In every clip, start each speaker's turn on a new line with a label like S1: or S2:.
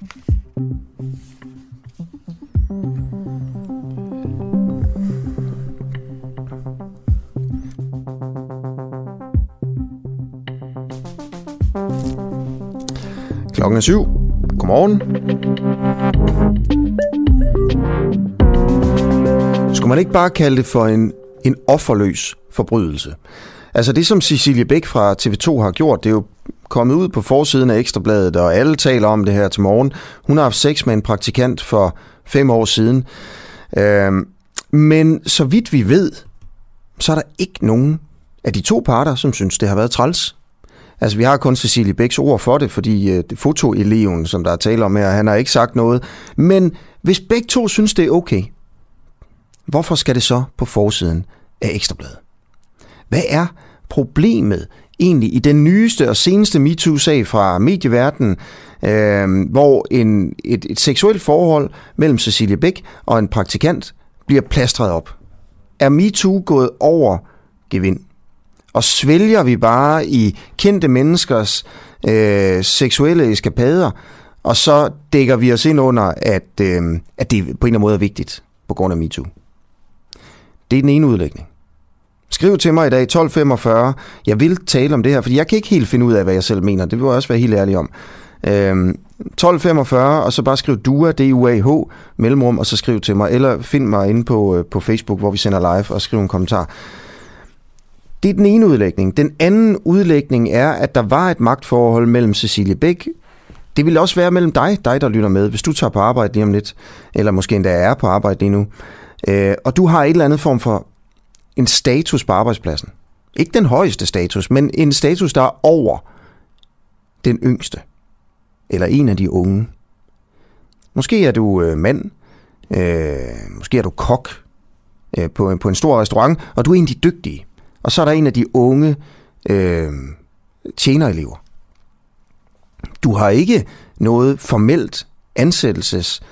S1: Klokken er syv. Godmorgen. Skulle man ikke bare kalde det for en, en offerløs forbrydelse? Altså det, som Cecilie Bæk fra TV2 har gjort, det er jo kommet ud på forsiden af Ekstrabladet, og alle taler om det her til morgen. Hun har haft sex med en praktikant for fem år siden. Øhm, men så vidt vi ved, så er der ikke nogen af de to parter, som synes, det har været træls. Altså, vi har kun Cecilie Bæks ord for det, fordi øh, fotoeleven, som der er tale om her, han har ikke sagt noget. Men hvis begge to synes, det er okay, hvorfor skal det så på forsiden af Ekstrabladet? Hvad er problemet egentlig i den nyeste og seneste MeToo-sag fra medieverdenen, øh, hvor en, et, et seksuelt forhold mellem Cecilie Bæk og en praktikant bliver plastret op? Er MeToo gået over gevind? Og svælger vi bare i kendte menneskers øh, seksuelle eskapader, og så dækker vi os ind under, at, øh, at det på en eller anden måde er vigtigt på grund af MeToo. Det er den ene udlægning. Skriv til mig i dag 1245. Jeg vil tale om det her, fordi jeg kan ikke helt finde ud af, hvad jeg selv mener. Det vil jeg også være helt ærlig om. Øhm, 1245, og så bare skriv DUA, D-U-A-H, mellemrum, og så skriv til mig. Eller find mig inde på, øh, på Facebook, hvor vi sender live, og skriv en kommentar. Det er den ene udlægning. Den anden udlægning er, at der var et magtforhold mellem Cecilie Bæk. Det vil også være mellem dig, dig der lytter med, hvis du tager på arbejde lige om lidt, eller måske endda er på arbejde lige nu, øh, og du har et eller andet form for en status på arbejdspladsen. Ikke den højeste status, men en status, der er over den yngste. Eller en af de unge. Måske er du øh, mand. Øh, måske er du kok øh, på, på en stor restaurant, og du er en af de dygtige. Og så er der en af de unge øh, tjenerelever. Du har ikke noget formelt ansættelses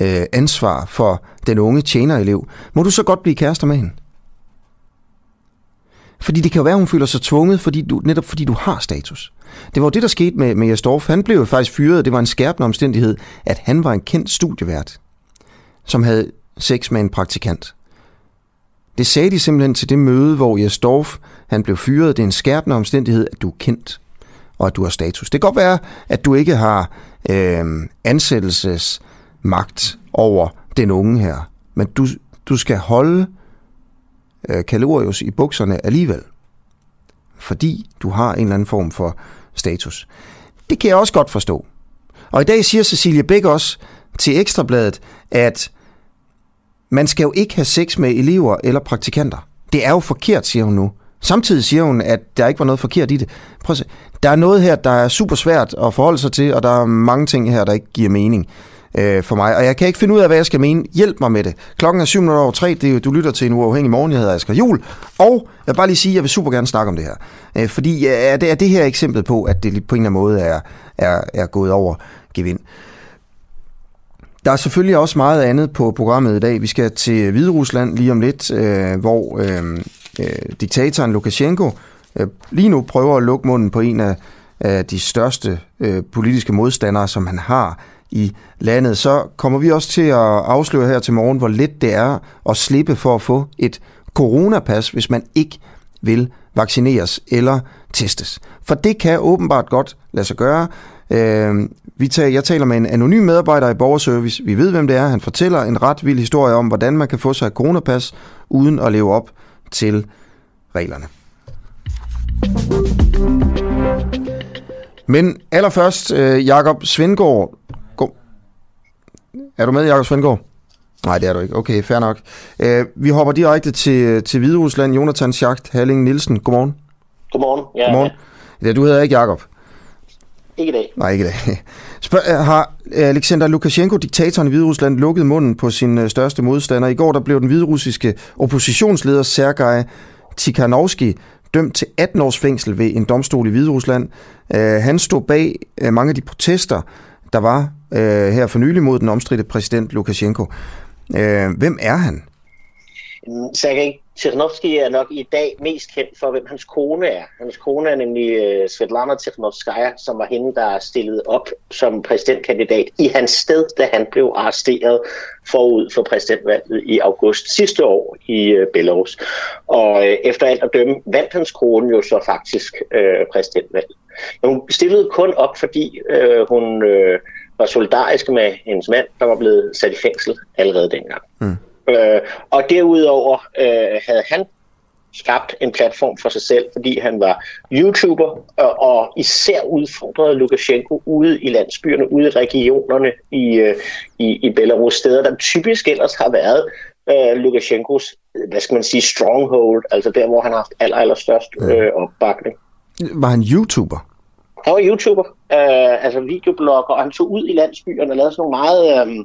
S1: øh, ansvar for den unge tjenerelev. Må du så godt blive kærester med hende? Fordi det kan jo være, at hun føler sig tvunget, fordi du, netop fordi du har status. Det var jo det, der skete med, med Jastorf. Han blev jo faktisk fyret, det var en skærpende omstændighed, at han var en kendt studievært, som havde sex med en praktikant. Det sagde de simpelthen til det møde, hvor Jastorf han blev fyret. Det er en skærpende omstændighed, at du er kendt, og at du har status. Det kan godt være, at du ikke har øh, ansættelsesmagt over den unge her, men du, du skal holde øh, kalorius i bukserne alligevel. Fordi du har en eller anden form for status. Det kan jeg også godt forstå. Og i dag siger Cecilie Bæk også til Ekstrabladet, at man skal jo ikke have sex med elever eller praktikanter. Det er jo forkert, siger hun nu. Samtidig siger hun, at der ikke var noget forkert i det. Prøv at se. Der er noget her, der er super svært at forholde sig til, og der er mange ting her, der ikke giver mening øh, for mig. Og jeg kan ikke finde ud af, hvad jeg skal mene. Hjælp mig med det. Klokken er 7 over 3. Det er, du lytter til en uafhængig morgen. Jeg hedder Asger Jul. Og jeg vil bare lige sige, at jeg vil super gerne snakke om det her. Øh, fordi øh, er det, er det her eksempel på, at det på en eller anden måde er, er, er gået over gevind. Der er selvfølgelig også meget andet på programmet i dag. Vi skal til Hvide Rusland lige om lidt, øh, hvor øh, øh, diktatoren Lukashenko øh, lige nu prøver at lukke munden på en af, af de største øh, politiske modstandere, som han har i landet, så kommer vi også til at afsløre her til morgen, hvor let det er at slippe for at få et coronapas, hvis man ikke vil vaccineres eller testes. For det kan åbenbart godt lade sig gøre. Øh, vi tager, jeg taler med en anonym medarbejder i borgerservice. Vi ved, hvem det er. Han fortæller en ret vild historie om, hvordan man kan få sig et coronapas, uden at leve op til reglerne. Men allerførst, øh, Jakob Svendgaard, er du med, Jakob Svendgaard? Nej, det er du ikke. Okay, fair nok. Uh, vi hopper direkte til, til Hvide Rusland. Jonathan Schacht Halling Nielsen, godmorgen.
S2: Godmorgen.
S1: Ja, godmorgen. Ja, du hedder ikke Jakob?
S2: Ikke i dag.
S1: Nej, ikke i dag. Spørg, øh, har Alexander Lukashenko, diktatoren i Hvide Rusland, lukket munden på sin øh, største modstander? I går der blev den hviderussiske oppositionsleder Sergej Tikhanovski dømt til 18 års fængsel ved en domstol i Hvide Rusland. Uh, han stod bag mange af de protester, der var øh, her for nylig mod den omstridte præsident Lukashenko. Øh, hvem er han?
S2: Sergej Tikhanovsky er nok i dag mest kendt for, hvem hans kone er. Hans kone er nemlig øh, Svetlana Tikhanovskaya, som var hende, der stillede op som præsidentkandidat i hans sted, da han blev arresteret forud for præsidentvalget i august sidste år i øh, Belarus. Og øh, efter alt at dømme vandt hans kone jo så faktisk øh, præsidentvalget. Men hun stillede kun op, fordi øh, hun Øh, var solidarisk med hendes mand, der var blevet sat i fængsel allerede dengang. Mm. Øh, og derudover øh, havde han skabt en platform for sig selv, fordi han var YouTuber, og, og især udfordrede Lukashenko ude i landsbyerne, ude i regionerne i, øh, i, i Belarus, steder, der typisk ellers har været øh, Lukashenkos, hvad skal man sige, stronghold, altså der, hvor han har haft aller, aller størst øh, opbakning.
S1: Var han YouTuber?
S2: Han var YouTuber, øh, altså videoblogger, og han tog ud i landsbyerne og lavede sådan nogle meget... Øh,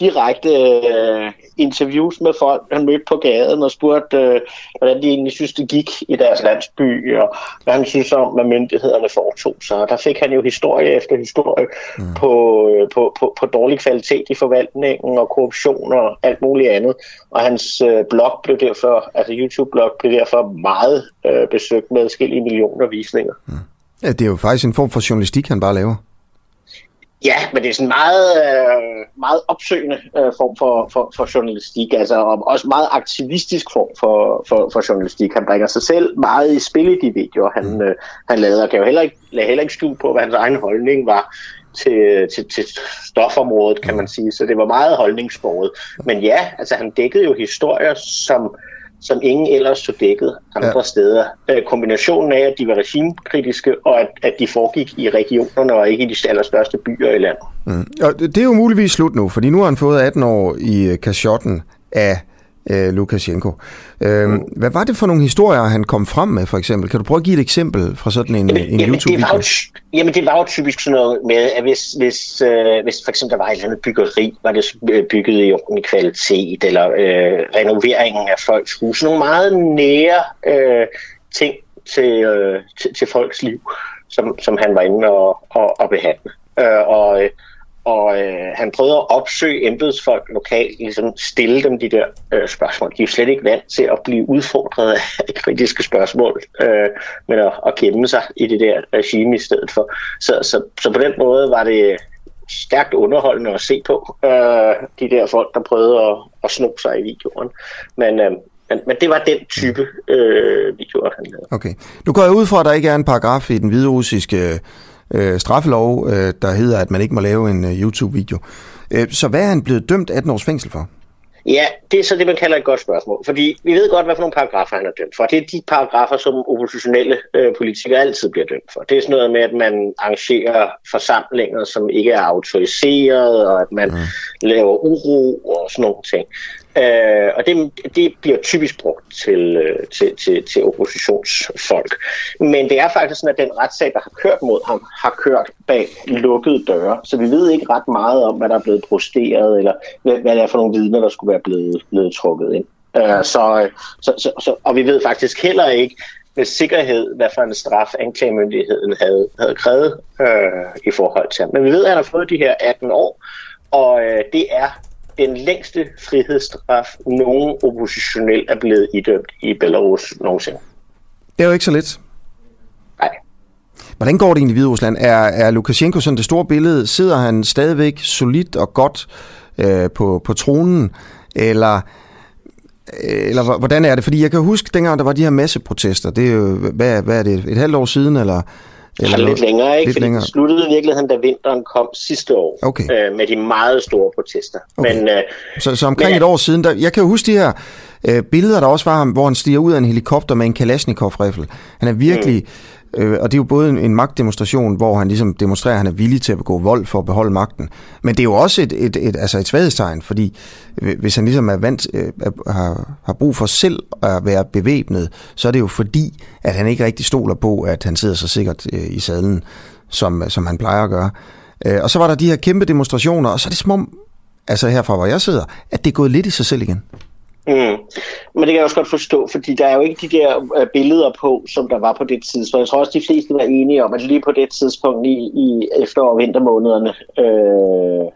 S2: direkte øh, interviews med folk, han mødte på gaden og spurgte, øh, hvordan de egentlig synes, det gik i deres landsby, og hvad han synes om, hvad myndighederne foretog sig. Og der fik han jo historie efter historie mm. på, øh, på, på, på dårlig kvalitet i forvaltningen og korruption og alt muligt andet. Og hans øh, blog blev derfor, altså YouTube-blog blev derfor meget øh, besøgt med forskellige millioner visninger. Mm.
S1: Ja, det er jo faktisk en form for journalistik, han bare laver.
S2: Ja, men det er sådan meget, øh, meget opsøgende øh, form for, for, for journalistik, altså og også meget aktivistisk form for, for, for journalistik. Han bringer sig selv meget i spil i de videoer, han, mm. øh, han lavede, og kan jo heller ikke, lade heller ikke skjul på, hvad hans egen holdning var til, til, til stofområdet, kan man sige. Så det var meget holdningsbordet. Men ja, altså han dækkede jo historier, som som ingen ellers så dækket andre ja. steder. Øh, kombinationen af, at de var regimekritiske, og at, at de foregik i regionerne og ikke i de allerstørste byer i landet.
S1: Mm. Og det er jo muligvis slut nu, fordi nu har han fået 18 år i øh, kashotten af øh, Lukashenko. Øh, mm. Hvad var det for nogle historier, han kom frem med, for eksempel? Kan du prøve at give et eksempel fra sådan en, jamen, en YouTube-video?
S2: Jamen, det var jo typisk sådan noget med, at hvis, hvis, øh, hvis for eksempel der var et eller andet byggeri, var det bygget i ordentlig kvalitet, eller øh, renoveringen af folks hus. Nogle meget nære øh, ting til, øh, til, til folks liv, som, som han var inde og, og, og behandle. Øh, og og øh, han prøvede at opsøge embedsfolk lokalt, ligesom stille dem de der øh, spørgsmål. De er jo slet ikke vant til at blive udfordret af kritiske spørgsmål, øh, men at, at gemme sig i det der regime i stedet for. Så, så, så på den måde var det stærkt underholdende at se på, øh, de der folk, der prøvede at, at sno sig i videoen. Men, øh, men, men det var den type øh, videoer, han lavede.
S1: Okay. Nu går jeg ud fra, at der ikke er en paragraf i den hviderussiske øh, straffelov, øh, der hedder, at man ikke må lave en øh, YouTube-video. Øh, så hvad er han blevet dømt 18 års fængsel for?
S2: Ja, det er så det, man kalder et godt spørgsmål. Fordi vi ved godt, hvad for nogle paragrafer han er dømt for. Det er de paragrafer, som oppositionelle øh, politikere altid bliver dømt for. Det er sådan noget med, at man arrangerer forsamlinger, som ikke er autoriseret, og at man mm. laver uro og sådan nogle ting. Øh, og det, det bliver typisk brugt til, øh, til, til, til oppositionsfolk. Men det er faktisk sådan, at den retssag, der har kørt mod ham, har kørt bag lukkede døre. Så vi ved ikke ret meget om, hvad der er blevet prosteret, eller hvad, hvad det er for nogle vidner, der skulle være blevet, blevet trukket ind. Øh, så, øh, så, så, så, og vi ved faktisk heller ikke, med sikkerhed, hvad for en straf anklagemyndigheden havde, havde krævet øh, i forhold til ham. Men vi ved, at han har fået de her 18 år, og øh, det er den længste frihedsstraf, nogen oppositionel er blevet idømt i Belarus nogensinde.
S1: Det er jo ikke så lidt.
S2: Nej.
S1: Hvordan går det egentlig i Hviderusland? Er, er Lukashenko sådan det store billede? Sidder han stadigvæk solidt og godt øh, på, på tronen? Eller, eller hvordan er det? Fordi jeg kan huske, dengang der var de her masseprotester, det er jo, hvad, hvad er det, et halvt år siden, eller
S2: eller lidt længere, ikke? Lidt fordi længere. det sluttede i virkeligheden, da vinteren kom sidste år, okay. øh, med de meget store protester.
S1: Okay. Men, øh, så, så omkring men, et år siden, der, jeg kan jo huske de her øh, billeder, der også var ham, hvor han stiger ud af en helikopter med en Kalashnikov-rifle. Han er virkelig... Mm Øh, og det er jo både en magtdemonstration, hvor han ligesom demonstrerer, at han er villig til at begå vold for at beholde magten. Men det er jo også et, et, et, altså et svaghedstegn, fordi øh, hvis han ligesom er vant, øh, har, har brug for selv at være bevæbnet, så er det jo fordi, at han ikke rigtig stoler på, at han sidder så sikkert øh, i sadlen, som, som han plejer at gøre. Øh, og så var der de her kæmpe demonstrationer, og så er det som om, altså herfra hvor jeg sidder, at det er gået lidt i sig selv igen.
S2: Mm. Men det kan jeg også godt forstå, fordi der er jo ikke de der uh, billeder på, som der var på det tidspunkt. Jeg tror også, de fleste var enige om, at lige på det tidspunkt i, i efterår- og vintermånederne, øh,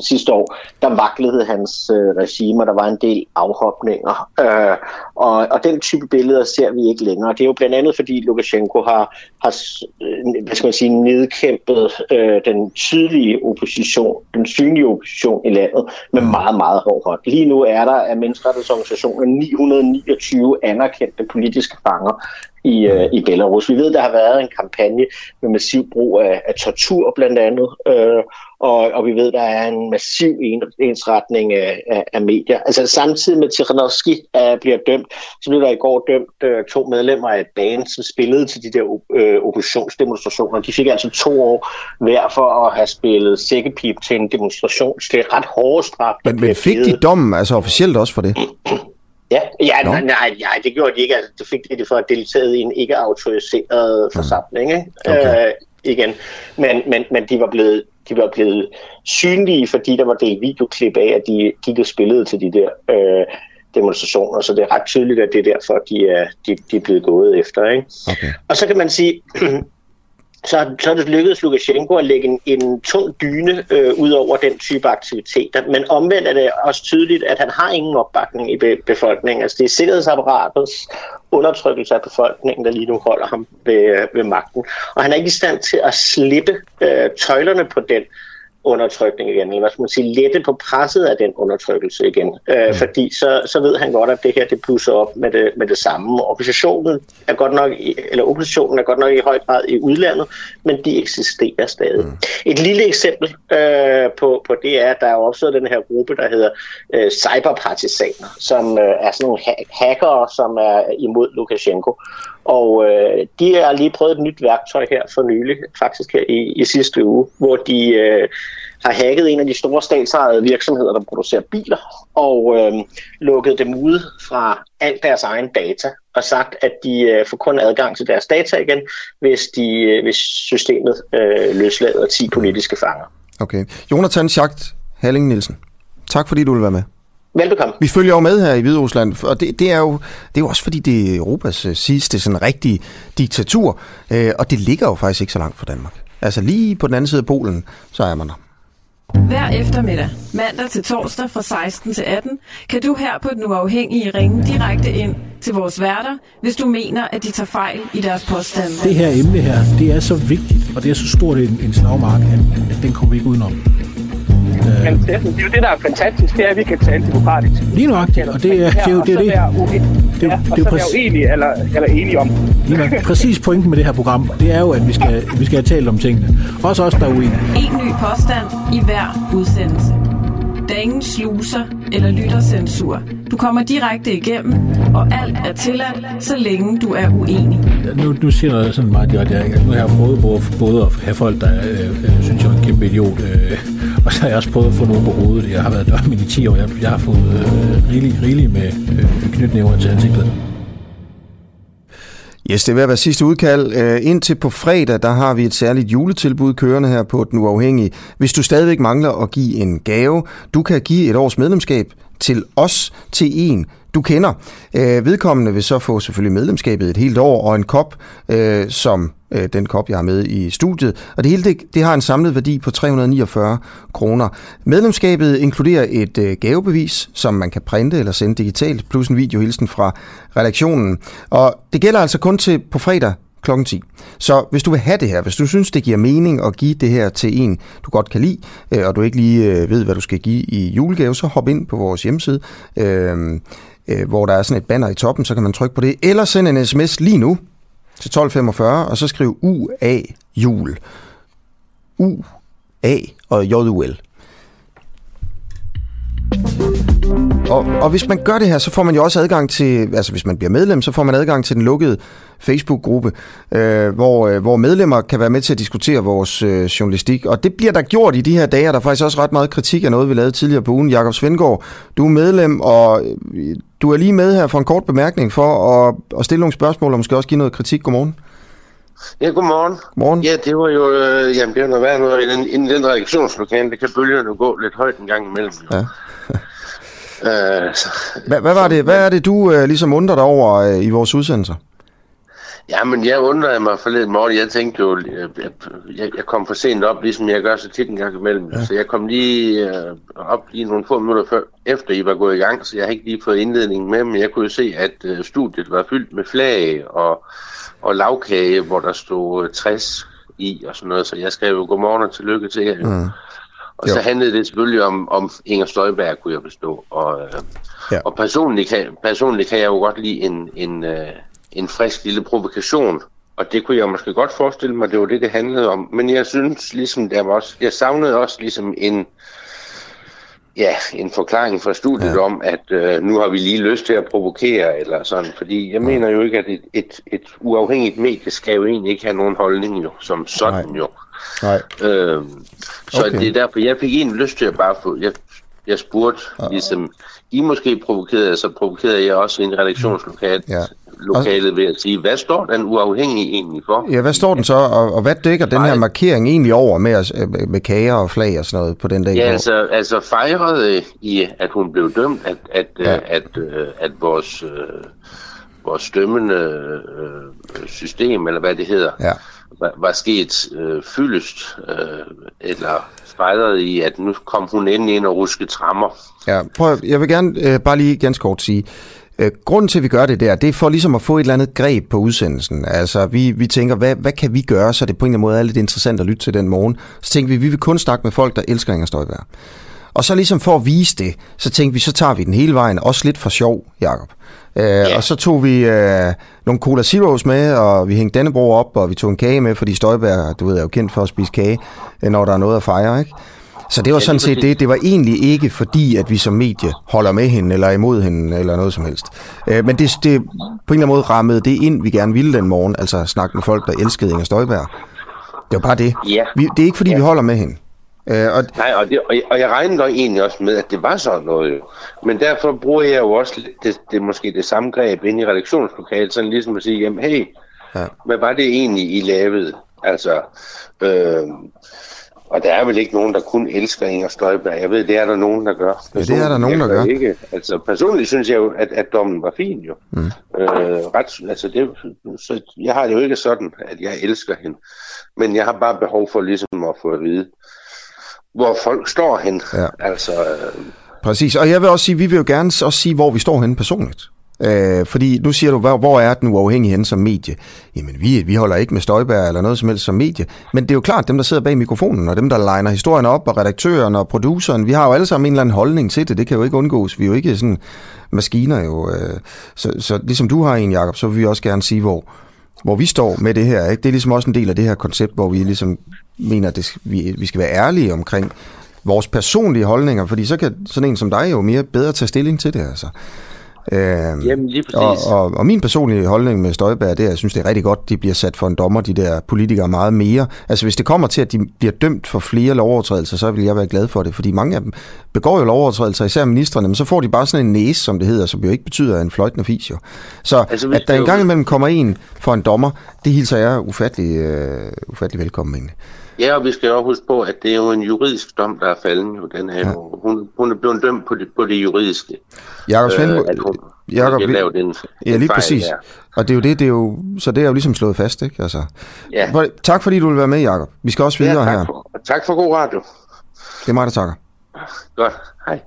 S2: sidste år, der vaklede hans øh, regime, og der var en del afhopninger. Øh, og, og den type billeder ser vi ikke længere. Det er jo blandt andet, fordi Lukashenko har, har øh, hvad skal man sige, nedkæmpet øh, den tydelige opposition, den synlige opposition i landet med meget, meget hård hånd. Lige nu er der af menneskerettighedsorganisationer 929 anerkendte politiske fanger i, øh, i Belarus. Vi ved, der har været en kampagne med massiv brug af, af tortur blandt andet, øh, og, og vi ved, der er en massiv en, ensretning af, af, af medier. Altså samtidig med Tikhanovsky uh, bliver dømt, så blev der i går dømt uh, to medlemmer af et band, som spillede til de der uh, oppositionsdemonstrationer. De fik altså to år hver for at have spillet sækkepip til en demonstration. Så det er ret hårde straf.
S1: Men, men fik de dommen altså officielt også for det?
S2: Ja, ja nej, nej, nej, det gjorde de ikke. Altså, det fik de det for at deltage i en ikke autoriseret mm. forsamling. Ikke? Okay. Øh, igen. Men, men, men de var blevet de var blevet synlige, fordi der var delt videoklip af, at de gik og spillede til de der øh, demonstrationer, så det er ret tydeligt, at det er derfor, de er, de, de er blevet gået efter. Ikke? Okay. Og så kan man sige, så, så er det lykkedes Lukashenko at lægge en, en tung dyne øh, ud over den type aktiviteter. Men omvendt er det også tydeligt, at han har ingen opbakning i be- befolkningen. Altså det er sikkerhedsapparatets undertrykkelse af befolkningen, der lige nu holder ham ved, øh, ved magten. Og han er ikke i stand til at slippe øh, tøjlerne på den undertrykning igen, eller hvad skal man sige, lette på presset af den undertrykkelse igen. Øh, mm. Fordi så, så ved han godt, at det her det plusser op med det, med det samme. Oppositionen er godt nok, eller oppositionen er godt nok i høj grad i udlandet, men de eksisterer stadig. Mm. Et lille eksempel øh, på, på det er, at der er opstået den her gruppe, der hedder øh, cyberpartisaner, som øh, er sådan nogle ha- hackere, som er imod Lukashenko. Og øh, de har lige prøvet et nyt værktøj her for nylig, faktisk her i, i sidste uge, hvor de øh, har hacket en af de store statsejede virksomheder, der producerer biler, og øh, lukket dem ud fra alt deres egen data, og sagt, at de øh, får kun adgang til deres data igen, hvis, de, øh, hvis systemet øh, løslader 10 politiske fanger.
S1: Okay. Jonathan Schacht Halling Nielsen, tak fordi du vil være med.
S2: Velbekomme.
S1: Vi følger jo med her i Hvide Rusland, og det, det, er jo, det er jo også fordi, det er Europas uh, sidste sådan rigtige diktatur, uh, og det ligger jo faktisk ikke så langt fra Danmark. Altså lige på den anden side af Polen, så er man der.
S3: Hver eftermiddag, mandag til torsdag fra 16 til 18, kan du her på Den Uafhængige ringe direkte ind til vores værter, hvis du mener, at de tager fejl i deres påstande.
S4: Det her emne her, det er så vigtigt, og det er så stort en, en slagmark, at, at den kommer vi ikke udenom.
S5: Men det, det er jo det, der er fantastisk, det er, at vi kan tale demokratisk.
S4: Lige nøjagtigt, og det er det, er, jo det. det, det,
S5: det, ja, og det, så være uenige eller, eller enige om.
S4: Lige nok, præcis pointen med det her program, det er jo, at vi skal, vi skal have talt om tingene. Også os, der er uenige.
S3: En ny påstand i hver udsendelse. Der er ingen sluser eller lyttercensur. Du kommer direkte igennem, og alt er tilladt, så længe du er uenig.
S4: Nu, nu siger jeg sådan meget direkte, nu har jeg prøvet både, både at have folk, der øh, øh, synes, jeg er en kæmpe idiot, øh, og så har jeg også prøvet at få nogen på hovedet. Jeg har været dørmænd i 10 år, jeg, jeg har fået øh, rigeligt rigelig med øh, knytnæver til ansigtet.
S1: Yes, det vil være sidste udkald. Øh, indtil på fredag, der har vi et særligt juletilbud kørende her på Den Uafhængige. Hvis du stadigvæk mangler at give en gave, du kan give et års medlemskab til os, til en, du kender. Øh, vedkommende vil så få selvfølgelig medlemskabet et helt år og en kop, øh, som øh, den kop, jeg har med i studiet. Og det hele det, det har en samlet værdi på 349 kroner. Medlemskabet inkluderer et øh, gavebevis, som man kan printe eller sende digitalt, plus en videohilsen fra redaktionen. Og det gælder altså kun til på fredag kl. 10. Så hvis du vil have det her, hvis du synes, det giver mening at give det her til en, du godt kan lide, øh, og du ikke lige øh, ved, hvad du skal give i julegave, så hop ind på vores hjemmeside, øh, øh, hvor der er sådan et banner i toppen, så kan man trykke på det, eller sende en sms lige nu til 1245, og så skriv UA jul. U, A og J-U-L. Og, og hvis man gør det her, så får man jo også adgang til, altså hvis man bliver medlem, så får man adgang til den lukkede Facebook-gruppe, øh, hvor, øh, hvor medlemmer kan være med til at diskutere vores øh, journalistik. Og det bliver der gjort i de her dage, og der er faktisk også ret meget kritik af noget, vi lavede tidligere på ugen. Jakob Svendgaard, du er medlem, og øh, du er lige med her for en kort bemærkning for at, at stille nogle spørgsmål, og måske også give noget kritik. Godmorgen.
S6: Ja, godmorgen.
S1: Morgen.
S6: Ja, det var jo, øh, jamen, det var noget værd noget. I den, i den reaktionslokale, det kan bølgerne gå lidt højt en gang imellem. Jo. Ja.
S1: Øh, hvad, hvad, var det, hvad er det, du øh, ligesom undrer dig over øh, i vores udsendelser?
S6: Ja, men jeg undrede mig forleden morgen. Jeg tænkte jo, jeg, jeg, jeg kom for sent op, ligesom jeg gør så tit en gang imellem. Ja. Så jeg kom lige øh, op lige nogle få minutter før, efter I var gået i gang, så jeg har ikke lige fået indledningen med, men jeg kunne jo se, at øh, studiet var fyldt med flag og, og lavkage, hvor der stod 60 i og sådan noget. Så jeg skrev jo godmorgen og tillykke til jer. Mm. Og jo. så handlede det selvfølgelig om, om Inger Støjberg, kunne jeg forstå. Og, øh, ja. og personligt, kan, personligt kan jeg jo godt lide en, en, øh, en frisk lille provokation. Og det kunne jeg måske godt forestille mig, det var det, det handlede om. Men jeg synes ligesom, der var også, jeg savnede også ligesom en, ja, en forklaring fra studiet ja. om, at øh, nu har vi lige lyst til at provokere, eller sådan. Fordi jeg mener jo ikke, at et, et, et uafhængigt medie skal jo egentlig ikke have nogen holdning jo, som sådan Nej. jo. Nej. Øh, så okay. det er derfor, jeg fik egentlig lyst til at bare få, jeg, jeg spurgte, ja. ligesom, I måske provokerede, så provokerede jeg også en redaktionslokale, ja lokalet ved at sige, hvad står den uafhængige egentlig for?
S1: Ja, hvad står den så, og, og hvad dækker den her markering egentlig over med, øh, med kager og flag og sådan noget på den dag?
S6: Ja, altså, altså fejrede i, at hun blev dømt, at, at, ja. at, at, øh, at vores, øh, vores dømmende øh, system, eller hvad det hedder, ja var, var sket øh, fyldest, øh, eller fejret i, at nu kom hun ind ind og ruske trammer.
S1: Ja, prøv, jeg vil gerne øh, bare lige ganske kort sige, Øh, grunden til, at vi gør det der, det er for ligesom at få et eller andet greb på udsendelsen. Altså, vi, vi tænker, hvad, hvad kan vi gøre, så det på en eller anden måde er lidt interessant at lytte til den morgen. Så tænker vi, vi vil kun snakke med folk, der elsker Inger Støjberg. Og så ligesom for at vise det, så tænkte vi, så tager vi den hele vejen, også lidt for sjov, Jacob. Øh, yeah. Og så tog vi øh, nogle Cola Zeros med, og vi hængte Dannebro op, og vi tog en kage med, fordi Støjberg, du ved, er jo kendt for at spise kage, øh, når der er noget at fejre, ikke? Så det var sådan set det. Det var egentlig ikke fordi, at vi som medie holder med hende eller imod hende eller noget som helst. Øh, men det, det på en eller anden måde rammede det ind, vi gerne ville den morgen. Altså snakke med folk, der elskede Inger Støjberg. Det var bare det. Ja. Vi, det er ikke fordi, ja. vi holder med hende.
S6: Øh, og... Nej, og, det, og, jeg, og jeg regnede nok egentlig også med, at det var sådan noget jo. Men derfor bruger jeg jo også det, det, måske det samme greb ind i redaktionslokalet, sådan ligesom at sige, jamen hey, ja. hvad var det egentlig, I lavede? Altså, øh, og der er vel ikke nogen, der kun elsker Inger Støjberg. Jeg ved, det er der nogen, der gør.
S1: Ja, det er der nogen, der gør. Ikke.
S6: Altså, personligt synes jeg jo, at, at dommen var fin jo. Mm. Øh, ret, altså det, så jeg har det jo ikke sådan, at jeg elsker hende. Men jeg har bare behov for ligesom at få at vide, hvor folk står hen. Ja. Altså, øh,
S1: Præcis, og jeg vil også sige, vi vil jo gerne også sige, hvor vi står hen personligt. Øh, fordi nu siger du, hvor, hvor er den uafhængige hen som medie? Jamen, vi, vi holder ikke med Støjbær eller noget som helst som medie. Men det er jo klart, dem der sidder bag mikrofonen, og dem der legner historien op, og redaktøren og produceren, vi har jo alle sammen en eller anden holdning til det. Det kan jo ikke undgås. Vi er jo ikke sådan maskiner jo. Øh, så, så ligesom du har en, Jacob, så vil vi også gerne sige, hvor, hvor vi står med det her. Ikke? Det er ligesom også en del af det her koncept, hvor vi ligesom mener, at det, vi, vi skal være ærlige omkring vores personlige holdninger, fordi så kan sådan en som dig jo mere bedre tage stilling til det. Altså.
S6: Øh, Jamen lige præcis.
S1: Og, og, og min personlige holdning med Støjberg, det er, jeg synes, det er rigtig godt, de bliver sat for en dommer, de der politikere, meget mere. Altså hvis det kommer til, at de bliver dømt for flere lovovertrædelser, så vil jeg være glad for det, fordi mange af dem begår jo lovovertrædelser, især ministerne, men så får de bare sådan en næse, som det hedder, som jo ikke betyder en fløjtende fis jo. Så altså, at der engang imellem kommer en for en dommer, det hilser jeg ufattelig, uh, ufattelig velkommen egentlig.
S6: Ja, og vi skal også huske på, at det er jo en juridisk dom, der er falden. Jo, den her. Ja. Hun, hun er blevet dømt på det, på det juridiske.
S1: Jakob Svend, øh, Jakob, vi, en, en ja, lige præcis. Der. Og det er jo det, det er jo, så det er jo ligesom slået fast, ikke? Altså, ja. Tak fordi du vil være med, Jakob. Vi skal også videre ja, tak
S6: for, her. Tak for god radio.
S1: Det er mig, der takker.
S6: Godt. Hej.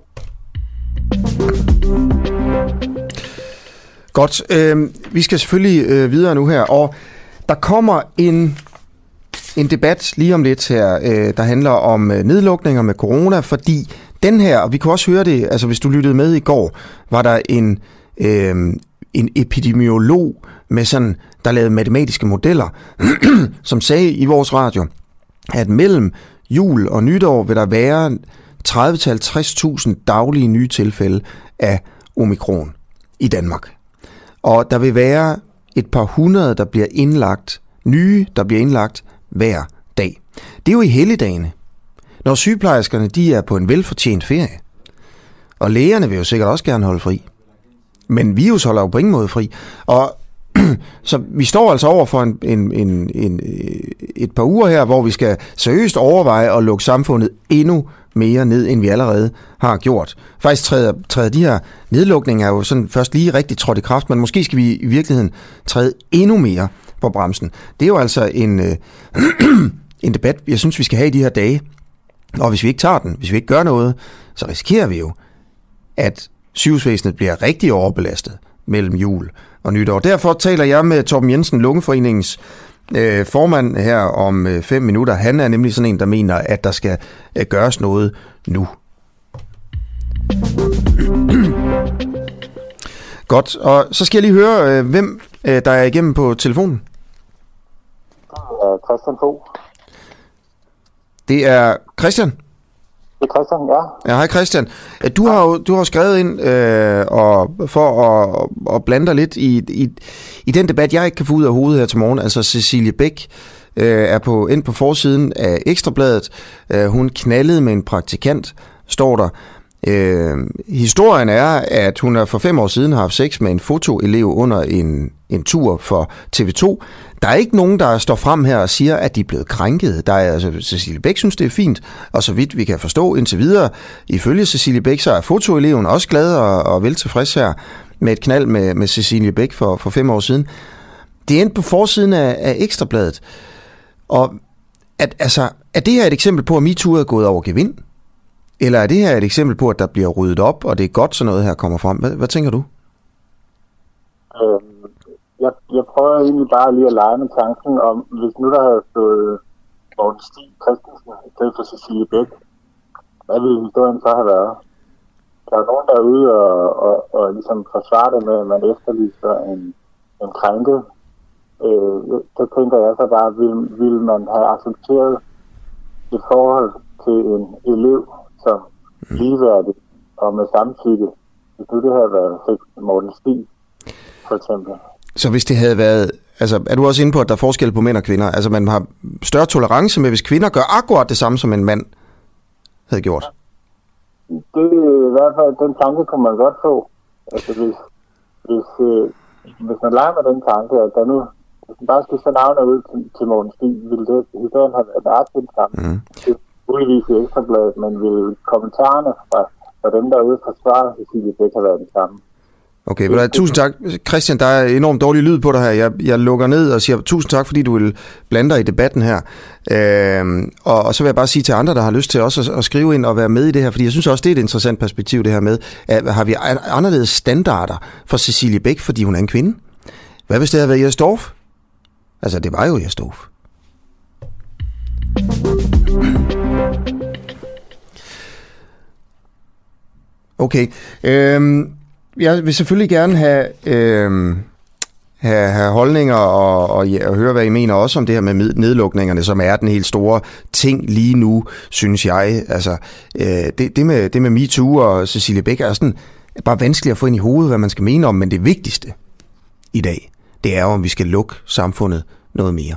S1: Godt. Øh, vi skal selvfølgelig øh, videre nu her, og der kommer en en debat lige om lidt her, øh, der handler om øh, nedlukninger med corona, fordi den her, og vi kunne også høre det, altså hvis du lyttede med i går, var der en, øh, en epidemiolog med sådan, der lavede matematiske modeller, som sagde i vores radio, at mellem jul og nytår vil der være 30-50.000 daglige nye tilfælde af omikron i Danmark. Og der vil være et par hundrede, der bliver indlagt, nye, der bliver indlagt hver dag. Det er jo i helligdagene, når sygeplejerskerne de er på en velfortjent ferie. Og lægerne vil jo sikkert også gerne holde fri. Men virus holder jo på ingen måde fri. Og så vi står altså over for en, en, en, en, øh, et par uger her, hvor vi skal seriøst overveje at lukke samfundet endnu mere ned, end vi allerede har gjort. Faktisk træder, træder de her nedlukninger jo sådan først lige rigtig trådt i kraft, men måske skal vi i virkeligheden træde endnu mere på bremsen. Det er jo altså en, øh, en debat, jeg synes, vi skal have i de her dage. Og hvis vi ikke tager den, hvis vi ikke gør noget, så risikerer vi jo, at sygehusvæsenet bliver rigtig overbelastet mellem jul og nytår. Derfor taler jeg med Torben Jensen, Lungeforeningens øh, formand her om øh, fem minutter. Han er nemlig sådan en, der mener, at der skal øh, gøres noget nu. Godt, og så skal jeg lige høre, øh, hvem øh, der er igennem på telefonen.
S7: Christian Fogh.
S1: Det er Christian.
S7: Det er Christian, ja.
S1: Ja, hej Christian. Du har jo du har skrevet ind øh, og, for at, og blande dig lidt i, i, i den debat, jeg ikke kan få ud af hovedet her til morgen. Altså Cecilie Bæk øh, er på, ind på forsiden af Ekstrabladet. Øh, hun knaldede med en praktikant, står der. Øh, historien er, at hun for fem år siden har haft sex med en fotoelev under en, en tur for TV2. Der er ikke nogen, der står frem her og siger, at de er blevet krænket. Der er, altså, Cecilie Bæk synes, det er fint, og så vidt vi kan forstå indtil videre, ifølge Cecilie Bæk, så er fotoeleven også glad og, og vel tilfreds her med et knald med, med Cecilie Bæk for, for fem år siden. Det endte på forsiden af, af Ekstrabladet. Og at, altså, er det her et eksempel på, at MeToo er gået over gevind? Eller er det her et eksempel på, at der bliver ryddet op, og det er godt, så noget her kommer frem? Hvad, hvad tænker du?
S7: Øhm, jeg, jeg prøver egentlig bare lige at lege med tanken om, hvis nu der havde stået Morten Stig Christensen i stedet for Cecilie Bæk, hvad ville historien så have været? Der er nogen, der er ude og, og, og ligesom forsvarer det med, at man efterlyser en, en krænke. Øh, så tænker jeg så bare, vil, vil man have accepteret et forhold til en elev, som ligeværdigt og med samtykke, hvis nu det havde været Morten Stig, for eksempel.
S1: Så hvis det havde været, altså er du også inde på, at der er forskel på mænd og kvinder? Altså man har større tolerance med, hvis kvinder gør akkurat det samme, som en mand havde gjort?
S7: Det er i hvert fald, den tanke kunne man godt få. Altså hvis, hvis, øh, hvis man leger med den tanke, at der nu, hvis man bare skal så navnet ud til, til Morten Stig, ville det historien have været til sammen. Mm. Muligvis i Ekstrabladet, men vil kommentarerne fra, fra dem, der er ude fra svar, sige, at det kan det samme.
S1: Okay, vel, tusind tak. Christian, der er enormt dårlig lyd på dig her. Jeg, jeg lukker ned og siger tusind tak, fordi du vil blande dig i debatten her. Øhm, og, og så vil jeg bare sige til andre, der har lyst til også at, at skrive ind og være med i det her, fordi jeg synes også, det er et interessant perspektiv, det her med, at har vi anderledes standarder for Cecilie Bæk, fordi hun er en kvinde? Hvad hvis det havde været Jes Dorf? Altså, det var jo Jes Dorf. Okay. Øhm, jeg vil selvfølgelig gerne have, øhm, have, have holdninger og, og, ja, og høre, hvad I mener også om det her med nedlukningerne, som er den helt store ting lige nu, synes jeg. Altså, øh, det, det, med, det med MeToo og Cecilie Bæk er sådan bare vanskeligt at få ind i hovedet, hvad man skal mene om, men det vigtigste i dag, det er jo, om vi skal lukke samfundet noget mere.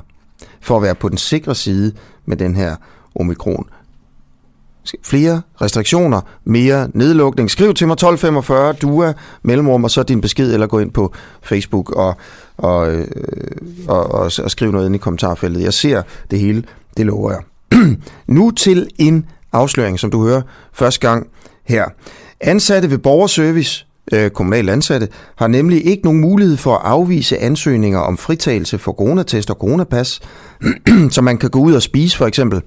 S1: For at være på den sikre side med den her omikron flere restriktioner, mere nedlukning. Skriv til mig 1245 DUA mellemrum, og så din besked, eller gå ind på Facebook og, og, øh, og, og, og skriv noget ind i kommentarfeltet. Jeg ser det hele, det lover jeg. nu til en afsløring, som du hører første gang her. Ansatte ved borgerservice, øh, kommunale ansatte, har nemlig ikke nogen mulighed for at afvise ansøgninger om fritagelse for coronatest og coronapas, så man kan gå ud og spise for eksempel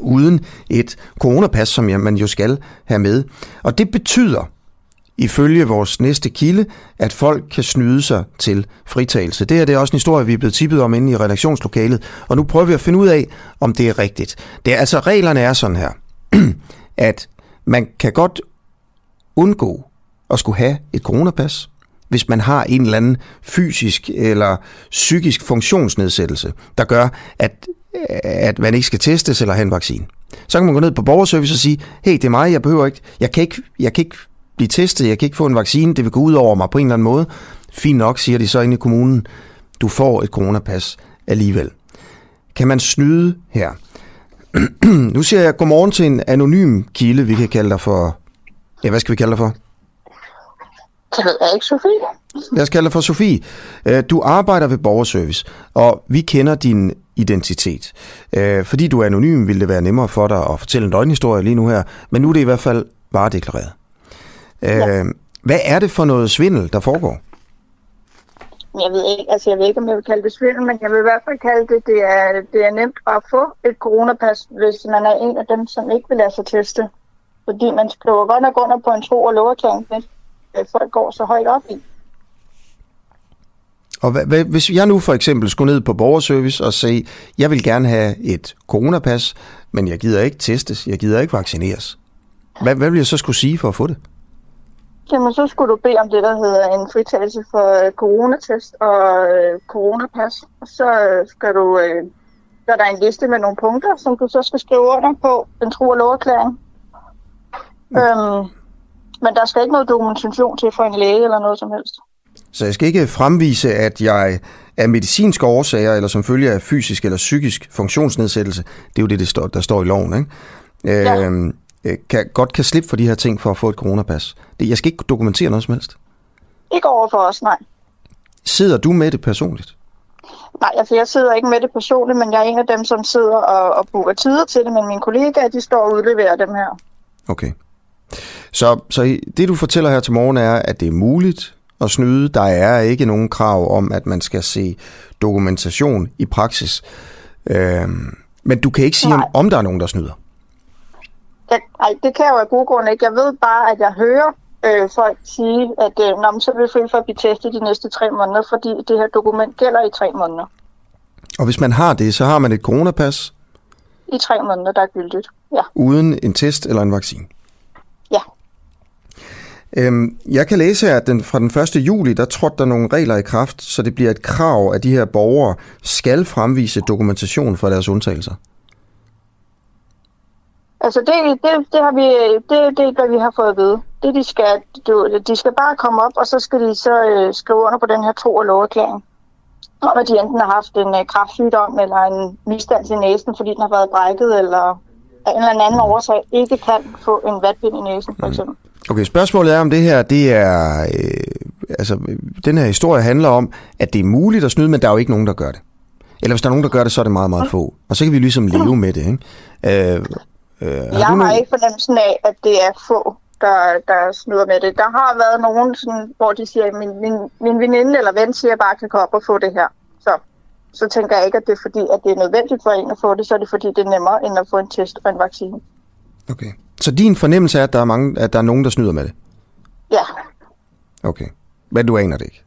S1: uden et coronapas, som man jo skal have med. Og det betyder, ifølge vores næste kilde, at folk kan snyde sig til fritagelse. Det her det er også en historie, vi er blevet tippet om inde i redaktionslokalet, og nu prøver vi at finde ud af, om det er rigtigt. Det er altså, reglerne er sådan her, at man kan godt undgå at skulle have et coronapas, hvis man har en eller anden fysisk eller psykisk funktionsnedsættelse, der gør, at at man ikke skal testes eller have en vaccine. Så kan man gå ned på borgerservice og sige, hey, det er mig, jeg behøver ikke, jeg kan ikke, jeg kan ikke blive testet, jeg kan ikke få en vaccine, det vil gå ud over mig på en eller anden måde. Fint nok, siger de så inde i kommunen, du får et coronapas alligevel. Kan man snyde her? nu siger jeg godmorgen til en anonym kilde, vi kan kalde dig for, ja, hvad skal vi kalde dig for?
S8: Det ved jeg ikke, Sofie.
S1: Lad os kalde dig for Sofie. Øh, Du arbejder ved borgerservice, og vi kender din identitet. Øh, Fordi du er anonym, ville det være nemmere for dig at fortælle en løgnhistorie lige nu her, men nu er det i hvert fald varedeklareret. Ja. Hvad er det for noget svindel, der foregår?
S8: Jeg ved ikke, altså jeg ved ikke, om jeg vil kalde det svindel, men jeg vil i hvert fald kalde det, det er, det er nemt at få et coronapas, hvis man er en af dem, som ikke vil lade sig teste. Fordi man skriver godt nok under på en tro- og loverklæring, men øh, folk går så højt op i.
S1: Og hvad, hvad, hvis jeg nu for eksempel skulle ned på borgerservice og sige, jeg vil gerne have et coronapas, men jeg gider ikke testes, jeg gider ikke vaccineres. Hvad, hvad vil jeg så skulle sige for at få det?
S8: Jamen, så skulle du bede om det, der hedder en fritagelse for øh, coronatest og øh, coronapas. Og så øh, skal du, øh, der er der en liste med nogle punkter, som du så skal skrive under på en tro- og loverklæring. Mm. Øhm, men der skal ikke noget dokumentation til for en læge eller noget som helst.
S1: Så jeg skal ikke fremvise, at jeg af medicinske årsager, eller som følge af fysisk eller psykisk funktionsnedsættelse, det er jo det, det står, der står i loven, ikke?
S8: Ja.
S1: Øh, kan, godt kan slippe for de her ting for at få et coronapas. Det, jeg skal ikke dokumentere noget som helst.
S8: Ikke over for os, nej.
S1: Sidder du med det personligt?
S8: Nej, altså jeg sidder ikke med det personligt, men jeg er en af dem, som sidder og, og booker tider til det, men mine kollegaer, de står og udleverer dem her.
S1: Okay. Så, så det, du fortæller her til morgen, er, at det er muligt at snyde. Der er ikke nogen krav om, at man skal se dokumentation i praksis. Øhm, men du kan ikke sige, om, om der er nogen, der snyder.
S8: Jeg, ej, det kan jeg jo af gode grunde ikke. Jeg ved bare, at jeg hører øh, folk sige, at øh, Nå, så er vi fri for at blive testet de næste tre måneder, fordi det her dokument gælder i tre måneder.
S1: Og hvis man har det, så har man et coronapas
S8: I tre måneder, der er gyldigt. Ja,
S1: uden en test eller en vaccine. Øhm, jeg kan læse her, at den, fra den 1. juli, der trådte der nogle regler i kraft, så det bliver et krav, at de her borgere skal fremvise dokumentation for deres undtagelser.
S8: Altså det, det, det, har vi, det, det er, hvad vi har fået at vide. Det, de, skal, du, de skal bare komme op, og så skal de så øh, skrive under på den her tro- og loverklæring. Om at de enten har haft en øh, kraftsygdom eller en misdans i næsen, fordi den har været brækket, eller af en eller anden årsag ikke kan få en vatpind i næsen, for eksempel.
S1: Okay, spørgsmålet er om det her, det er, øh, altså, den her historie handler om, at det er muligt at snyde, men der er jo ikke nogen, der gør det. Eller hvis der er nogen, der gør det, så er det meget, meget få. Og så kan vi ligesom leve med det, ikke? Øh, øh,
S8: Jeg
S1: du
S8: har
S1: nogen-
S8: ikke fornemmelsen af, at det er få, der, der snyder med det. Der har været nogen, sådan, hvor de siger, at min, min, min veninde eller ven siger, at jeg bare kan gå op og få det her. Så, så tænker jeg ikke, at det er fordi, at det er nødvendigt for en at få det, så er det fordi, det er nemmere end at få en test og en vaccine.
S1: Okay. Så din fornemmelse er, at der er, mange, at der er nogen, der snyder med det?
S8: Ja,
S1: Okay. Men du aner det ikke?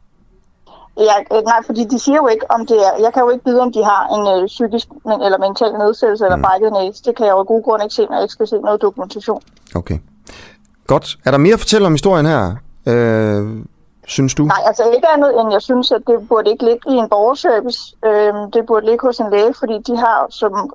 S8: ja øh, nej, fordi de siger jo ikke, om det er... Jeg kan jo ikke vide, om de har en øh, psykisk men, eller mental nedsættelse eller brækket næse. Det kan jeg jo af gode grunde ikke se, når jeg ikke skal se noget dokumentation.
S1: Okay. Godt. Er der mere at fortælle om historien her? Øh, synes du?
S8: Nej, altså ikke andet end jeg synes, at det burde ikke ligge i en borgerservice. Øhm, det burde ligge hos en læge, fordi de har som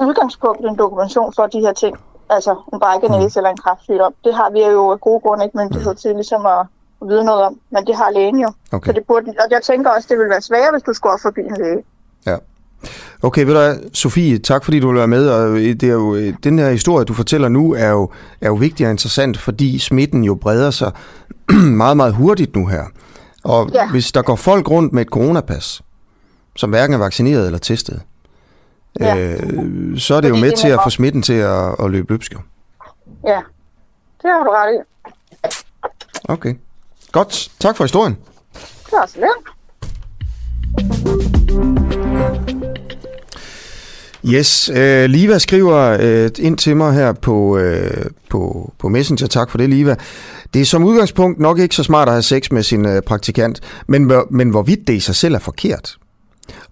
S8: udgangspunkt en dokumentation for de her ting. Altså en brækket næse eller en kræftsygdom. Det har vi jo af gode grunde ikke myndighed til ligesom at vide noget om. Men det har lægen jo.
S1: Okay.
S8: Så det burde, og jeg tænker også, det ville være sværere, hvis du skulle op forbi en læge.
S1: Ja. Okay, ved du hvad, Sofie, tak fordi du vil være med. Og det er jo, øh, den her historie, du fortæller nu, er jo, er jo vigtig og interessant, fordi smitten jo breder sig meget, meget hurtigt nu her. Og ja. Hvis der går folk rundt med et coronapas, som hverken er vaccineret eller testet,
S8: Ja.
S1: øh, så er det jo
S8: Fordi
S1: med
S8: det
S1: til at få smitten til at, at løbe løbsk. jo.
S8: Ja, det har du ret i.
S1: Okay. Godt. Tak for historien.
S8: Det også let.
S1: Yes, øh, Liva skriver øh, ind til mig her på, øh, på, på Messenger. Tak for det, Liva. Det er som udgangspunkt nok ikke så smart at have sex med sin øh, praktikant, men, men hvorvidt det i sig selv er forkert,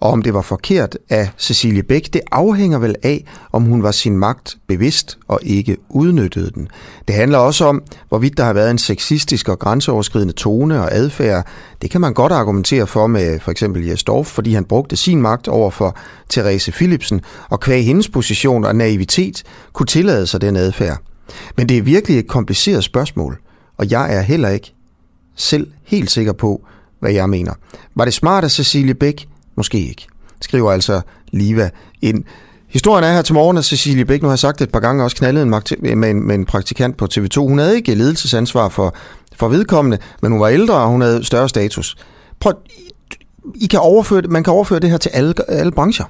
S1: og om det var forkert af Cecilie Bæk, det afhænger vel af, om hun var sin magt bevidst og ikke udnyttede den. Det handler også om, hvorvidt der har været en sexistisk og grænseoverskridende tone og adfærd. Det kan man godt argumentere for med for eksempel Jes Dorf, fordi han brugte sin magt over for Therese Philipsen, og kvæg hendes position og naivitet kunne tillade sig den adfærd. Men det er virkelig et kompliceret spørgsmål, og jeg er heller ikke selv helt sikker på, hvad jeg mener. Var det smart af Cecilie Bæk? Måske ikke. Skriver altså Liva ind Historien er her til morgen, at Cecilie Bæk, nu har sagt det et par gange, også knaldet en med, en, med en praktikant på TV2. Hun havde ikke ledelsesansvar for, for vedkommende, men hun var ældre, og hun havde større status. Prøv, I kan overføre, man kan overføre det her til alle, alle brancher.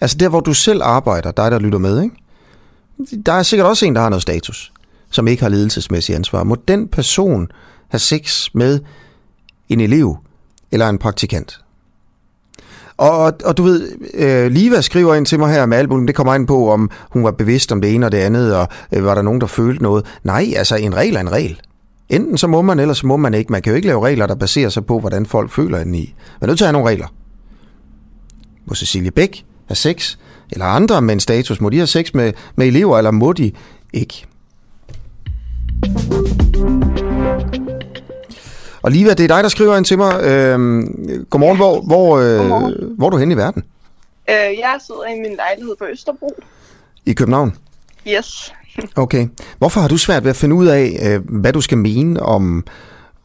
S1: Altså der, hvor du selv arbejder, dig der lytter med, ikke? Der er sikkert også en, der har noget status, som ikke har ledelsesmæssig ansvar. Må den person have sex med en elev eller en praktikant? Og, og du ved, øh, Liva skriver ind til mig her med albumen, det kommer ind på, om hun var bevidst om det ene og det andet, og øh, var der nogen, der følte noget. Nej, altså en regel er en regel. Enten så må man, eller så må man ikke. Man kan jo ikke lave regler, der baserer sig på, hvordan folk føler indeni. Man er nødt til at have nogle regler. Må Cecilie Bæk have sex, eller andre med en status, må de have sex med, med elever, eller må de ikke? Og Liva, det er dig, der skriver ind til mig. Øhm, godmorgen, hvor, hvor, øh, godmorgen. hvor er du henne i verden?
S9: Øh, jeg sidder i min lejlighed på Østerbro.
S1: I København?
S9: Yes.
S1: okay. Hvorfor har du svært ved at finde ud af, øh, hvad du skal mene om,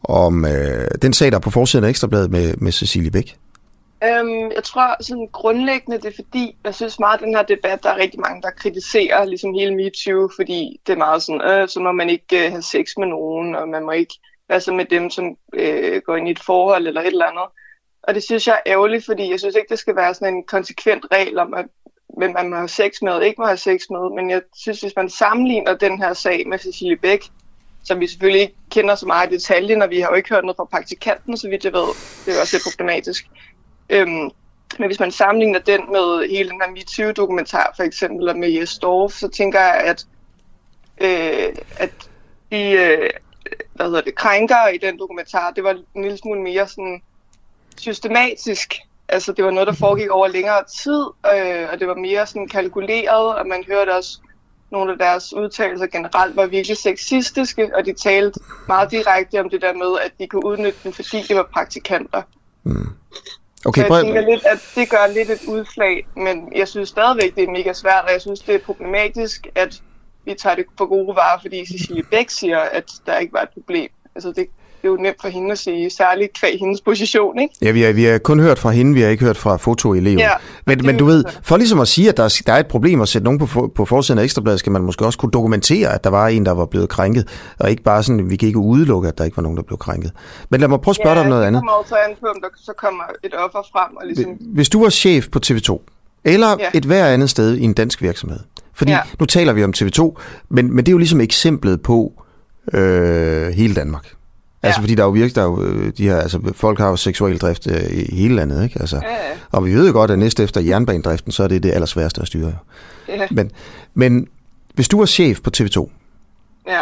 S1: om øh, den sag, der er på forsiden af Ekstrabladet med, med Cecilie Bæk?
S9: Øhm, jeg tror sådan grundlæggende, det er fordi, jeg synes meget, at den her debat, der er rigtig mange, der kritiserer ligesom hele MeToo, fordi det er meget sådan, øh, så må man ikke øh, have sex med nogen, og man må ikke hvad så med dem, som øh, går ind i et forhold eller et eller andet. Og det synes jeg er ærgerligt, fordi jeg synes ikke, det skal være sådan en konsekvent regel om, at hvem man må have sex med og ikke må have sex med. Men jeg synes, hvis man sammenligner den her sag med Cecilie Bæk, som vi selvfølgelig ikke kender så meget i detalje, når vi har jo ikke hørt noget fra praktikanten, så vidt jeg ved. Det er også lidt problematisk. Øhm, men hvis man sammenligner den med hele den her MeToo-dokumentar for eksempel, eller med Jes Dorf, så tænker jeg, at, øh, at de øh, hvad hedder det, krænkere i den dokumentar, det var en lille smule mere sådan systematisk. Altså det var noget, der foregik over længere tid, øh, og det var mere sådan kalkuleret, og man hørte også nogle af deres udtalelser generelt var virkelig sexistiske, og de talte meget direkte om det der med, at de kunne udnytte dem, fordi de var praktikanter. Mm. Okay, så jeg tænker lidt, at det gør lidt et udslag, men jeg synes stadigvæk, det er mega svært, og jeg synes, det er problematisk, at vi tager det for gode varer, fordi Cecilie Bæk siger, at der ikke var et problem. Altså det, det er jo nemt for hende at sige, særligt kvæg hendes position, ikke?
S1: Ja, vi har, vi har kun hørt fra hende, vi har ikke hørt fra fotoeleven. Ja, men, men du ved, for ligesom at sige, at der, der er et problem at sætte nogen på, på forsiden af Ekstrabladet, skal man måske også kunne dokumentere, at der var en, der var blevet krænket, og ikke bare sådan, vi kan ikke udelukke, at der ikke var nogen, der blev krænket. Men lad mig prøve at spørge ja, dig om noget andet.
S9: Ja, det kommer an på, om der så kommer et offer frem. Og ligesom...
S1: Hvis du var chef på TV2, eller ja. et hver andet sted i en dansk virksomhed, fordi ja. nu taler vi om TV2, men, men det er jo ligesom eksemplet på øh, hele Danmark. Altså ja. fordi der er jo virkelig, der er jo, øh, de her, altså folk har jo seksuel drift øh, i hele landet, ikke? Altså, ja, ja. Og vi ved jo godt, at næste efter jernbanedriften, så er det det allersværeste at styre. Ja. Men, men hvis du var chef på TV2,
S9: ja.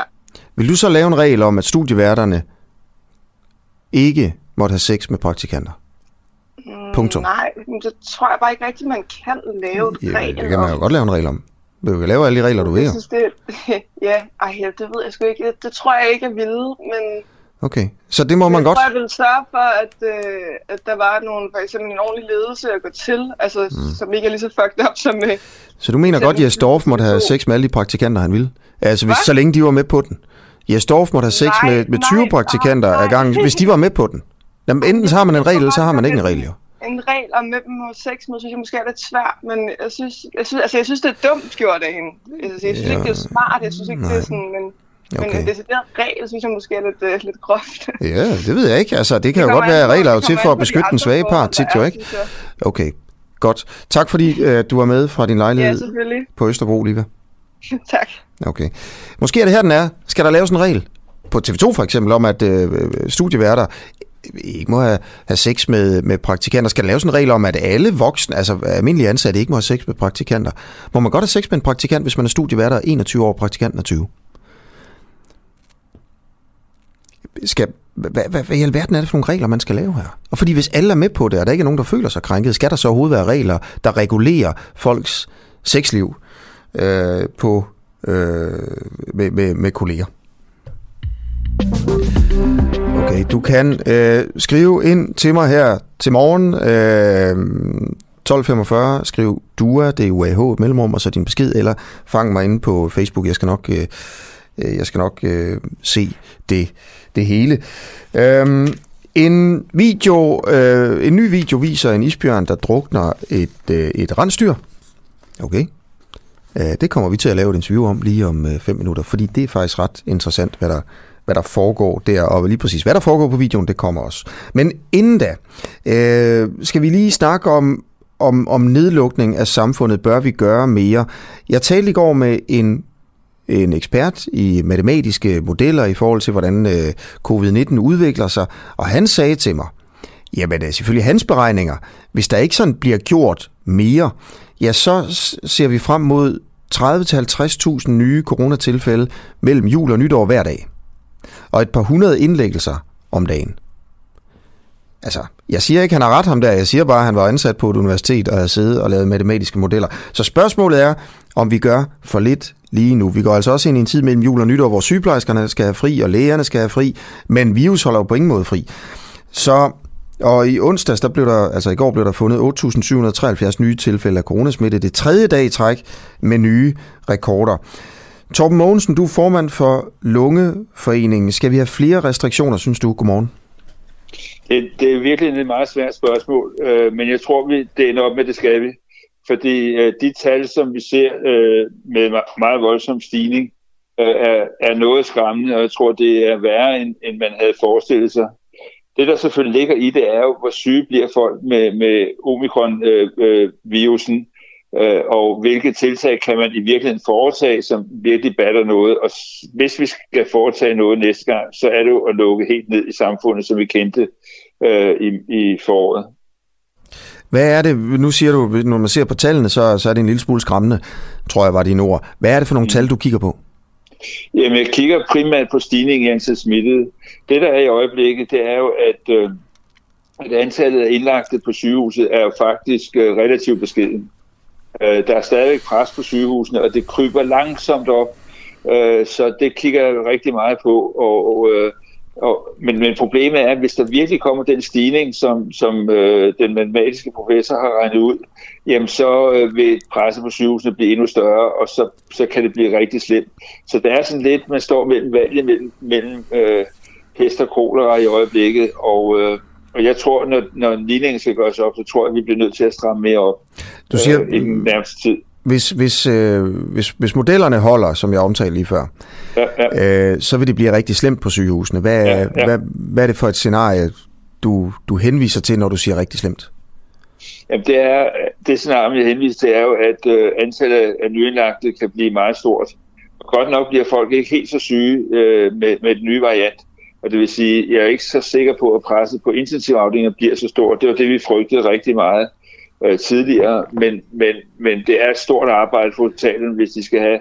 S1: vil du så lave en regel om, at studieværterne ikke måtte have sex med praktikanter?
S9: Punktum. Nej, det tror jeg bare ikke rigtigt, man kan lave ja, regel
S1: Det kan man jo godt lave en regel om. Du kan lave alle de regler, du vil.
S9: Jeg synes, det, ja, ej, det ved jeg sgu ikke. Det, det tror jeg ikke, jeg ville, men...
S1: Okay, så det må man
S9: jeg
S1: godt...
S9: Jeg vil sørge for, at, øh, at der var nogle, for eksempel en ordentlig ledelse at gå til, altså, mm. som ikke er lige så fucked up som... Øh,
S1: så du mener godt, at Jes Dorf måtte have sex med alle de praktikanter, han ville? Altså, hvis, så længe de var med på den. Jes Dorf måtte have sex nej, med, med 20 nej, praktikanter nej, nej. ad gangen, hvis de var med på den. Jamen, enten så har man en regel, eller så har man ikke en regel, jo
S9: en regel om hvem må sex med, synes jeg måske er lidt svært, men jeg synes, jeg synes, altså, jeg synes det er dumt gjort af hende. Altså, jeg synes ja. ikke, det er smart, jeg synes ikke, Nej. det er sådan, men, okay. men en decideret regel, synes jeg måske er lidt, uh, lidt groft.
S1: Ja, det ved jeg ikke. Altså, det kan det jo godt være, at regler jo til for at beskytte den svage part, tit jo ikke. Okay, godt. Tak fordi uh, du var med fra din lejlighed ja, på Østerbro, Liva.
S9: tak.
S1: Okay. Måske er det her, den er. Skal der laves en regel? På TV2 for eksempel, om at uh, studieværter ikke må have, have sex med, med praktikanter. Skal der laves en regel om, at alle voksne, altså almindelige ansatte, ikke må have sex med praktikanter? Må man godt have sex med en praktikant, hvis man er studieværter 21 år, praktikanten er 20? Skal, hvad, hvad, hvad i alverden er det for nogle regler, man skal lave her? Og fordi hvis alle er med på det, og der ikke er nogen, der føler sig krænket, skal der så overhovedet være regler, der regulerer folks sexliv øh, på, øh, med, med, med kolleger? Okay, du kan øh, skrive ind til mig her til morgen. Øh, 1245, skriv DUA, det er UAH, et mellemrum, og så din besked, eller fang mig inde på Facebook. Jeg skal nok, øh, øh, jeg skal nok øh, se det, det hele. Øh, en video, øh, en ny video viser en isbjørn, der drukner et, øh, et rensdyr. Okay. Øh, det kommer vi til at lave et interview om lige om øh, fem minutter, fordi det er faktisk ret interessant, hvad der, hvad der foregår der, og lige præcis hvad der foregår på videoen, det kommer også. Men inden da, øh, skal vi lige snakke om, om, om nedlukning af samfundet. Bør vi gøre mere? Jeg talte i går med en en ekspert i matematiske modeller i forhold til, hvordan øh, covid-19 udvikler sig, og han sagde til mig, jamen det er selvfølgelig hans beregninger, hvis der ikke sådan bliver gjort mere, ja, så ser vi frem mod 30-50.000 nye coronatilfælde mellem jul og nytår hver dag. Og et par hundrede indlæggelser om dagen. Altså, jeg siger ikke, han har ret ham der. Jeg siger bare, at han var ansat på et universitet og havde siddet og lavet matematiske modeller. Så spørgsmålet er, om vi gør for lidt lige nu. Vi går altså også ind i en tid mellem jul og nytår, hvor sygeplejerskerne skal have fri, og lægerne skal have fri, men virus holder jo på ingen måde fri. Så og i onsdags, der blev der, altså i går blev der fundet 8.773 nye tilfælde af coronasmitte. Det tredje dag i træk med nye rekorder. Torben Mogensen, du er formand for Lungeforeningen. Skal vi have flere restriktioner, synes du? Godmorgen.
S10: Det, det er virkelig et meget svært spørgsmål, øh, men jeg tror, vi, det ender op med, det skal vi. Fordi øh, de tal, som vi ser øh, med meget voldsom stigning, øh, er, er noget skræmmende, og jeg tror, det er værre, end, end man havde forestillet sig. Det, der selvfølgelig ligger i det, er jo, hvor syge bliver folk med, med omikron-virusen, øh, øh, og hvilke tiltag kan man i virkeligheden foretage, som virkelig batter noget. Og hvis vi skal foretage noget næste gang, så er det jo at lukke helt ned i samfundet, som vi kendte øh, i, i foråret.
S1: Hvad er det, nu siger du, når man ser på tallene, så, så er det en lille smule skræmmende, tror jeg var dine ord. Hvad er det for nogle mm. tal, du kigger på?
S10: Jamen, jeg kigger primært på stigningen i antal smittede. Det, der er i øjeblikket, det er jo, at, øh, at antallet af indlagte på sygehuset er jo faktisk øh, relativt beskeden. Øh, der er stadigvæk pres på sygehusene, og det kryber langsomt op, øh, så det kigger jeg rigtig meget på. Og, og øh, og, men, men problemet er, at hvis der virkelig kommer den stigning, som, som øh, den matematiske professor har regnet ud, jamen så øh, vil presset på sygehusene blive endnu større, og så, så kan det blive rigtig slemt. Så det er sådan lidt, man står mellem valget mellem, mellem øh, hest og kolera i øjeblikket, og, øh, og jeg tror, når, når ligningen skal gøres op, så tror jeg, at vi bliver nødt til at stramme mere op
S1: du siger, øh, i den nærmeste tid. Hvis, hvis, øh, hvis, hvis modellerne holder, som jeg omtalte lige før, ja, ja. Øh, så vil det blive rigtig slemt på sygehusene. Hvad, ja, ja. Hvad, hvad er det for et scenarie, du, du henviser til, når du siger rigtig slemt?
S10: Jamen det, er, det scenarie, jeg henviser til, er jo, at øh, antallet af nyindlagte kan blive meget stort. Og godt nok bliver folk ikke helt så syge øh, med, med den nye variant. Og det vil sige, jeg er ikke så sikker på, at presset på intensivafdelinger bliver så stort. Det var det, vi frygtede rigtig meget øh, tidligere, men, men, men det er et stort arbejde for hospitalen, hvis de skal have,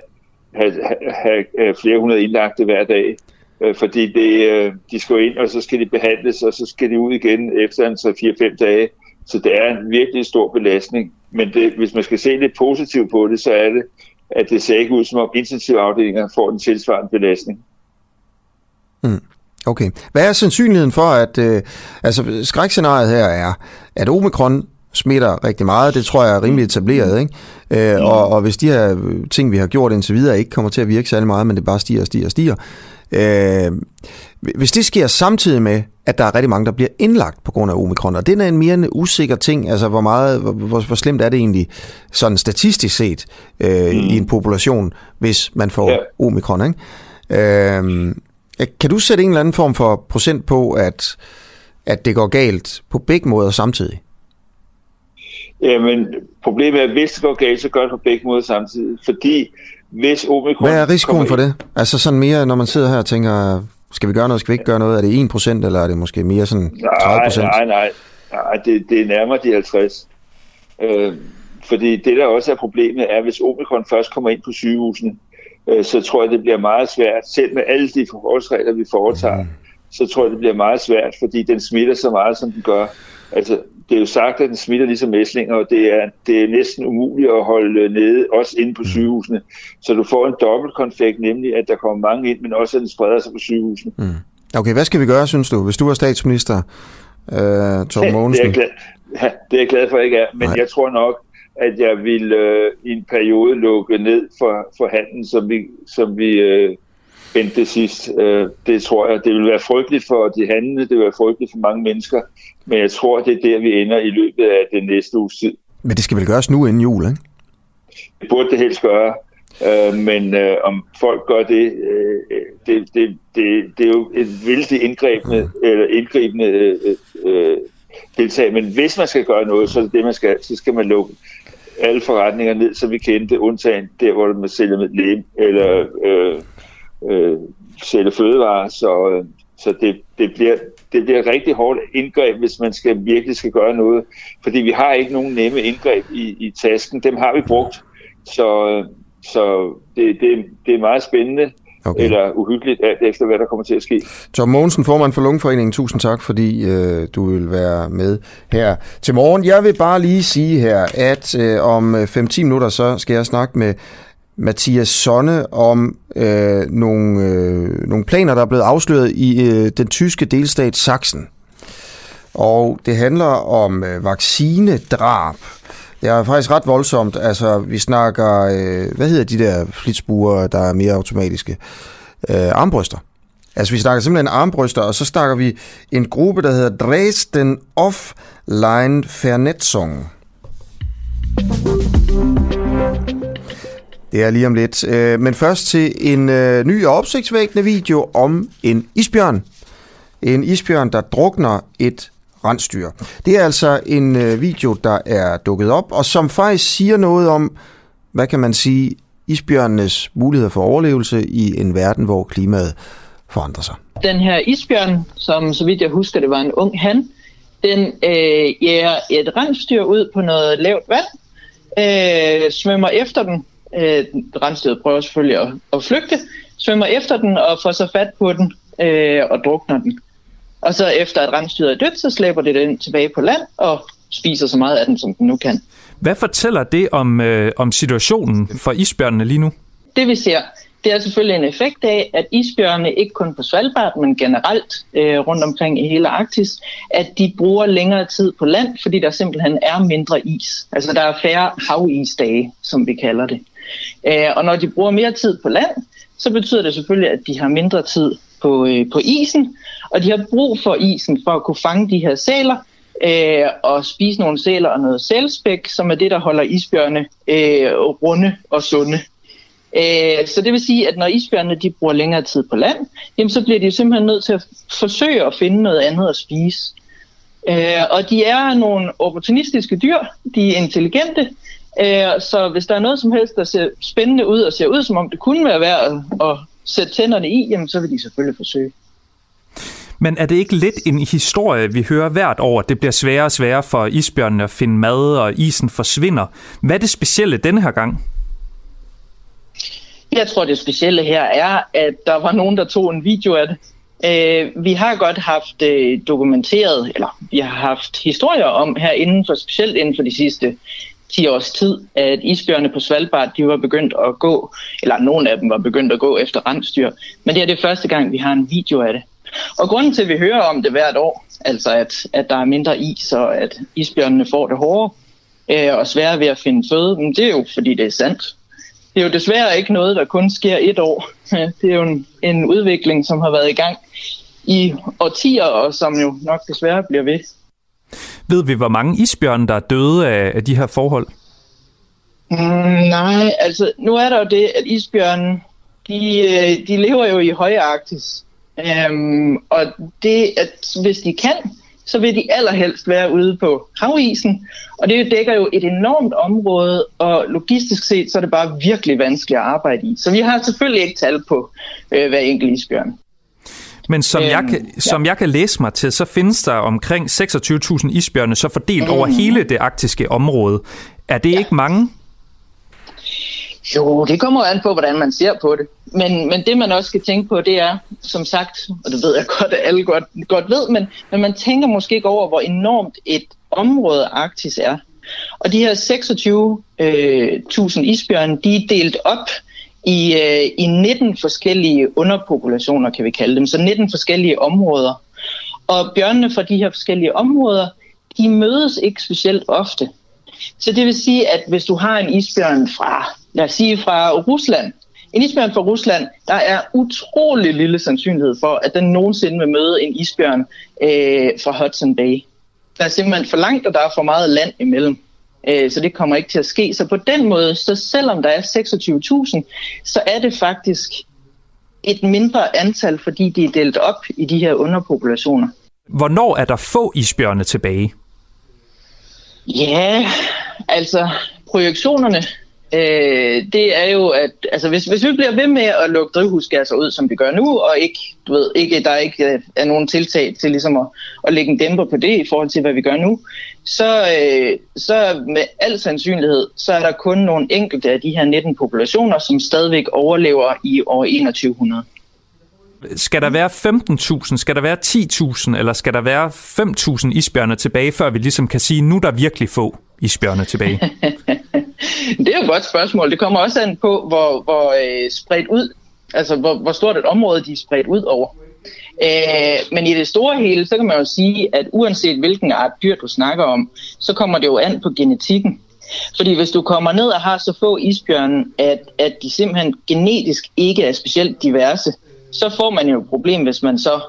S10: have, have, have flere hundrede indlagte hver dag. Øh, fordi det, øh, de skal ind, og så skal de behandles, og så skal de ud igen efter en 3-4-5 dage. Så det er en virkelig stor belastning. Men det, hvis man skal se lidt positivt på det, så er det, at det ser ikke ud som om intensivafdelinger får en tilsvarende belastning.
S1: Mm. Okay. Hvad er sandsynligheden for, at øh, altså skrækscenariet her er, at omikron smitter rigtig meget. Det tror jeg er rimelig etableret. Ikke? Øh, og, og hvis de her ting, vi har gjort indtil videre, ikke kommer til at virke særlig meget, men det bare stiger og stiger og stiger. Øh, hvis det sker samtidig med, at der er rigtig mange, der bliver indlagt på grund af omikron, og det er en mere en usikker ting, altså hvor meget, hvor, hvor slemt er det egentlig sådan statistisk set øh, mm. i en population, hvis man får ja. omikron, ikke? Øh, kan du sætte en eller anden form for procent på, at, at det går galt på begge måder samtidig?
S10: Jamen, problemet er, at hvis det går galt, så gør det på begge måder samtidig. Fordi hvis omikron...
S1: Hvad er risikoen for det? Altså sådan mere, når man sidder her og tænker, skal vi gøre noget, skal vi ikke gøre noget? Er det 1%, eller er det måske mere sådan 30%?
S10: Nej, nej, nej. nej det, det er nærmere de 50. Øh, fordi det, der også er problemet, er, hvis omikron først kommer ind på sygehusene, øh, så tror jeg, det bliver meget svært, selv med alle de forholdsregler, vi foretager, mm. så tror jeg, det bliver meget svært, fordi den smitter så meget, som den gør. Altså, det er jo sagt, at den smitter ligesom mæslinger, og det er, det er næsten umuligt at holde nede, også inde på mm. sygehusene. Så du får en dobbeltkonfekt, nemlig at der kommer mange ind, men også at den spreder sig på sygehusene. Mm.
S1: Okay, hvad skal vi gøre, synes du, hvis du er statsminister, øh, Torben Mogensen?
S10: Det er, glad, ja, det er jeg glad for, at jeg ikke er, men Nej. jeg tror nok, at jeg vil øh, i en periode lukke ned for, for handlen, som vi, som vi øh, endte sidst. Øh, det tror jeg, det vil være frygteligt for de handlende, det vil være frygteligt for mange mennesker, men jeg tror, det er der, vi ender i løbet af den næste uges tid.
S1: Men det skal vel gøres nu inden jul, ikke?
S10: Det burde det helst gøre. Øh, men øh, om folk gør det, øh, det, det, det, det er jo et vildt indgribende, eller indgribende øh, øh, deltage. Men hvis man skal gøre noget, så er det det, man skal. Så skal man lukke alle forretninger ned, så vi kendte, undtagen der, hvor man sælger med lem, eller øh, øh, sælger fødevarer. Så, øh, så det, det, bliver, det bliver rigtig hårdt indgreb, hvis man skal virkelig skal gøre noget. Fordi vi har ikke nogen nemme indgreb i, i tasken. Dem har vi brugt. Så, øh, så det, det, det er meget spændende. Okay. Eller uhyggeligt, alt efter hvad der kommer til at ske.
S1: Tom Mogensen, formand for Lungeforeningen, tusind tak, fordi øh, du vil være med her til morgen. Jeg vil bare lige sige her, at øh, om 5-10 minutter, så skal jeg snakke med Mathias Sonne om øh, nogle, øh, nogle planer, der er blevet afsløret i øh, den tyske delstat Sachsen. Og det handler om øh, vaccinedrab. Det er faktisk ret voldsomt. Altså, vi snakker, øh, hvad hedder de der flitsbuer, der er mere automatiske? Øh, armbryster. Altså, vi snakker simpelthen armbryster, og så snakker vi en gruppe, der hedder Dresden Offline Vernetzung. Det er lige om lidt. Øh, men først til en øh, ny og opsigtsvækkende video om en isbjørn. En isbjørn, der drukner et rensdyr. Det er altså en øh, video, der er dukket op, og som faktisk siger noget om, hvad kan man sige, isbjørnenes muligheder for overlevelse i en verden, hvor klimaet forandrer sig.
S11: Den her isbjørn, som så vidt jeg husker, det var en ung han, den øh, jæger et rensdyr ud på noget lavt vand, øh, svømmer efter den. Øh, rensdyret prøver selvfølgelig at, at flygte, svømmer efter den og får så fat på den øh, og drukner den. Og så efter at rensdyret er dødt, så slæber det den tilbage på land og spiser så meget af den, som den nu kan.
S12: Hvad fortæller det om, øh, om situationen for isbjørnene lige nu?
S11: Det vi ser, det er selvfølgelig en effekt af, at isbjørnene, ikke kun på Svalbard, men generelt øh, rundt omkring i hele Arktis, at de bruger længere tid på land, fordi der simpelthen er mindre is. Altså der er færre havisdage, som vi kalder det. Øh, og når de bruger mere tid på land, så betyder det selvfølgelig, at de har mindre tid på, øh, på isen, og de har brug for isen for at kunne fange de her sæler øh, og spise nogle sæler og noget sælspæk, som er det, der holder isbjørne øh, runde og sunde. Øh, så det vil sige, at når isbjørnene de bruger længere tid på land, jamen, så bliver de simpelthen nødt til at forsøge at finde noget andet at spise. Øh, og de er nogle opportunistiske dyr, de er intelligente, øh, så hvis der er noget som helst, der ser spændende ud og ser ud, som om det kunne være værd at, at sætte tænderne i, jamen, så vil de selvfølgelig forsøge.
S12: Men er det ikke lidt en historie, vi hører hvert år, at det bliver sværere og sværere for isbjørnene at finde mad, og isen forsvinder? Hvad er det specielle denne her gang?
S11: Jeg tror, det specielle her er, at der var nogen, der tog en video af det. Øh, vi har godt haft øh, dokumenteret, eller vi har haft historier om her inden for, specielt inden for de sidste 10 års tid, at isbjørne på Svalbard, de var begyndt at gå, eller nogle af dem var begyndt at gå efter rensdyr. Men det er det første gang, vi har en video af det. Og grunden til, at vi hører om det hvert år, altså at, at der er mindre is, og at isbjørnene får det hårdere øh, og sværere ved at finde føde, men det er jo, fordi det er sandt. Det er jo desværre ikke noget, der kun sker et år. Det er jo en, en udvikling, som har været i gang i årtier, og som jo nok desværre bliver ved.
S12: Ved vi, hvor mange isbjørne, der er døde af, af de her forhold?
S11: Mm, nej, altså nu er der jo det, at isbjørnen, de, øh, de lever jo i høje Arktis. Øhm, og det, at hvis de kan, så vil de allerhelst være ude på havisen. Og det dækker jo et enormt område, og logistisk set, så er det bare virkelig vanskeligt at arbejde i. Så vi har selvfølgelig ikke tal på øh, hver enkelt isbjørn.
S12: Men som, øhm, jeg kan, ja. som jeg kan læse mig til, så findes der omkring 26.000 isbjørne, så fordelt mm. over hele det arktiske område. Er det ja. ikke mange?
S11: Jo, det kommer an på, hvordan man ser på det. Men, men det, man også skal tænke på, det er, som sagt, og det ved jeg godt, at alle godt, godt ved, men, men man tænker måske ikke over, hvor enormt et område Arktis er. Og de her 26.000 øh, isbjørne, de er delt op i, øh, i 19 forskellige underpopulationer, kan vi kalde dem. Så 19 forskellige områder. Og bjørnene fra de her forskellige områder, de mødes ikke specielt ofte. Så det vil sige, at hvis du har en isbjørn fra, lad os sige fra Rusland, en isbjørn fra Rusland, der er utrolig lille sandsynlighed for, at den nogensinde vil møde en isbjørn øh, fra Hudson Bay. Der er simpelthen for langt, og der er for meget land imellem. Øh, så det kommer ikke til at ske. Så på den måde, så selvom der er 26.000, så er det faktisk et mindre antal, fordi de er delt op i de her underpopulationer.
S12: Hvornår er der få isbjørne tilbage?
S11: Ja, altså projektionerne øh, det er jo, at altså, hvis, hvis vi bliver ved med at lukke drivhusgasser ud, som vi gør nu, og ikke, du ved, ikke, der ikke øh, er nogen tiltag til ligesom at, at lægge en dæmper på det i forhold til, hvad vi gør nu, så, øh, så med al sandsynlighed, så er der kun nogle enkelte af de her 19 populationer, som stadigvæk overlever i år 2100.
S12: Skal der være 15.000, skal der være 10.000, eller skal der være 5.000 isbjørne tilbage, før vi ligesom kan sige, nu er der virkelig få? Isbjørne tilbage?
S11: det er jo et godt spørgsmål. Det kommer også an på, hvor, hvor øh, spredt ud, altså hvor, hvor stort et område de er spredt ud over. Øh, men i det store hele, så kan man jo sige, at uanset hvilken art dyr du snakker om, så kommer det jo an på genetikken. Fordi hvis du kommer ned og har så få isbjørne, at, at de simpelthen genetisk ikke er specielt diverse, så får man jo et problem, hvis man så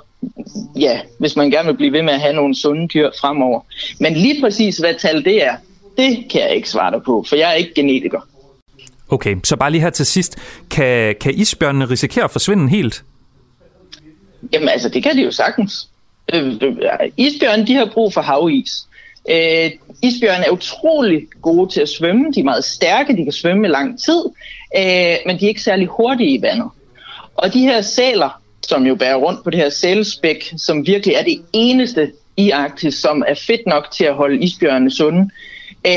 S11: ja, hvis man gerne vil blive ved med at have nogle sunde dyr fremover. Men lige præcis hvad tal det er, det kan jeg ikke svare dig på, for jeg er ikke genetiker.
S12: Okay, så bare lige her til sidst. Kan, kan isbjørnene risikere at forsvinde helt?
S11: Jamen altså, det kan de jo sagtens. Øh, øh, isbjørne, de har brug for havis. Øh, isbjørne er utrolig gode til at svømme. De er meget stærke, de kan svømme i lang tid, øh, men de er ikke særlig hurtige i vandet. Og de her sæler, som jo bærer rundt på det her sælspæk, som virkelig er det eneste i Arktis, som er fedt nok til at holde isbjørnene sunde, øh,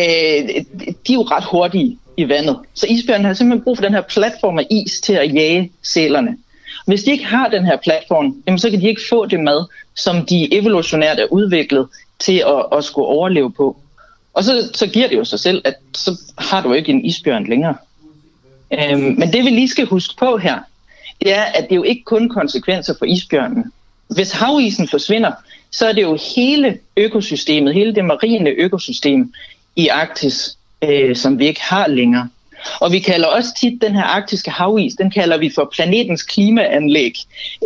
S11: de er jo ret hurtige i vandet. Så isbjørnen har simpelthen brug for den her platform af is til at jage sælerne. Hvis de ikke har den her platform, jamen, så kan de ikke få det mad, som de evolutionært er udviklet til at, at skulle overleve på. Og så, så giver det jo sig selv, at så har du ikke en isbjørn længere. Øhm, men det vi lige skal huske på her, det er, at det er jo ikke kun konsekvenser for isbjørnen. Hvis havisen forsvinder, så er det jo hele økosystemet, hele det marine økosystem, i Arktis, øh, som vi ikke har længere. Og vi kalder også tit den her arktiske havis, den kalder vi for planetens klimaanlæg,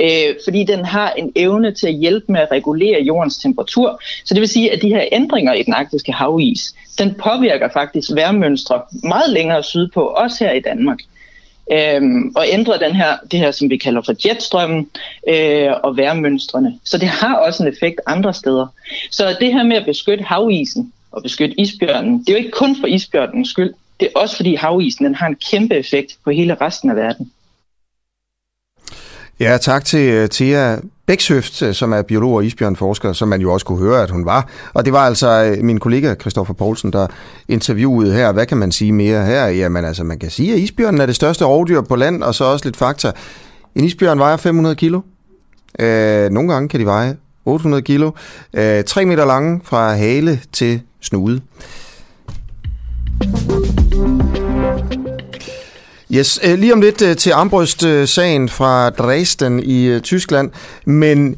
S11: øh, fordi den har en evne til at hjælpe med at regulere jordens temperatur. Så det vil sige, at de her ændringer i den arktiske havis, den påvirker faktisk vejrmønstre meget længere sydpå, også her i Danmark. Øhm, og ændre den her, det her, som vi kalder for jetstrømmen øh, og vejrmønstrene. Så det har også en effekt andre steder. Så det her med at beskytte havisen, at beskytte isbjørnen. Det er jo ikke kun for isbjørnens skyld. Det er også fordi havisen den har en kæmpe effekt på hele resten af verden.
S1: Ja, tak til øh, Thea Bækshøft, øh, som er biolog og isbjørnforsker, som man jo også kunne høre, at hun var. Og det var altså øh, min kollega Christoffer Poulsen, der interviewede her. Hvad kan man sige mere her? Jamen altså, man kan sige, at isbjørnen er det største rovdyr på land, og så også lidt fakta. En isbjørn vejer 500 kilo. Øh, nogle gange kan de veje 800 kilo. Øh, uh, 3 meter lange fra hale til snude. Yes, øh, lige om lidt øh, til armbrøst-sagen fra Dresden i Tyskland, men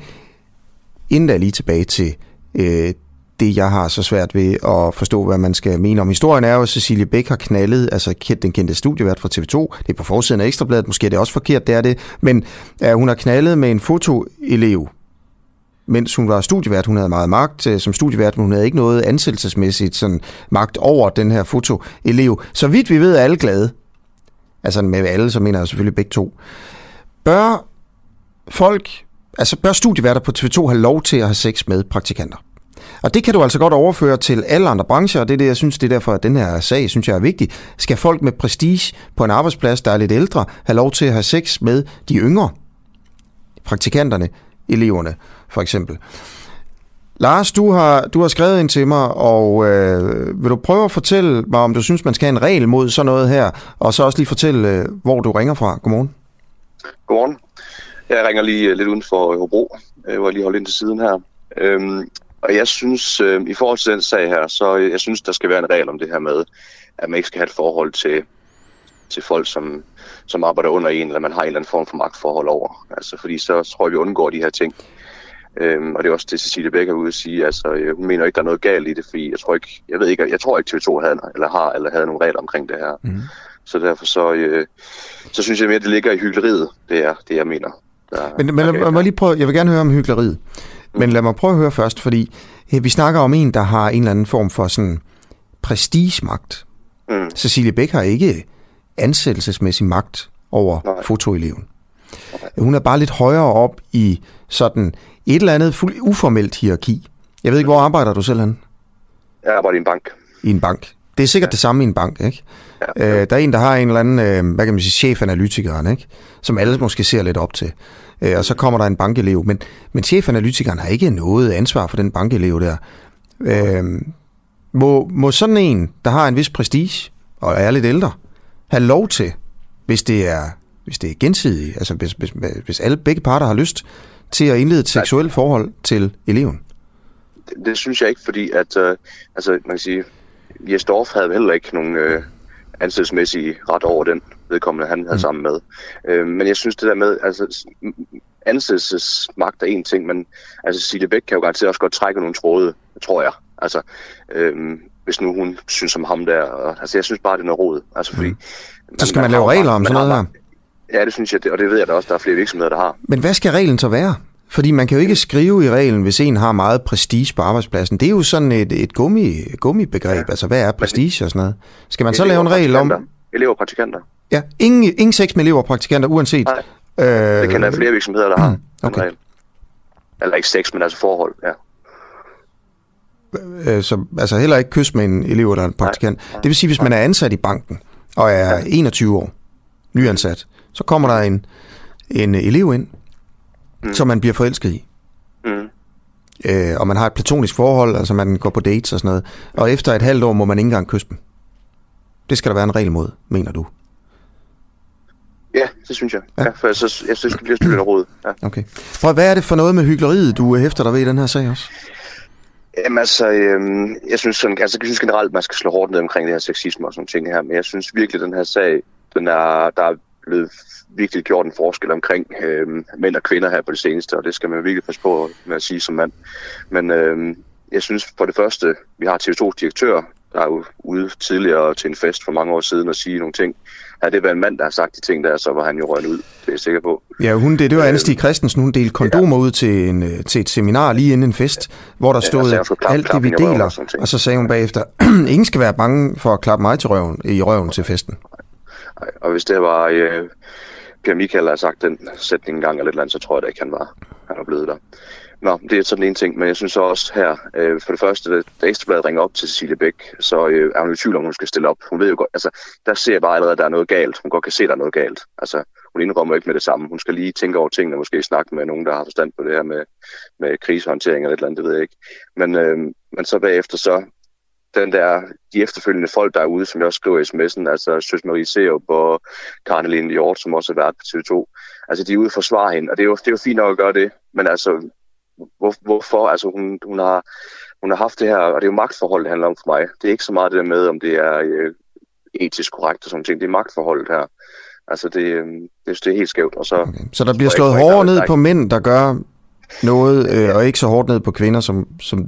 S1: inden da lige tilbage til øh, det, jeg har så svært ved at forstå, hvad man skal mene om. Historien er jo, at Cecilie Bæk har knaldet, altså den kendte studievært fra TV2. Det er på forsiden af Ekstrabladet, måske er det også forkert, det er det. Men øh, hun har knaldet med en fotoelev, mens hun var studievært. Hun havde meget magt øh, som studievært, men hun havde ikke noget ansættelsesmæssigt sådan, magt over den her fotoelev. Så vidt vi ved, er alle glade. Altså med alle, så mener jeg selvfølgelig begge to. Bør folk, altså bør studieværter på TV2 have lov til at have sex med praktikanter? Og det kan du altså godt overføre til alle andre brancher, og det er det, jeg synes, det er derfor, at den her sag, synes jeg er vigtig. Skal folk med prestige på en arbejdsplads, der er lidt ældre, have lov til at have sex med de yngre? Praktikanterne, eleverne for eksempel. Lars, du har, du har skrevet ind til mig, og øh, vil du prøve at fortælle mig, om du synes, man skal have en regel mod sådan noget her, og så også lige fortælle, øh, hvor du ringer fra. Godmorgen.
S13: Godmorgen. Jeg ringer lige øh, lidt uden for Hobro, øh, hvor jeg lige holder ind til siden her. Øhm, og jeg synes, øh, i forhold til den sag her, så øh, jeg synes, der skal være en regel om det her med, at man ikke skal have et forhold til, til folk, som, som arbejder under en, eller man har en eller anden form for magtforhold over. Altså, fordi så tror jeg, vi undgår de her ting. Øhm, og det er også det, Cecilie Becker ude at sige. Altså, øh, hun mener ikke, der er noget galt i det, fordi jeg tror ikke, jeg ved ikke, jeg tror ikke TV2 havde, eller har, eller havde nogle regler omkring det her. Mm. Så derfor så, øh, så synes jeg mere, det ligger i hyggeleriet, det er det, jeg mener. Der,
S1: men men lad mig lige prøve, jeg vil gerne høre om hyggeleriet. Men lad mig prøve at høre først, fordi vi snakker om en, der har en eller anden form for sådan prestigemagt.
S13: Mm.
S1: Cecilie Bæk har ikke ansættelsesmæssig magt over Nej. fotoeleven. Hun er bare lidt højere op i sådan et eller andet fuld uformelt hierarki. Jeg ved ikke, hvor arbejder du selv hen?
S13: Jeg arbejder i en bank.
S1: I en bank. Det er sikkert ja. det samme i en bank, ikke? Ja. Øh, der er en, der har en eller anden, øh, hvad kan man sige, chefanalytikeren, ikke? Som alle måske ser lidt op til. Øh, og så kommer der en bankelev. Men, men chefanalytikeren har ikke noget ansvar for den bankelev der. Øh, må, må sådan en, der har en vis prestige, og er lidt ældre, have lov til, hvis det er, hvis det er gensidigt, altså hvis, hvis, hvis alle begge parter har lyst til at indlede et seksuelt forhold til eleven?
S13: Det, det synes jeg ikke, fordi at, øh, altså man kan sige, Jes Dorf havde heller ikke nogen øh, ansættelsesmæssige ret over den vedkommende, han havde mm. sammen med. Øh, men jeg synes det der med, altså ansættelsesmagt er en ting, men altså Silje Bæk kan jo garanteret også godt trække nogle tråde, tror jeg. Altså, øh, hvis nu hun synes om ham der. Og, altså, jeg synes bare, det er noget råd. Altså, fordi, mm.
S1: Så skal man, man lave regler om sådan noget her?
S13: Ja, det synes jeg, og det ved jeg da også, der er flere virksomheder, der har.
S1: Men hvad skal reglen så være? Fordi man kan jo ikke skrive i reglen, hvis en har meget prestige på arbejdspladsen. Det er jo sådan et, et gummi, gummibegreb. Ja. Altså, hvad er prestige og sådan noget? Skal man så lave en regel om...
S13: Elever og praktikanter.
S1: Ja, ingen, ingen sex med elever og praktikanter, uanset...
S13: Nej, øh, det kan der flere virksomheder, der har. Okay. Eller ikke sex, men altså forhold, ja.
S1: Øh, så, altså heller ikke kys med en elev eller en praktikant. Nej, nej, det vil sige, hvis man er ansat i banken, og er 21 år, nyansat, så kommer der en, en elev ind, mm. som man bliver forelsket i. Mm. Øh, og man har et platonisk forhold, altså man går på dates og sådan noget. Og efter et halvt år må man ikke engang kysse dem. Det skal der være en regel mod, mener du?
S13: Ja, det synes jeg. Ja. ja for jeg synes, jeg synes det bliver styrt råd. Ja.
S1: Okay. Prøv, hvad er det for noget med hyggeleriet, du hæfter dig ved i den her sag også?
S13: Jamen altså, øhm, jeg synes sådan, altså, jeg synes generelt, man skal slå hårdt ned omkring det her sexisme og sådan ting her, men jeg synes virkelig, at den her sag, den er, der er blevet virkelig gjort en forskel omkring øhm, mænd og kvinder her på det seneste, og det skal man virkelig passe på med at sige som mand. Men øhm, jeg synes for det første, vi har TV2's direktør, der er jo ude tidligere til en fest for mange år siden og sige nogle ting. Har det været en mand, der har sagt de ting der, så var han jo røget ud, det er jeg sikker på.
S1: Ja, hun, det, det var Anne Stig øhm, Christensen, hun delte kondomer ja. ud til, en, øh, til et seminar lige inden en fest, hvor der stod ja, klap, alt det, vi deler, og, og så sagde hun bagefter, ingen skal være bange for at klappe mig til røven, i røven til festen.
S13: Og hvis det var øh, Per Michael, der har sagt den sætning en gang eller et eller andet, så tror jeg da ikke, han var, han var blevet der. Nå, det er sådan en ting, men jeg synes også her, øh, for det første, da Ekstrabladet ringer op til Cecilie Bæk, så øh, er hun i tvivl om, hun skal stille op. Hun ved jo godt, altså, der ser jeg bare allerede, at der er noget galt. Hun godt kan se, at der er noget galt. Altså, hun indrømmer ikke med det samme. Hun skal lige tænke over tingene, måske snakke med nogen, der har forstand på det her med, med krisehåndtering eller et eller andet, det ved jeg ikke. Men, øh, men så bagefter så, den der, de efterfølgende folk, der er ude, som jeg også skriver i sms'en, altså Søs Marie Seup og Karneline Hjort, som også har været på TV2, altså de er ude for at forsvare hende, og det er jo, det er jo fint nok at gøre det, men altså hvor, hvorfor? Altså hun, hun, har, hun har haft det her, og det er jo magtforhold, det handler om for mig. Det er ikke så meget det der med, om det er øh, etisk korrekt og sådan ting. Det er magtforholdet her. Altså det, øh, det, det er helt skævt. Og så, okay.
S1: så der bliver slået hårdere ned på mænd, der gør noget, øh, og ikke så hårdt ned på kvinder, som, som,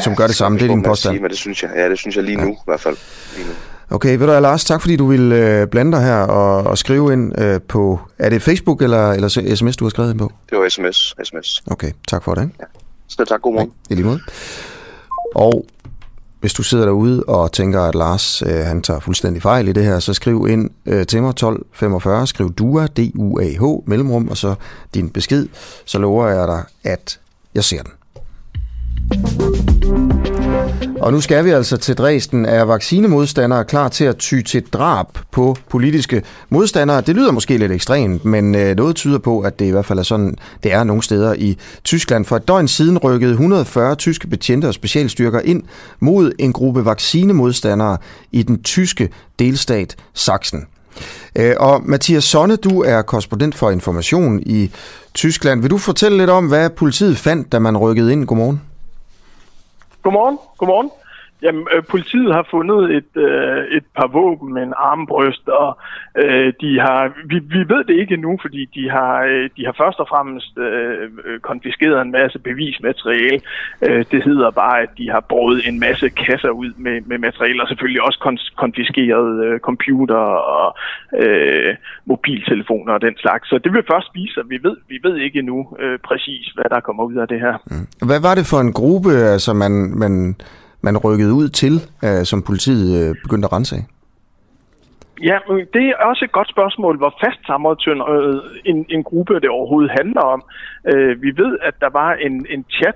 S1: som gør det samme. Det er din påstand.
S13: Sige, men det synes jeg, ja, det synes jeg lige nu ja. i hvert fald. Lige nu.
S1: Okay, ved du Lars, tak fordi du ville øh, blande dig her og, og skrive ind øh, på, er det Facebook eller, eller sms, du har skrevet ind på?
S13: Det var sms. sms.
S1: Okay, tak for det.
S13: Ja. Så tak, god morgen.
S1: Ja, I lige måde. Og hvis du sidder derude og tænker, at Lars øh, han tager fuldstændig fejl i det her, så skriv ind øh, til mig 1245, skriv DUA, D-U-A-H, mellemrum, og så din besked, så lover jeg dig, at jeg ser den. Og nu skal vi altså til Dresden. Er vaccinemodstandere klar til at ty til drab på politiske modstandere? Det lyder måske lidt ekstremt, men øh, noget tyder på, at det i hvert fald er sådan, det er nogle steder i Tyskland. For et døgn siden rykkede 140 tyske betjente og specialstyrker ind mod en gruppe vaccinemodstandere i den tyske delstat Sachsen. Øh, og Mathias Sonne, du er korrespondent for information i Tyskland. Vil du fortælle lidt om, hvad politiet fandt, da man rykkede ind? Godmorgen.
S14: Godmorgen. Godmorgen. Jamen, øh, politiet har fundet et, øh, et par våben med en armbryst, og øh, de har, vi, vi ved det ikke endnu, fordi de har, øh, de har først og fremmest øh, konfiskeret en masse bevismateriale. Øh, det hedder bare, at de har brugt en masse kasser ud med, med materiale, og selvfølgelig også kon- konfiskeret øh, computer og øh, mobiltelefoner og den slags. Så det vil først vise sig. Vi ved, vi ved ikke endnu øh, præcis, hvad der kommer ud af det her.
S1: Mm. Hvad var det for en gruppe, altså man, man man rykkede ud til, øh, som politiet øh, begyndte at rense af?
S14: Ja, det er også et godt spørgsmål, hvor fast sammentynd øh, en, en gruppe det overhovedet handler om. Øh, vi ved, at der var en, en chat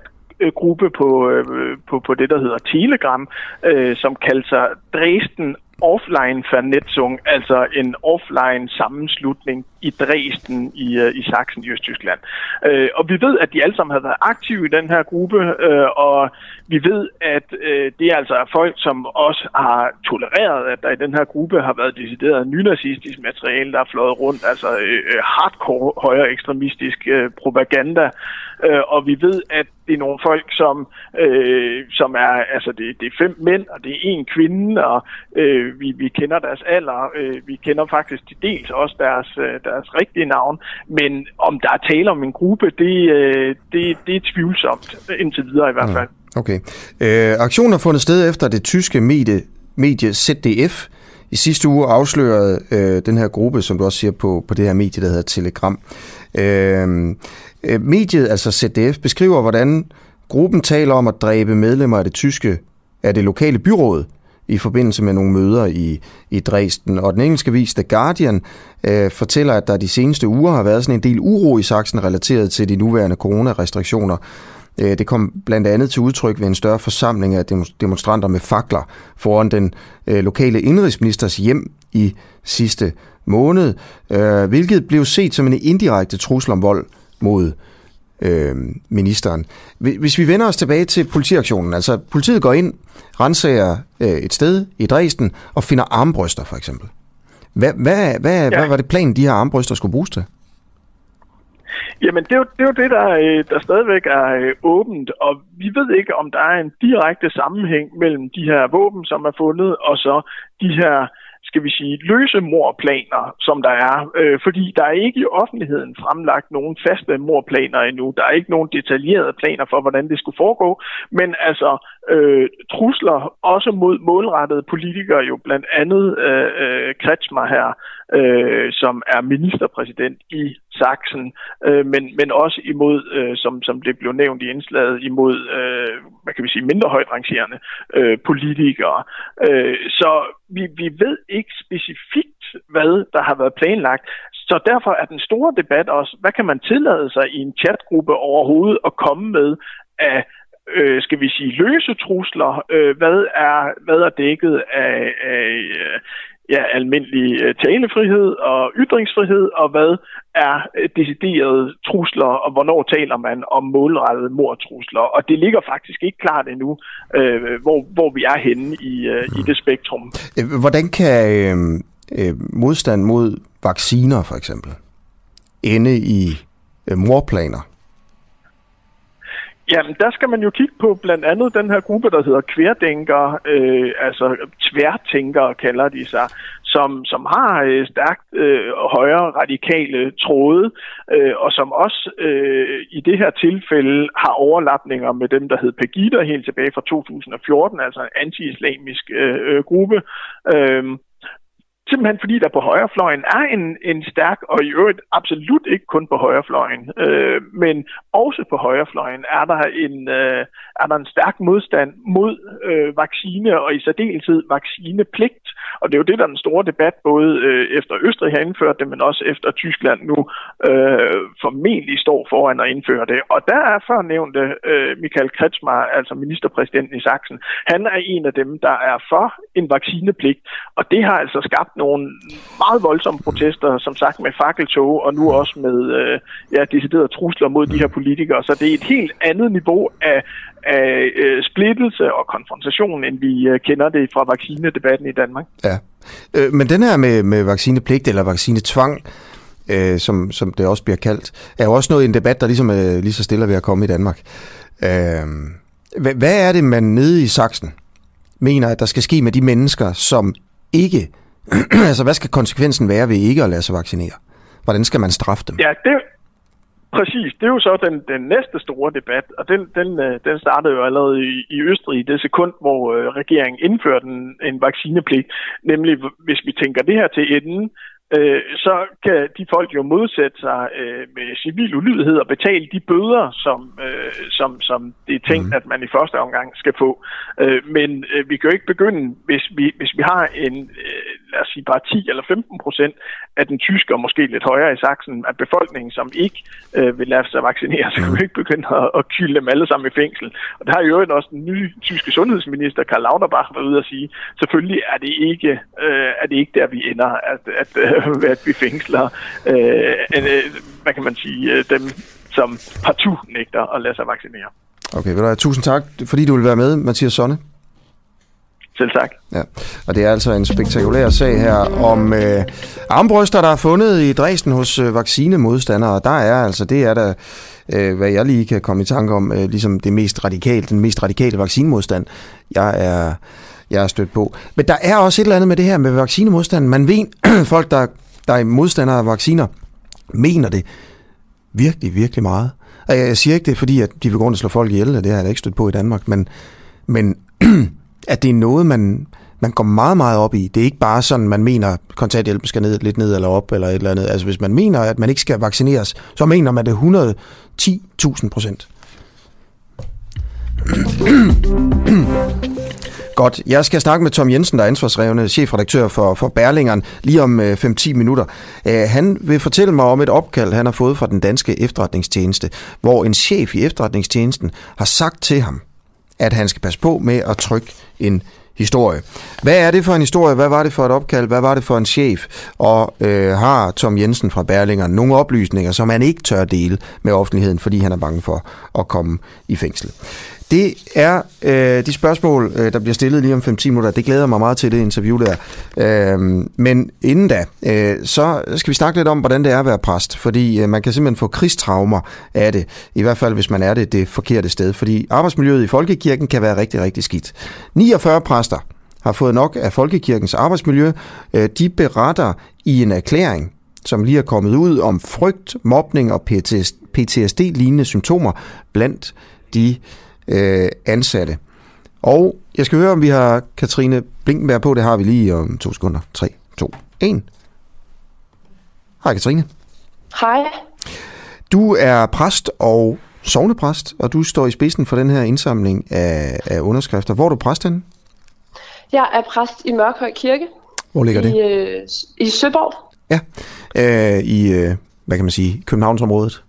S14: gruppe på, øh, på, på det, der hedder Telegram, øh, som kaldte sig Dresden offline Vernetzung, altså en offline sammenslutning i Dresden i, øh, i Sachsen i Østtyskland. Øh, og vi ved, at de alle sammen har været aktive i den her gruppe, øh, og vi ved, at øh, det er altså folk, som også har tolereret, at der i den her gruppe har været decideret nynazistisk materiale, der er fløjet rundt, altså øh, øh hardcore højere ekstremistisk øh, propaganda. Øh, og vi ved, at det er nogle folk, som, øh, som er, altså det, det er fem mænd, og det er en kvinde, og øh, vi, vi kender deres alder, øh, vi kender faktisk til dels også deres, øh, deres rigtige navn, men om der er tale om en gruppe, det, øh, det, det er tvivlsomt, indtil videre i hvert fald.
S1: Mm, okay. Øh, aktionen har fundet sted efter det tyske medie, medie ZDF i sidste uge afslørede øh, den her gruppe, som du også siger på, på det her medie, der hedder Telegram. Øh Øh, mediet, altså ZDF, beskriver, hvordan gruppen taler om at dræbe medlemmer af det tyske, af det lokale byråd, i forbindelse med nogle møder i, i Dresden. Og den engelske vis The Guardian øh, fortæller, at der de seneste uger har været sådan en del uro i Sachsen relateret til de nuværende coronarestriktioner. Øh, det kom blandt andet til udtryk ved en større forsamling af demonstranter med fakler foran den øh, lokale indrigsministers hjem i sidste måned, øh, hvilket blev set som en indirekte trussel om vold mod øh, ministeren. Hvis vi vender os tilbage til politiaktionen, altså politiet går ind, renser øh, et sted i Dresden og finder armbryster for eksempel. Hvad, hvad, hvad, ja. hvad var det planen, de her armbryster skulle bruges til?
S14: Jamen, det er, jo, det er jo det, der, øh, der stadigvæk er øh, åbent, og vi ved ikke, om der er en direkte sammenhæng mellem de her våben, som er fundet, og så de her skal vi sige, løse morplaner, som der er. Øh, fordi der er ikke i offentligheden fremlagt nogen faste morplaner endnu. Der er ikke nogen detaljerede planer for, hvordan det skulle foregå. Men altså, øh, trusler også mod målrettede politikere, jo blandt andet øh, øh, Kretschmer her, øh, som er ministerpræsident i Sachsen, øh, men, men også imod, øh, som, som det blev nævnt i indslaget, imod, øh, hvad kan vi sige, mindre højt rangerende øh, politikere. Øh, så vi, vi ved ikke specifikt, hvad der har været planlagt, så derfor er den store debat også, hvad kan man tillade sig i en chatgruppe overhovedet at komme med af øh, skal vi sige, løse trusler, øh, hvad, er, hvad er dækket af, af ja, almindelig øh, talefrihed og ytringsfrihed, og hvad er øh, deciderede trusler, og hvornår taler man om målrettede mordtrusler. Og det ligger faktisk ikke klart endnu, øh, hvor, hvor vi er henne i, øh, i det spektrum.
S1: Øh, hvordan kan øh, modstand mod vacciner for eksempel ende i øh, morplaner?
S14: Jamen, der skal man jo kigge på blandt andet den her gruppe, der hedder kværdenker, øh, altså tværtænkere kalder de sig, som, som har øh, stærkt øh, højere radikale tråde, øh, og som også øh, i det her tilfælde har overlapninger med dem, der hed Pegida helt tilbage fra 2014, altså en anti-islamisk øh, øh, gruppe. Øh, Simpelthen fordi der på højrefløjen er en, en stærk, og i øvrigt absolut ikke kun på højrefløjen, øh, men også på højrefløjen er der en, øh, er der en stærk modstand mod øh, vaccine, og i særdeleshed vaccinepligt. Og det er jo det, der er den store debat, både øh, efter Østrig har indført det, men også efter Tyskland nu øh, formentlig står foran at indføre det. Og der er førnævnte øh, Michael Kretschmer, altså ministerpræsidenten i Sachsen, han er en af dem, der er for en vaccinepligt, og det har altså skabt nogle meget voldsomme protester, som sagt med fakkeltog, og nu også med øh, ja, deciderede trusler mod de her politikere. Så det er et helt andet niveau af, af øh, splittelse og konfrontation, end vi øh, kender det fra vaccinedebatten i Danmark.
S1: Ja, øh, men den her med, med vaccinepligt eller vaccinetvang, øh, som, som det også bliver kaldt, er jo også noget i en debat, der ligesom er lige så stille ved at komme i Danmark. Øh, hvad, hvad er det, man nede i Sachsen mener, at der skal ske med de mennesker, som ikke altså, hvad skal konsekvensen være ved ikke at lade sig vaccinere? Hvordan skal man straffe dem?
S14: Ja, det, præcis. Det er jo så den, den næste store debat, og den, den, øh, den startede jo allerede i, i Østrig i det sekund, hvor øh, regeringen indførte en, en vaccinepligt. Nemlig, hvis vi tænker det her til enden, øh, så kan de folk jo modsætte sig øh, med civil ulydighed og betale de bøder, som, øh, som, som det er tænkt, mm. at man i første omgang skal få. Øh, men øh, vi kan jo ikke begynde, hvis vi, hvis vi har en, øh, lad os sige bare 10 eller 15 procent af den tyske og måske lidt højere i Sachsen af befolkningen, som ikke øh, vil lade sig vaccinere, så kan vi ikke begynde at, at kylde dem alle sammen i fængsel. Og der har jo også den nye tyske sundhedsminister, Karl Lauterbach, været ude at sige, selvfølgelig er det ikke, øh, er det ikke der, vi ender, at, at, øh, at vi fængsler, øh, øh, hvad kan man sige, øh, dem, som partout nægter at lade sig vaccinere.
S1: Okay, vil du tusind tak, fordi du vil være med, Mathias Sonne.
S14: Selv tak.
S1: Ja, og det er altså en spektakulær sag her om øh, armbryster, der er fundet i Dresden hos øh, vaccinemodstandere. Der er altså, det er der, øh, hvad jeg lige kan komme i tanke om, øh, ligesom det mest radikale, den mest radikale vaccinemodstand, jeg er, jeg er stødt på. Men der er også et eller andet med det her med vaccinemodstand. Man ved, folk, der, der er modstandere af vacciner, mener det virkelig, virkelig meget. Og jeg siger ikke det, fordi at de vil gå rundt og slå folk ihjel, det har jeg da ikke stødt på i Danmark, men, men at det er noget, man, man går meget, meget op i. Det er ikke bare sådan, man mener, at kontanthjælpen skal ned, lidt ned eller op, eller et eller andet. Altså hvis man mener, at man ikke skal vaccineres, så mener man det 110.000 procent. Godt. Jeg skal snakke med Tom Jensen, der er ansvarsrevne chefredaktør for, for Berlingeren, lige om øh, 5-10 minutter. Han vil fortælle mig om et opkald, han har fået fra den danske efterretningstjeneste, hvor en chef i efterretningstjenesten har sagt til ham, at han skal passe på med at trykke en historie. Hvad er det for en historie? Hvad var det for et opkald? Hvad var det for en chef? Og øh, har Tom Jensen fra Berlinger nogle oplysninger, som han ikke tør dele med offentligheden, fordi han er bange for at komme i fængsel? Det er øh, de spørgsmål, øh, der bliver stillet lige om 5-10 minutter. Det glæder mig meget til, det interview der. Øh, men inden da, øh, så skal vi snakke lidt om, hvordan det er at være præst. Fordi øh, man kan simpelthen få krigstraumer af det. I hvert fald, hvis man er det det forkerte sted. Fordi arbejdsmiljøet i Folkekirken kan være rigtig, rigtig skidt. 49 præster har fået nok af Folkekirkens arbejdsmiljø. Øh, de beretter i en erklæring, som lige er kommet ud om frygt, mobning og PTSD-lignende symptomer blandt de øh, ansatte. Og jeg skal høre, om vi har Katrine Blinkenberg på. Det har vi lige om to sekunder. 3, 2, 1. Hej Katrine.
S15: Hej.
S1: Du er præst og sovnepræst, og du står i spidsen for den her indsamling af, af underskrifter. Hvor er du præst henne?
S15: Jeg er præst i Mørkhøj Kirke.
S1: Hvor ligger
S15: i,
S1: det?
S15: Øh, I Søborg.
S1: Ja, øh, i, øh, hvad kan man sige, Københavnsområdet.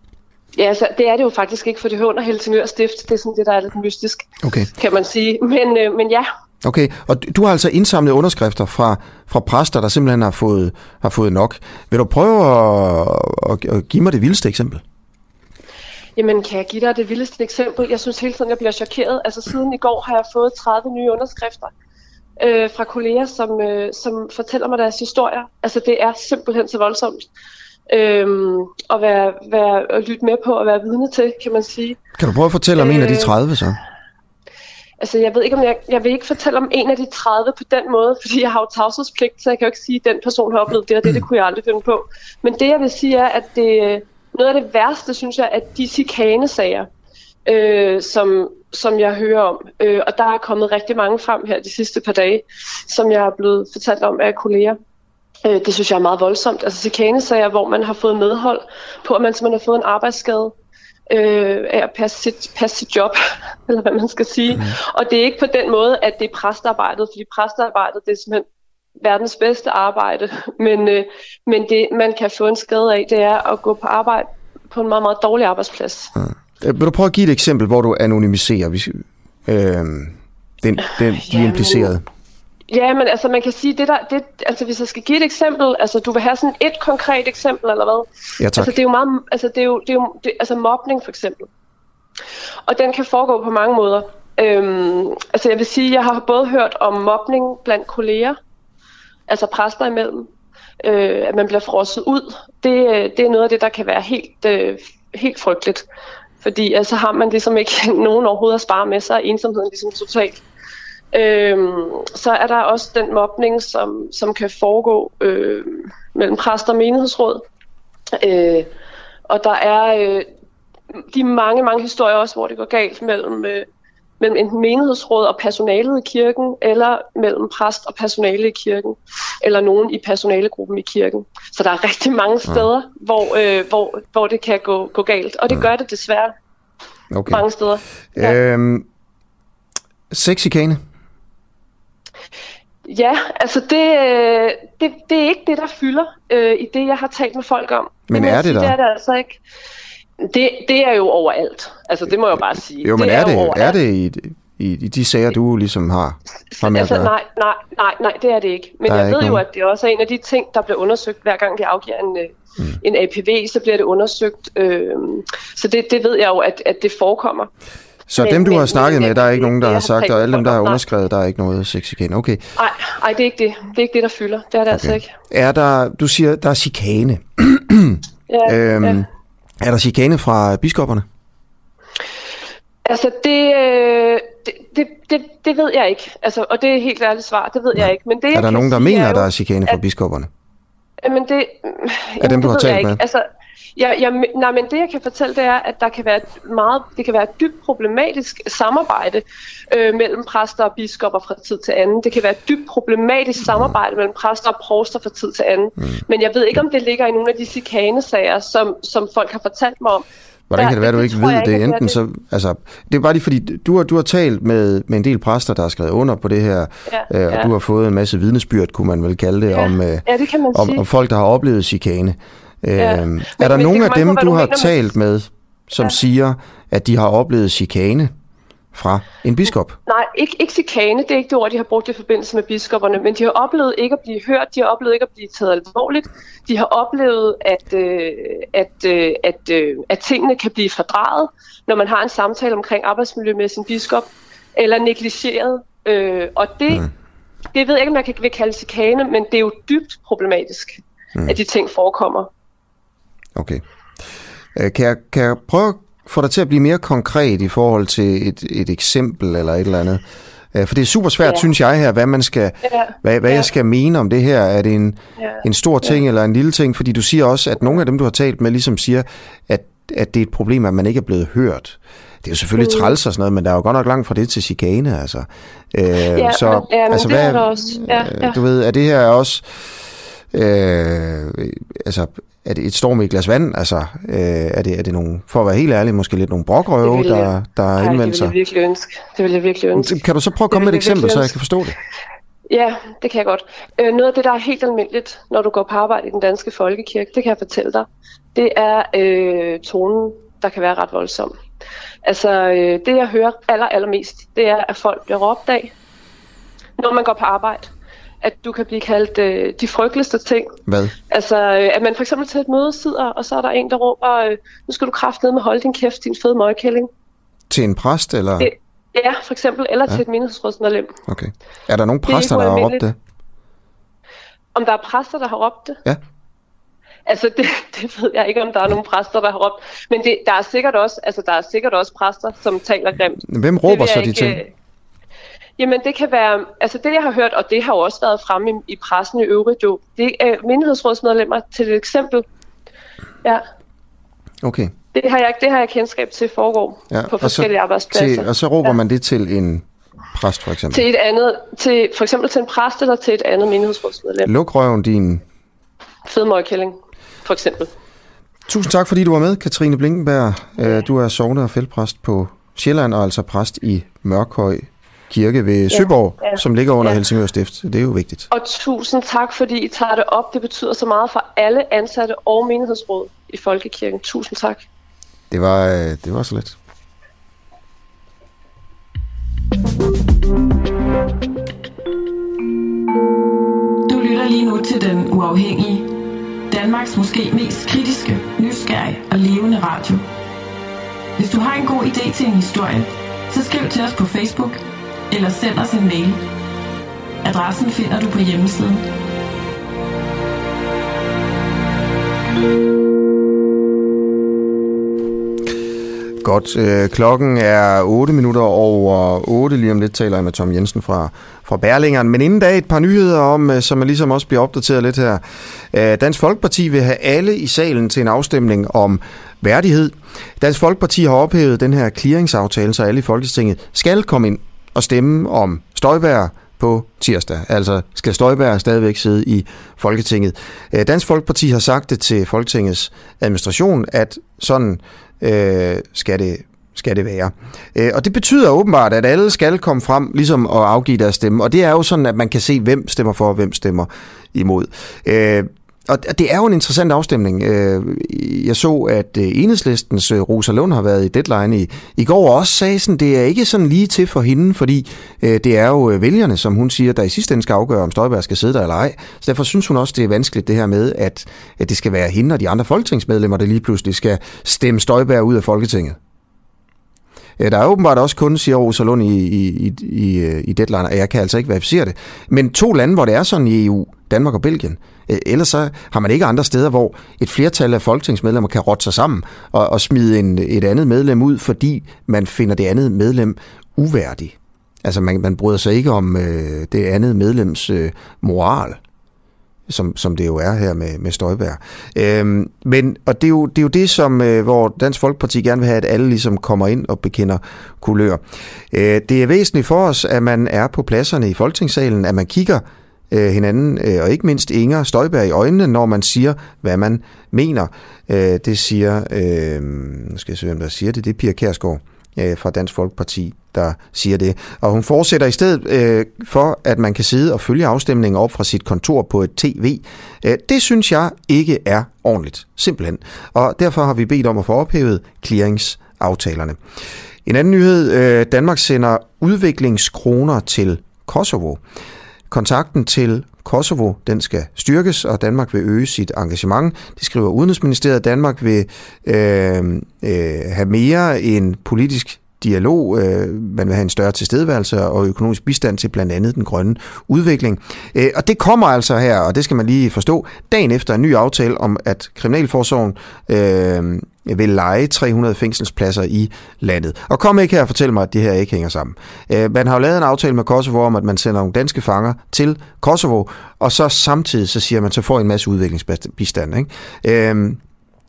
S15: Ja, altså, det er det jo faktisk ikke, for det hører under Helsingør Stift. Det er sådan det, der er lidt mystisk,
S1: okay.
S15: kan man sige. Men, øh, men ja.
S1: Okay, og du har altså indsamlet underskrifter fra, fra præster, der simpelthen har fået, har fået nok. Vil du prøve at, at, at give mig det vildeste eksempel?
S15: Jamen, kan jeg give dig det vildeste eksempel? Jeg synes hele tiden, jeg bliver chokeret. Altså, siden i går har jeg fået 30 nye underskrifter øh, fra kolleger, som, øh, som fortæller mig deres historier. Altså, det er simpelthen så voldsomt øhm, at, være, være, at lytte med på og være vidne til, kan man sige.
S1: Kan du prøve at fortælle om øh, en af de 30 så?
S15: Altså, jeg ved ikke, om jeg, jeg vil ikke fortælle om en af de 30 på den måde, fordi jeg har jo tavshedspligt, så jeg kan jo ikke sige, at den person har oplevet det, og det, det kunne jeg aldrig finde på. Men det, jeg vil sige, er, at det, noget af det værste, synes jeg, at de chikanesager, øh, som, som jeg hører om, øh, og der er kommet rigtig mange frem her de sidste par dage, som jeg er blevet fortalt om af kolleger. Øh, det synes jeg er meget voldsomt. Altså chikanesager, hvor man har fået medhold på, at man simpelthen har fået en arbejdsskade øh, af at passe sit, passe sit job, eller hvad man skal sige. Mm. Og det er ikke på den måde, at det er præstarbejdet, fordi præstarbejdet det er simpelthen verdens bedste arbejde, men, øh, men det man kan få en skade af, det er at gå på arbejde på en meget, meget dårlig arbejdsplads. Mm.
S1: Vil du prøve at give et eksempel, hvor du anonymiserer øh, den, den, de Jamen, implicerede?
S15: Ja, men altså man kan sige, det der, det, altså hvis jeg skal give et eksempel, altså du vil have sådan et konkret eksempel, eller hvad?
S1: Ja, tak.
S15: Altså det er jo meget, altså det er jo, det er jo det, altså mobning for eksempel. Og den kan foregå på mange måder. Øhm, altså jeg vil sige, jeg har både hørt om mobning blandt kolleger, altså præster imellem, øh, at man bliver frosset ud. Det, det er noget af det, der kan være helt, øh, helt frygteligt. Fordi altså har man ligesom ikke nogen overhovedet at spare med sig, ensomheden ligesom totalt. Øhm, så er der også den mobning, som, som kan foregå øh, mellem præster og menighedsråd. Øh, og der er øh, de mange, mange historier også, hvor det går galt mellem, øh, mellem enten menighedsråd og personalet i kirken, eller mellem præst og personale i kirken, eller nogen i personalegruppen i kirken. Så der er rigtig mange steder, ja. hvor, øh, hvor, hvor det kan gå, gå galt, og det ja. gør det desværre
S1: okay.
S15: mange steder.
S1: Ja. Øhm, sexikane?
S15: Ja, altså det, øh, det, det er ikke det, der fylder øh, i det, jeg har talt med folk om.
S1: Men
S15: det
S1: er det
S15: sige,
S1: der?
S15: Det er det altså ikke. Det, det er jo overalt. Altså det må jeg jo bare sige.
S1: Jo, men
S15: det
S1: er, er, det, er det i, i, i de sager, du ligesom har, har med
S15: altså,
S1: at gøre?
S15: nej, nej, nej, nej, det er det ikke. Men
S1: Der er
S15: jeg ved jo, at det også er en af de ting, der bliver undersøgt, hver gang de afgiver en, mm. en APV, så bliver det undersøgt. Øh, så det, det ved jeg jo, at, at det forekommer.
S1: Så
S15: Men-
S1: dem, du
S15: men-
S1: har snakket
S15: men-
S1: med, der er ikke nogen, der har sagt, og
S15: med
S1: alle dem, der har
S15: nej.
S1: underskrevet, der er ikke noget sexikane. Okay.
S15: Nej, nej, det er ikke det. Det er ikke det, der fylder. Det er det okay. altså ikke.
S1: Er der, du siger, der er chikane.
S15: Ja,
S1: øhm,
S15: ja.
S1: Er der chikane fra biskopperne?
S15: Altså, det, øh, det, det, det, det ved jeg ikke. Altså, og det er helt ærligt svar. Det ved jeg ikke. Men det,
S1: Er der nogen, der mener,
S15: er jo,
S1: der er chikane fra biskopperne?
S15: Men det,
S1: Er dem, du har talt
S15: jeg ikke.
S1: med?
S15: Altså, jeg, jeg, nej, men det jeg kan fortælle, det er, at der kan være et meget, det kan være et dybt problematisk samarbejde øh, mellem præster og biskopper fra tid til anden. Det kan være et dybt problematisk samarbejde mellem præster og provster fra tid til anden. Mm. Men jeg ved ikke, om det ligger i nogle af de chikanesager, som, som folk har fortalt mig om.
S1: Hvordan kan det være, du ikke ved det?
S15: ikke,
S1: Enten
S15: det-
S1: så, altså, det er bare lige fordi, du har, du har talt med, med en del præster, der har skrevet under på det her,
S15: Ja,
S1: øh, og
S15: ja.
S1: du har fået en masse vidnesbyrd, kunne man vel kalde det,
S15: Ja,
S1: om, øh,
S15: ja, det kan man
S1: om,
S15: sige.
S1: om folk, der har oplevet chikane. Øh,
S15: Ja.
S1: er
S15: Men-
S1: der
S15: men det
S1: nogen af dem, du har talt med, som
S15: Ja.
S1: siger, at de har oplevet chikane fra en biskop?
S15: Nej, ikke, ikke chikane, det er ikke det ord, de har brugt i forbindelse med biskopperne, men de har oplevet ikke at blive hørt, de har oplevet ikke at blive taget alvorligt, de har oplevet, at, øh, at, øh, at, øh, at tingene kan blive fordrejet, når man har en samtale omkring arbejdsmiljø med sin biskop, eller negligeret. Øh, og det, mm. det ved jeg ikke, om man kan vil kalde chikane, men det er jo dybt problematisk, mm. at de ting forekommer.
S1: Okay. Øh, Kan jeg, kan jeg prøve at få dig til at blive mere konkret i forhold til et, et eksempel eller et eller andet? Øh, For det er super svært,
S15: Ja.
S1: synes jeg her, hvad man skal,
S15: Ja.
S1: hvad, hvad
S15: Ja.
S1: jeg skal mene om det her. Er det en,
S15: Ja.
S1: en stor ting eller en lille ting? Fordi du siger også, at nogle af dem, du har talt med, ligesom siger, at, at det er et problem, at man ikke er blevet hørt. Det er jo selvfølgelig
S15: Mm.
S1: træls og sådan noget, men der er jo godt nok langt fra det til chikane, altså. Øh,
S15: Ja,
S1: så,
S15: men, ja, men
S1: altså,
S15: det
S1: hvad,
S15: er der også. Ja, ja.
S1: Du ved, er det her også... Øh, altså, er det et storm i et glas vand? Altså, øh, er, det, er det nogle, for at være helt ærlig, måske lidt nogle brokrøve,
S15: Det vil jeg-
S1: der, der har
S15: Ej, det
S1: indvendt
S15: vil
S1: sig?
S15: jeg virkelig ønske. Det vil jeg virkelig ønske.
S1: Kan du så prøve at komme med
S15: vil
S1: et eksempel, så jeg kan forstå det?
S15: Ja, det kan jeg godt. Øh, noget af det, der er helt almindeligt, når du går på arbejde i den danske folkekirke, det kan jeg fortælle dig, det er øh, tonen, der kan være ret voldsom. Altså, øh, det jeg hører aller, allermest, det er, at folk bliver råbt af, når man går på arbejde. At du kan blive kaldt øh, de frygteligste ting.
S1: Hvad?
S15: Altså, øh, at man for eksempel til et møde sidder, og så er der en, der råber, øh, nu skal du kraftedeme med holde din kæft, din fede møgkælling.
S1: Til en præst, eller?
S15: Det, ja, for eksempel, eller
S1: Ja.
S15: til et menighedsrådsmedlem.
S1: Okay. Er der
S15: er
S1: præster, der har råbt det?
S15: Om der er præster, der har råbt det?
S1: Ja.
S15: Altså, det, det ved jeg ikke, om der er nogen præster, der har råbt. Men det, der, er sikkert også, altså, der er sikkert også præster, som taler grimt.
S1: Hvem råber så de
S15: ikke,
S1: ting?
S15: Jamen, det kan være... Altså, det jeg har hørt, og det har jo også været fremme i, i pressen i øvrigt jo, det er menighedsrådsmedlemmer til et eksempel. Ja,
S1: Okay.
S15: det har jeg, det har jeg kendskab til foregår
S1: Ja.
S15: på forskellige
S1: og så,
S15: arbejdspladser.
S1: til, og så råber ja. man det til en præst, for eksempel.
S15: Til et andet, til, for eksempel til en præst eller til et andet menighedsrådsmedlem.
S1: Luk røven din...
S15: Fed møgkælling, for eksempel.
S1: Tusind tak, fordi du var med, Katrine Blinkenberg. Øh, Du er sovne- og feltpræst på Sjælland, og altså præst i Mørkhøj Kirke ved Søborg,
S15: ja.
S1: som ligger under
S15: Ja.
S1: Helsingør Stift. Det er jo vigtigt.
S15: Og tusind tak, fordi I tager det op. Det betyder så meget for alle ansatte og menighedsråd i Folkekirken. Tusind tak.
S1: Det var, øh, det var så let.
S3: Du lytter lige nu til Den Uafhængige. Danmarks måske mest kritiske, nysgerrige og levende radio. Hvis du har en god idé til en historie, så skriv til os på Facebook eller send os en mail. Adressen finder du på hjemmesiden.
S1: Godt. Øh, klokken er 8 minutter over 8. Lige om lidt taler jeg med Tom Jensen fra, fra Berlingeren. Men inden da et par nyheder om, øh, som man ligesom også bliver opdateret lidt her. Øh, Dansk Folkeparti vil have alle i salen til en afstemning om værdighed. Dansk Folkeparti har ophævet den her clearingsaftale, så alle i Folketinget skal komme ind og stemme om Støjbær på tirsdag. Altså skal Støjbær stadigvæk sidde i Folketinget. Øh, Dansk Folkeparti har sagt det til Folketingets administration, at sådan øh, skal det skal det være. Øh, og det betyder åbenbart, at alle skal komme frem ligesom at afgive deres stemme, og det er jo sådan, at man kan se, hvem stemmer for, og hvem stemmer imod. Øh, og det er jo en interessant afstemning. Øh, jeg så, at øh, enhedslistens øh, Rosa Lund har været i deadline i, i går, og også sagde sådan, det er ikke sådan lige til for hende, fordi det er jo vælgerne, som hun siger, der i sidste ende skal afgøre, om Støjberg skal sidde der eller ej. Så derfor synes hun også, det er vanskeligt det her med, at, at det skal være hende og de andre folketingsmedlemmer, der lige pludselig skal stemme Støjberg ud af Folketinget. Øh, der er åbenbart også kun, siger Rosa Lund i, i, i, øh, i deadline, og jeg kan altså ikke verificere det. Men to lande, hvor det er sådan i EU, Danmark og Belgien, øh, ellers så har man ikke andre steder, hvor et flertal af folketingsmedlemmer kan rotte sig sammen og, og smide en, et andet medlem ud, fordi man finder det andet medlem uværdig. Altså man, man bryder sig ikke om øh, det andet medlems øh, moral som, som det jo er her med, med Støjbær. Øhm, men, og det er, jo, det er jo det, som, øh, hvor Dansk Folkeparti gerne vil have, at alle ligesom kommer ind og bekender kulør. Øh, det er væsentligt for os, at man er på pladserne i Folketingssalen, at man kigger øh, hinanden, øh, og ikke mindst Inger Støjberg i øjnene, når man siger, hvad man mener. Øh, det siger, øh, skal jeg se, hvem der siger det, det er Pia Kærsgaard øh, Øh, fra Dansk Folkeparti, der siger det. Og hun fortsætter i stedet øh, for, at man kan sidde og følge afstemningen op fra sit kontor på et tv. Øh, det synes jeg ikke er ordentligt, simpelthen. Og derfor har vi bedt om at få ophævet clearingsaftalerne. En anden nyhed. Øh, Danmark sender udviklingskroner til Kosovo. Kontakten til Kosovo, den skal styrkes, og Danmark vil øge sit engagement. Det skriver Udenrigsministeriet. Danmark vil øh, øh, have mere en politisk dialog, øh, man vil have en større tilstedeværelse og økonomisk bistand til blandt andet den grønne udvikling. Øh, og det kommer altså her, og det skal man lige forstå, dagen efter en ny aftale om, at Kriminalforsorgen øh, vil lege 300 fængselspladser i landet. Og kom ikke her og fortæl mig, at det her ikke hænger sammen. Øh, man har jo lavet en aftale med Kosovo om, at man sender nogle danske fanger til Kosovo, og så samtidig så siger man, så får en masse udviklingsbistand. Ikke? Øh,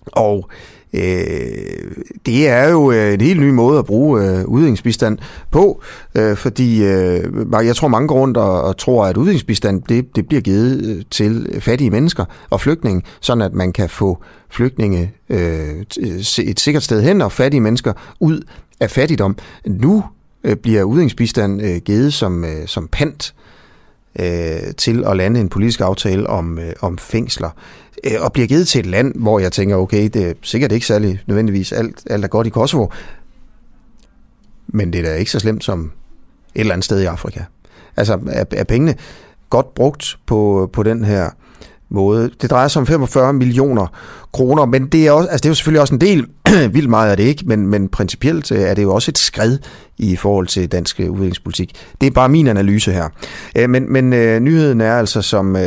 S1: og Øh, Øh, det er jo øh, en helt ny måde at bruge øh, udviklingsbistand på, øh, fordi øh, jeg tror mange går rundt og, og tror, at udviklingsbistand det, det bliver givet øh, til fattige mennesker og flygtninge, sådan at man kan få flygtninge øh, et sikkert sted hen og fattige mennesker ud af fattigdom. Nu øh, bliver udviklingsbistand øh, givet som, øh, som pant øh, til at lande en politisk aftale om, øh, om fængsler øh, og bliver givet til et land, hvor jeg tænker, okay, det er sikkert ikke særlig nødvendigvis alt, alt er godt i Kosovo, men det er da ikke så slemt som et eller andet sted i Afrika. Altså, er, er pengene godt brugt på, på den her måde? Det drejer sig om 45 millioner kroner, men det er, også, altså det er jo selvfølgelig også en del, vildt meget er det ikke, men, men principielt øh, er det jo også et skred i forhold til dansk øh, udviklingspolitik. Det er bare min analyse her. Øh, men, men nyheden er altså som,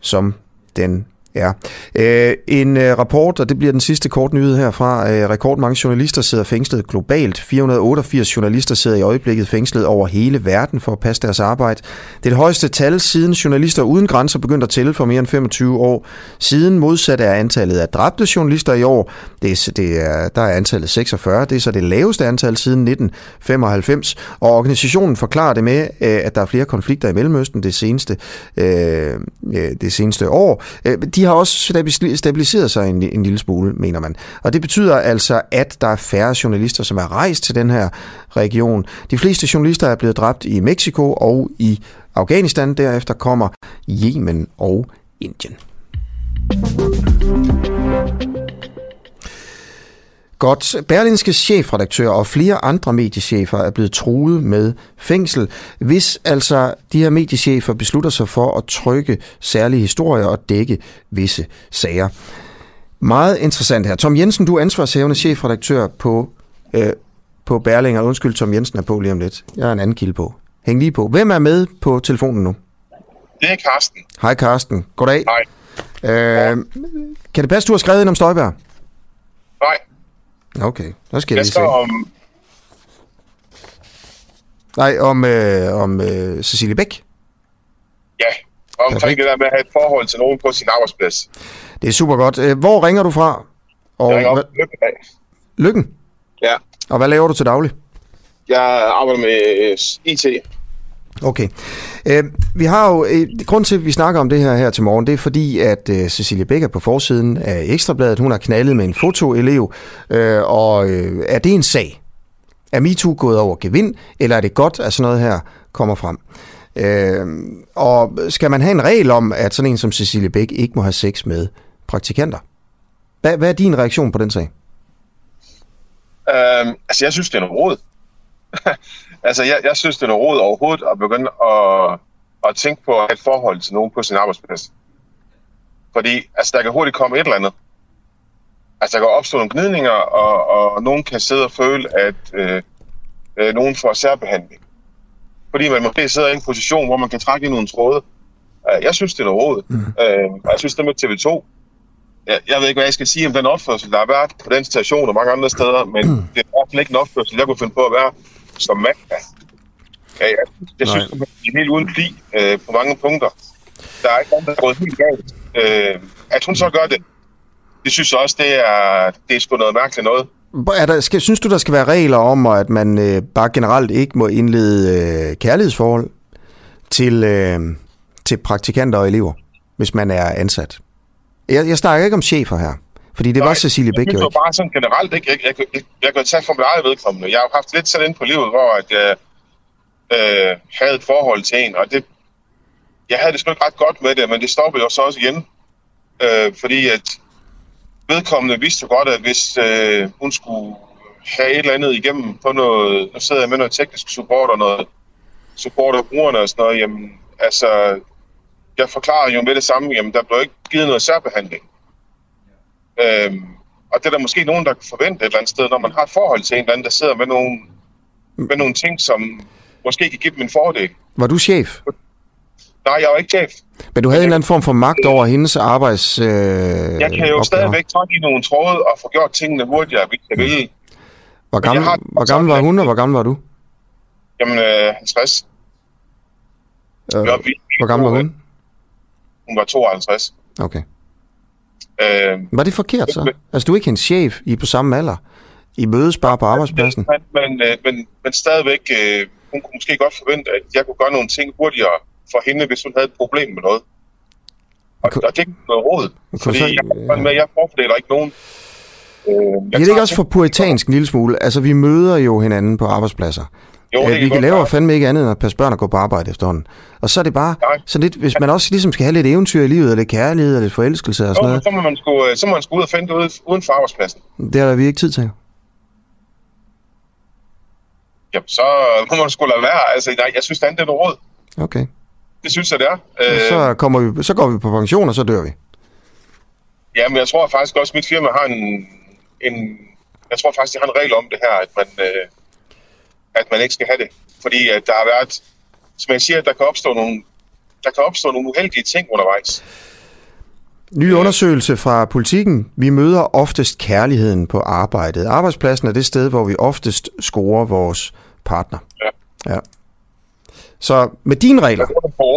S1: som den Ja. Øh, en øh, rapport, og det bliver den sidste kort nyhed herfra. Øh, rekordmange journalister sidder fængslet globalt. 488 journalister sidder i øjeblikket fængslet over hele verden for at passe deres arbejde. Det er det højeste tal siden journalister uden grænser begyndte at tælle for mere end 25 år. Siden modsat er antallet af dræbte journalister i år. Det er, det er, der er antallet 46. Det er så det laveste antal siden 1995. Og organisationen forklarer det med, øh, at der er flere konflikter i Mellemøsten det seneste, øh, øh det seneste år. Øh, de de har også stabiliseret sig en, en lille smule, mener man. Og det betyder altså, at der er færre journalister, som er rejst til den her region. De fleste journalister er blevet dræbt i Mexico og i Afghanistan. Derefter kommer Yemen og Indien. Godt. Berlinske chefredaktør og flere andre mediechefer er blevet truet med fængsel, hvis altså de her mediechefer beslutter sig for at trykke særlige historier og dække visse sager. Meget interessant her. Tom Jensen, du er ansvarshævende chefredaktør på, øh, på Berlinger. Undskyld, Tom Jensen er på lige om lidt. Jeg har en anden kilde på. Hæng lige på. Hvem er med på telefonen nu?
S16: Det er Karsten.
S1: Hej Karsten. Goddag.
S16: Hej.
S1: Øh, kan det passe, du har skrevet ind om Støjberg?
S16: Nej.
S1: Okay, så skal jeg,
S16: jeg
S1: lige se.
S16: om...
S1: Nej, om, øh, om øh, Cecilie Bæk.
S16: Ja, omkring Perfekt. det der med at have et forhold til nogen på sin arbejdsplads.
S1: Det er super godt. Øh, hvor ringer du fra? Og
S16: Jeg ringer op
S1: hvad,
S16: til Lykke i dag.
S1: lykken?
S16: Ja,
S1: Og hvad laver du til daglig?
S16: jeg arbejder med øh, IT.
S1: Okay. Øh, vi har jo, øh, grund til, at vi snakker om det her her til morgen, det er fordi, at øh, Cecilie Becker på forsiden af Ekstrabladet, hun har knaldet med en fotoelev, øh, og øh, er det en sag? Er MeToo gået over gevind, eller er det godt, at sådan noget her kommer frem? Øh, og skal man have en regel om, at sådan en som Cecilie Bæk ikke må have sex med praktikanter? Hvad, hvad er din reaktion på den sag?
S16: Øhm, altså, jeg synes, det er noget råd. altså, jeg, jeg synes, det er noget råd overhovedet at begynde at, at tænke på at have et forhold til nogen på sin arbejdsplads. Fordi altså, der kan hurtigt komme et eller andet. Altså, der kan opstå nogle gnidninger, og, og nogen kan sidde og føle, at øh, øh, nogen får særbehandling. Fordi man måske sidder i en position, hvor man kan trække i nogle tråde. Øh, Jeg synes, det er noget råd. Mm. Øh, og jeg synes, det med TV2, jeg, jeg ved ikke, hvad jeg skal sige om den opførsel, der har været på den station og mange andre steder, men det er i hvert fald ikke en opførsel, jeg kunne finde på at være som mand. Ja, jeg, jeg synes, det er helt uden pli øh, på mange punkter. Der er ikke nogen, der er gået helt galt. Øh, at hun så gør det, det synes jeg også, det er, det er sgu noget mærkeligt noget.
S1: Er der, skal, synes du, der skal være regler om, at man øh, bare generelt ikke må indlede øh, kærlighedsforhold til, øh, til praktikanter og elever, hvis man er ansat? Jeg, jeg snakker ikke om chefer her, fordi det var Cecilie Bæk
S16: Jeg
S1: jo ikke.
S16: bare sådan generelt, ikke? Jeg, jeg, jeg, jeg, jeg kan tage for mit eget vedkommende. Jeg har haft lidt sådan ind på livet, hvor at jeg øh, havde et forhold til en, og det, jeg havde det sgu ikke ret godt med det, men det stoppede jo så også igen. Øh, fordi at vedkommende vidste godt, at hvis øh, hun skulle have et eller andet igennem på noget, nu sidder jeg med noget teknisk support og noget support af brugerne og sådan noget, jamen altså, jeg forklarer jo med det samme, jamen der blev ikke givet noget særbehandling. Øhm, og det er der måske nogen, der kan forvente et eller andet sted, når man har et forhold til en eller anden, der sidder med nogle, med nogle ting, som måske kan give dem en fordel.
S1: Var du chef?
S16: Nej, jeg var ikke chef.
S1: Men du havde en eller anden form for magt over hendes arbejds... Øh,
S16: Jeg kan jo stadigvæk trække i nogle tråde og få gjort tingene hurtigere, hvis jeg vil.
S1: Hvor
S16: jeg
S1: gammel,
S16: har-
S1: hvor gammel var hun, og hvor gammel var du?
S16: Jamen, øh, 50.
S1: Øh,
S16: vi-
S1: hvor gammel var hun?
S16: Hun var 52.
S1: Okay.
S16: Øh,
S1: Var det forkert så? Altså, du er ikke hendes chef, I er på samme alder. I mødes bare på arbejdspladsen.
S16: men, men, øh, men, men stadigvæk, øh, hun kunne måske godt forvente, at jeg kunne gøre nogle ting hurtigere for hende, hvis hun havde et problem med noget. Og, og det er ikke noget råd, fordi
S1: så-
S16: jeg, jeg, jeg forfordeler ikke nogen. Øh, jeg
S1: Det er det ikke også for puritansk en lille smule? Altså, vi møder jo hinanden på arbejdspladser.
S16: Jo, det
S1: Øh,
S16: kan
S1: vi kan lave fandme ikke andet end at passe børn og gå på arbejde efterhånden. Og så er det bare så lidt, hvis man også ligesom skal have lidt eventyr i livet, og lidt kærlighed og lidt forelskelse og sådan
S16: Jo,
S1: noget.
S16: så må man sgu, øh, så må man sgu ud og finde det ude, uden for arbejdspladsen.
S1: Det har vi ikke tid til.
S16: Jamen, så må man sgu lade være. Altså, nej, jeg synes, det er noget råd.
S1: Okay.
S16: Det synes jeg, det er.
S1: Og
S16: Øh,
S1: så, kommer vi, så går vi på pension, og så dør vi.
S16: Ja, men jeg tror faktisk også, at mit firma har en, en... Jeg tror faktisk, de har en regel om det her, at man, øh, at man ikke skal have det. Fordi at der har været... Som jeg siger, at der kan opstå nogle, der kan opstå nogle uheldige ting undervejs.
S1: Ny undersøgelse fra politikken. Vi møder oftest kærligheden på arbejdet. Arbejdspladsen er det sted, hvor vi oftest scorer vores partner.
S16: Ja.
S1: ja. Så med dine regler,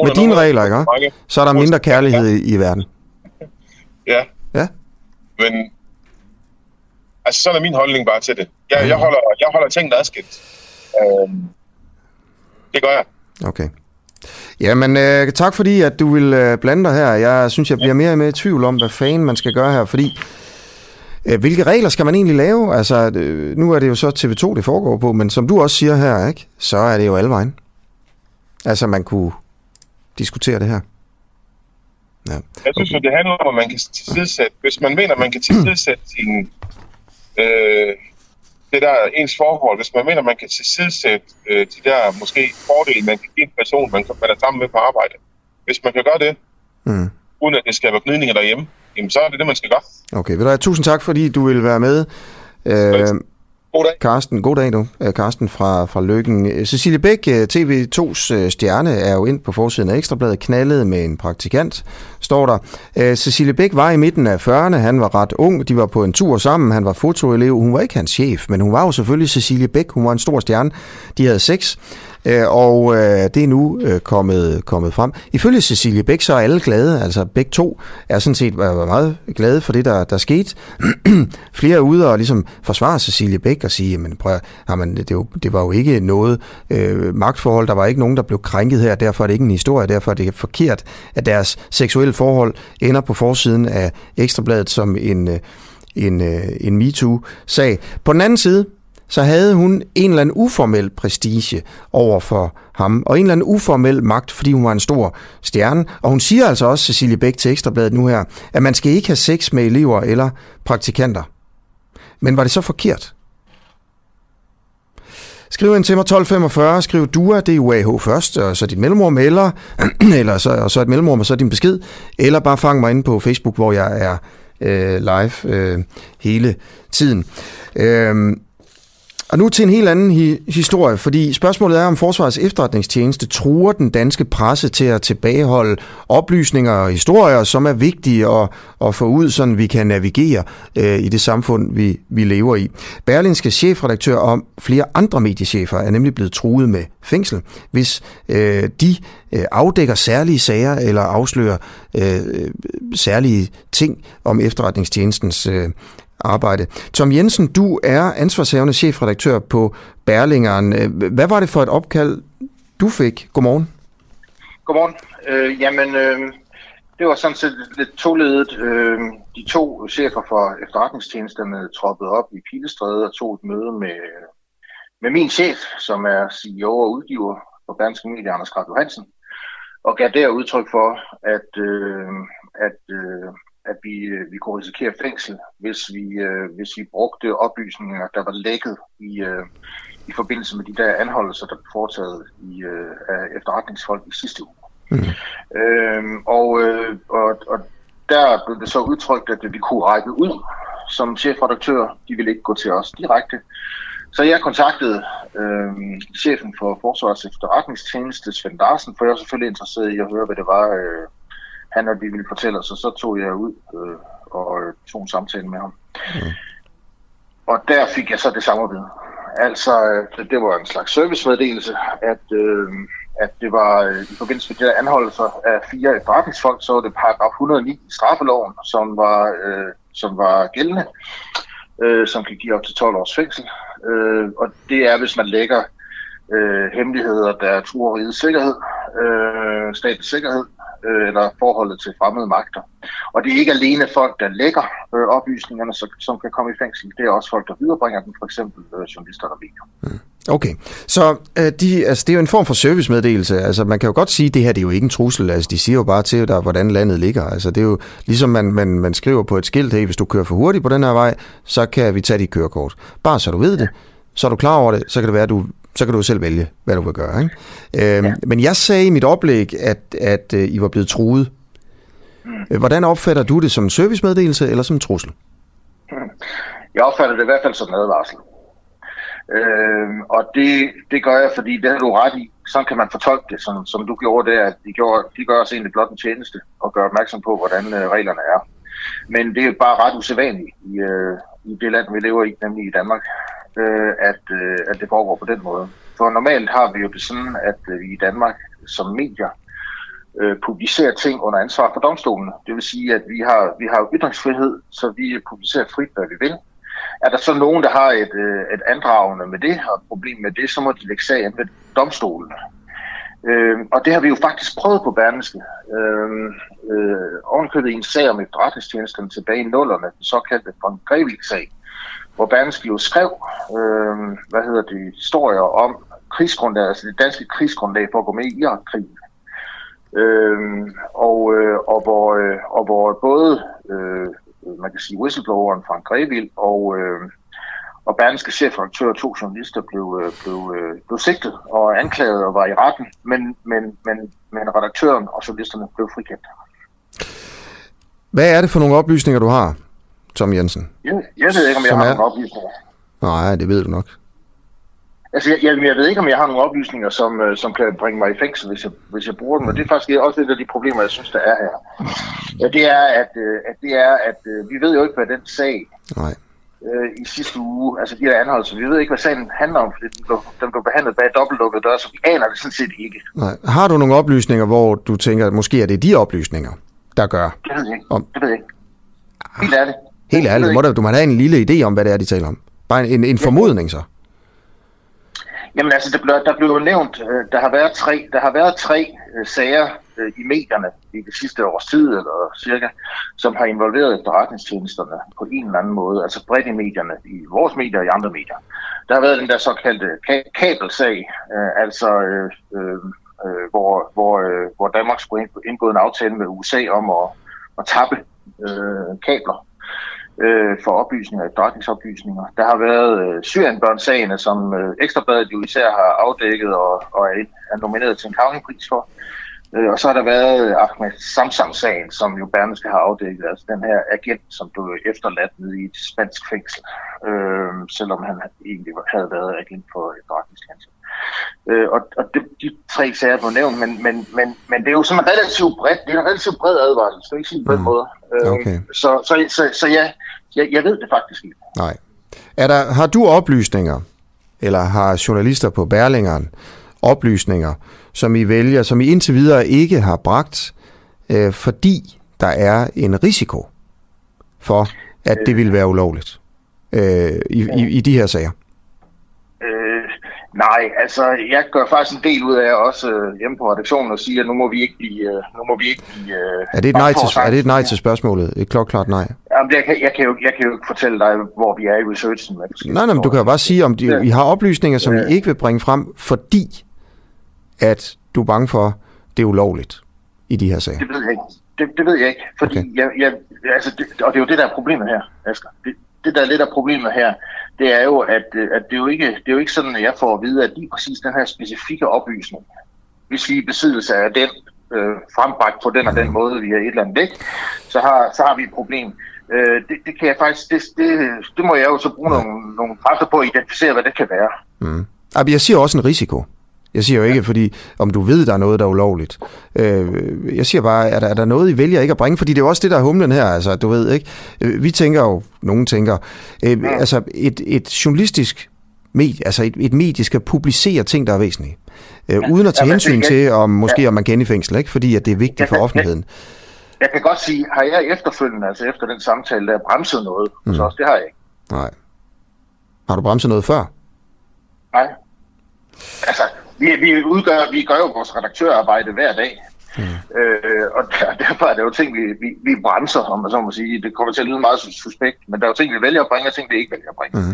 S1: med dine regler, ikke? så er der mindre kærlighed i, i verden.
S16: Ja.
S1: Ja.
S16: Men... Altså, sådan er min holdning bare til det. Jeg, jeg, holder, jeg holder tingene adskilt. Øhm, det gør jeg.
S1: Okay. Jamen, øh, tak fordi, at du vil øh, blande dig her. Jeg synes, jeg bliver mere og mere i tvivl om, hvad fanden man skal gøre her, fordi øh, hvilke regler skal man egentlig lave? Altså, øh, nu er det jo så TV2, det foregår på, men som du også siger her, ikke, så er det jo alle vejen. Altså, man kunne diskutere det her. Ja.
S16: Jeg synes jo, det handler om, at man kan tilsidesætte, hvis man mener, at man kan tilsidesætte sin, øh, det der ens forhold, hvis man mener, man kan tilsidesætte øh, de der måske fordele, man kan give en person, man, man er sammen med på arbejde. Hvis man kan gøre det,
S1: Mm.
S16: uden at det skaber gnidninger derhjemme, jamen så er det det, man skal gøre.
S1: Okay, ved du tusind tak, fordi du vil være med. Øh,
S16: god dag.
S1: Karsten, god dag du. Øh, Karsten fra, fra Lykken. Øh, Cecilie Bæk, øh, TV2's stjerne, er jo ind på forsiden af Ekstrabladet, knaldet med en praktikant, står der. Cecilie Bæk var i midten af 40'erne, han var ret ung, de var på en tur sammen, han var fotoelev, hun var ikke hans chef, men hun var jo selvfølgelig Cecilie Bæk, hun var en stor stjerne, de havde sex øh, og øh, det er nu øh, kommet, kommet frem. Ifølge Cecilie Bæk, så er alle glade, altså begge to er sådan set øh, meget glade for det, der, der skete. Flere er ude og ligesom forsvare Cecilie Bæk og sige, men prøv, jamen, det, jo, det var jo ikke noget øh, magtforhold, der var ikke nogen, der blev krænket her, derfor er det ikke en historie, derfor er det forkert, at deres seksuelle forhold ender på forsiden af Ekstrabladet som en, øh, en, en, en MeToo-sag. På den anden side, så havde hun en eller anden uformel prestige over for ham, og en eller anden uformel magt, fordi hun var en stor stjerne. Og hun siger altså også, Cecilie Bæk til Ekstrabladet nu her, at man skal ikke have sex med elever eller praktikanter. Men var det så forkert? Skriv ind til mig 1245, skriv DUA, det er UAH først, og så dit mellemrum, eller, eller så, og så et mellemrum, og så din besked, eller bare fang mig inde på Facebook, hvor jeg er øh, live øh, hele tiden. Øh, og nu til en helt anden hi- historie, fordi spørgsmålet er, om Forsvarets efterretningstjeneste truer den danske presse til at tilbageholde oplysninger og historier, som er vigtige at, at få ud, så vi kan navigere øh, i det samfund, vi, vi lever i. Berlinske chefredaktør og flere andre mediechefer er nemlig blevet truet med fængsel, hvis øh, de øh, afdækker særlige sager eller afslører øh, øh særlige ting om efterretningstjenestens øh, arbejde. Tom Jensen, du er ansvarshavende chefredaktør på Berlingeren. Øh, hvad var det for et opkald, du fik? Godmorgen.
S17: Godmorgen. Øh, jamen, øh, det var sådan set lidt toledet. Øh, de to chefer for efterretningstjenesterne troppede op i Pilestræde og tog et møde med, med min chef, som er CEO og udgiver for Danske Medier, Anders Krat Johansen, og gav der udtryk for, at, øh, at øh, at vi, øh, vi kunne risikere fængsel, hvis vi, øh, hvis vi brugte oplysninger, der var lækket i, øh, i forbindelse med de der anholdelser, der blev foretaget i, øh, af efterretningsfolk i sidste uge. Mm. Øhm, og, øh, og, og der blev det så udtrykt, at vi kunne række ud som chefredaktør. De ville ikke gå til os direkte. Så jeg kontaktede øh, chefen for Forsvarets efterretningstjeneste, Svend Larsen, for jeg var selvfølgelig interesseret i at høre, hvad det var, øh, han og de ville fortælle os, og så tog jeg ud øh, og tog en samtale med ham. Mm. Og der fik jeg så det samme ved. Altså, øh, det var en slags servicemeddelelse, at, øh, at det var øh, i forbindelse med de der anholdelser af fire efterretningsfolk, så var det paragraf 109 i straffeloven, som var, øh, som var gældende, øh, som kan give op til 12 års fængsel. Øh, og det er, hvis man lægger øh, hemmeligheder, der truer rigets sikkerhed, øh, statens sikkerhed, øh, eller forholdet til fremmede magter. Og det er ikke alene folk, der lægger øh, oplysningerne, som, som kan komme i fængsel. Det er også folk, der viderebringer dem, for eksempel øh, journalister og medier. Mm.
S1: Okay, så øh, de, altså, det er jo en form for servicemeddelelse. Altså, man kan jo godt sige, at det her det er jo ikke en trussel. Altså, de siger jo bare til dig, hvordan landet ligger. Altså, det er jo ligesom man, man, man skriver på et skilt, hey, hvis du kører for hurtigt på den her vej, så kan vi tage dit kørekort. Bare så du ved det, så er du klar over det, så kan det være, at du så kan du selv vælge, hvad du vil gøre. Ikke? Øhm, ja. Men jeg sagde i mit oplæg, at, at uh, I var blevet truet. Mm. Hvordan opfatter du det som en servicemeddelelse eller som en trussel?
S17: Jeg opfatter det i hvert fald som en advarsel. Øhm, og det, det gør jeg, fordi det har du ret i. Sådan kan man fortolke det, som, som du gjorde der. At de, gjorde, de gør os egentlig blot en tjeneste og gør opmærksom på, hvordan uh, reglerne er. Men det er bare ret usædvanligt i, uh, i det land, vi lever i, nemlig i Danmark øh, at, øh, at det foregår på den måde. For normalt har vi jo det sådan, at øh, vi i Danmark som medier øh, publicerer ting under ansvar for domstolen. Det vil sige, at vi har, vi har ytringsfrihed, så vi publicerer frit, hvad vi vil. Er der så nogen, der har et, øh, et andragende med det, og et problem med det, så må de lægge sagen ved domstolen. Øh, og det har vi jo faktisk prøvet på Berneske. Øh, øh, ovenkøbet i en sag om efterretningstjenesterne tilbage i nullerne, den såkaldte von Grevik-sag hvor Berlingske jo skrev, øh, hvad hedder det, historier om krigsgrundlaget, altså det danske krigsgrundlag for at gå med i Irak-krigen. Øh, og, øh, og, hvor, øh, og hvor både, øh, man kan sige, whistlebloweren Frank Grevild og, øh, og Berlingske chefredaktør og to journalister blev, øh, blev, øh, blev sigtet og anklaget og var i retten, men, men, men, men redaktøren og journalisterne blev frikendt.
S1: Hvad er det for nogle oplysninger, du har? Tom Jensen?
S17: Jeg, jeg ved ikke, om jeg har er... nogle oplysninger.
S1: Nej, det ved du nok.
S17: Altså, jeg, jeg, jeg ved ikke, om jeg har nogle oplysninger, som, øh, som kan bringe mig i fængsel, hvis jeg, hvis jeg bruger dem. Og det er faktisk også et af de problemer, jeg synes, der er her. Ja, det er, at, øh, at, det er, at øh, vi ved jo ikke, hvad den sag
S1: Nej.
S17: øh, i sidste uge, altså de der anholdelser. Vi ved ikke, hvad sagen handler om, fordi den blev, den blev behandlet bag dobbeltlukkede døre, så vi aner det sådan set ikke.
S1: Nej. Har du nogle oplysninger, hvor du tænker, at måske er det de oplysninger, der gør?
S17: Det ved jeg ikke. Om... Det ved jeg ikke. Helt ærligt.
S1: Helt ærligt, må du, du må have en lille idé om, hvad det er, de taler om. Bare en, en formodning så.
S17: Jamen altså, der blev, der blev jo nævnt, øh, der har været tre, der har været tre øh, sager øh, i medierne i det sidste års tid, eller cirka, som har involveret efterretningstjenesterne på en eller anden måde, altså bredt i medierne, i vores medier og i andre medier. Der har været den der såkaldte ka- kabelsag, øh, altså øh, øh, hvor, hvor, øh, hvor Danmark skulle indgå en aftale med USA om at, at tappe øh, kabler øh, for oplysninger, efterretningsoplysninger. Der har været øh, Syrienbørn-sagene, som øh, Ekstrabladet jo især har afdækket og, og er, er nomineret til en kavningpris for. Øh, og så har der været Ahmed Samsam-sagen, som jo Berne skal have afdækket, altså den her agent, som blev efterladt nede i et spansk fængsel, øh, selvom han egentlig havde været agent for efterretningstjenesten. Øh, og og det, de tre sager blev nævnt, men, men, men, men det er jo sådan relativt bredt, det er en relativt bred advarsel, så ikke sige på den mm. måde. Øh,
S1: okay.
S17: Så, så, så, så ja, jeg, jeg ved det faktisk ikke.
S1: Nej. Er der, har du oplysninger, eller har journalister på Berlingeren oplysninger, som I vælger, som I indtil videre ikke har bragt, øh, fordi der er en risiko for, at det vil være ulovligt øh, i, i, i de her sager?
S17: Øh, nej, altså jeg gør faktisk en del ud af også øh, hjemme på redaktionen og sige, at nu må vi ikke blive... Øh, nu må vi ikke blive øh,
S1: er, det et nej til, er det et nej til spørgsmålet? Et klokklart nej?
S17: Jamen, jeg, kan, jeg, kan jo, jeg kan jo ikke fortælle dig, hvor vi er i researchen.
S1: Nej, nej, men du kan jo bare sige, om de, I har oplysninger, som I ikke vil bringe frem, fordi at du er bange for, det er ulovligt i de her sager?
S17: Det ved jeg ikke. Det, det ved jeg ikke, fordi okay. jeg, jeg, altså det, og det er jo det, der er problemet her, Asger. Det, det, der er lidt af problemet her, det er jo, at, at det, er jo ikke, det er jo ikke sådan, at jeg får at vide, at lige præcis den her specifikke oplysning, hvis vi er besiddelse af den, øh, frembragt på den og den måde via et eller andet væk, så har, så har vi et problem. Øh, det, det kan jeg faktisk, det, det, det må jeg jo så bruge ja. nogle, nogle kræfter på at identificere, hvad det kan være.
S1: Mm. Jeg siger også en risiko. Jeg siger jo ikke, fordi om du ved, der er noget, der er ulovligt. Øh, jeg siger bare, er der, er der noget, I vælger ikke at bringe? Fordi det er jo også det, der er humlen her, altså, du ved, ikke? Øh, vi tænker jo, nogen tænker, øh, altså et, et journalistisk medie, altså et, et medie skal publicere ting, der er væsentlige. Øh, ja. Uden at tage ja, hensyn til, om måske ja. om man kan i fængsel, ikke? Fordi at det er vigtigt ja, for offentligheden.
S17: Jeg, jeg kan godt sige, har jeg efterfølgende, altså efter den samtale, der bremset noget? Mm. Så også, det har jeg ikke.
S1: Nej. Har du bremset noget før?
S17: Nej. Altså, vi, vi, udgør, vi gør jo vores redaktørarbejde hver dag. Mm. Øh, og der, derfor er det jo ting, vi, vi, vi bremser, om man så må sige. Det kommer til at lyde meget suspekt, men der er jo ting, vi vælger at bringe, og ting, vi ikke vælger at bringe. Mm.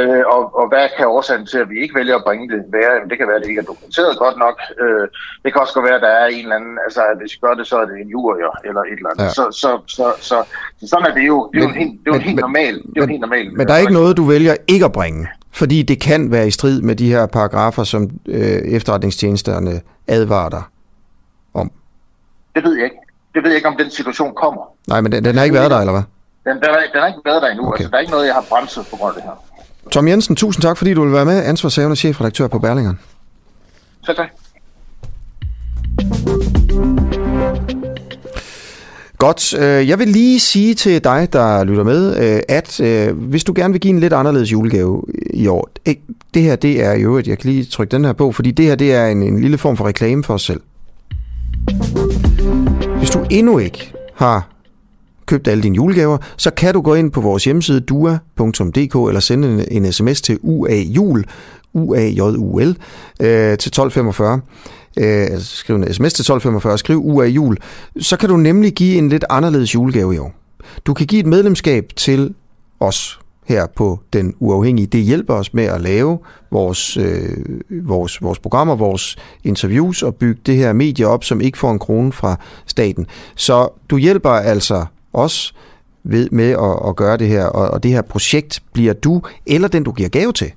S17: Øh, og, og hvad kan årsagen til, at vi ikke vælger at bringe det være? Jamen, det kan være, at det ikke er dokumenteret godt nok. Øh, det kan også godt være, at der er en eller anden, altså at hvis vi gør det, så er det en jurier eller et eller andet. Ja. Så, så, så, så, så, sådan er det jo. Det er men, jo helt, det er helt normalt. Det er men, helt normalt.
S1: Men der er ikke noget, du vælger ikke at bringe? Fordi det kan være i strid med de her paragrafer, som øh, efterretningstjenesterne advarer dig.
S17: Det ved jeg ikke. Det ved jeg ikke, om den situation kommer.
S1: Nej, men den, den har ikke været der, eller hvad?
S17: Den, den, har, den har ikke været der endnu. Okay. Altså, der er ikke noget, jeg har bremset på grund af det her.
S1: Tom Jensen, tusind tak, fordi du vil være med. Ansvarshavende chefredaktør på Berlingeren.
S17: Så tak.
S1: Godt. Øh, jeg vil lige sige til dig, der lytter med, øh, at øh, hvis du gerne vil give en lidt anderledes julegave i år, det her det er jo, at jeg kan lige trykke den her på, fordi det her det er en, en lille form for reklame for os selv. Hvis du endnu ikke har købt alle dine julegaver, så kan du gå ind på vores hjemmeside dua.dk eller sende en, en sms til UAJUL, UAJUL, øh, til 1245 øh, altså skriv en sms til 1245, skriv UAJUL. jul, så kan du nemlig give en lidt anderledes julegave i år. Du kan give et medlemskab til os her på Den Uafhængige. Det hjælper os med at lave vores, øh, vores, vores programmer, vores interviews og bygge det her medie op, som ikke får en krone fra staten. Så du hjælper altså os ved, med at, at gøre det her, og, og det her projekt bliver du, eller den du giver gave til,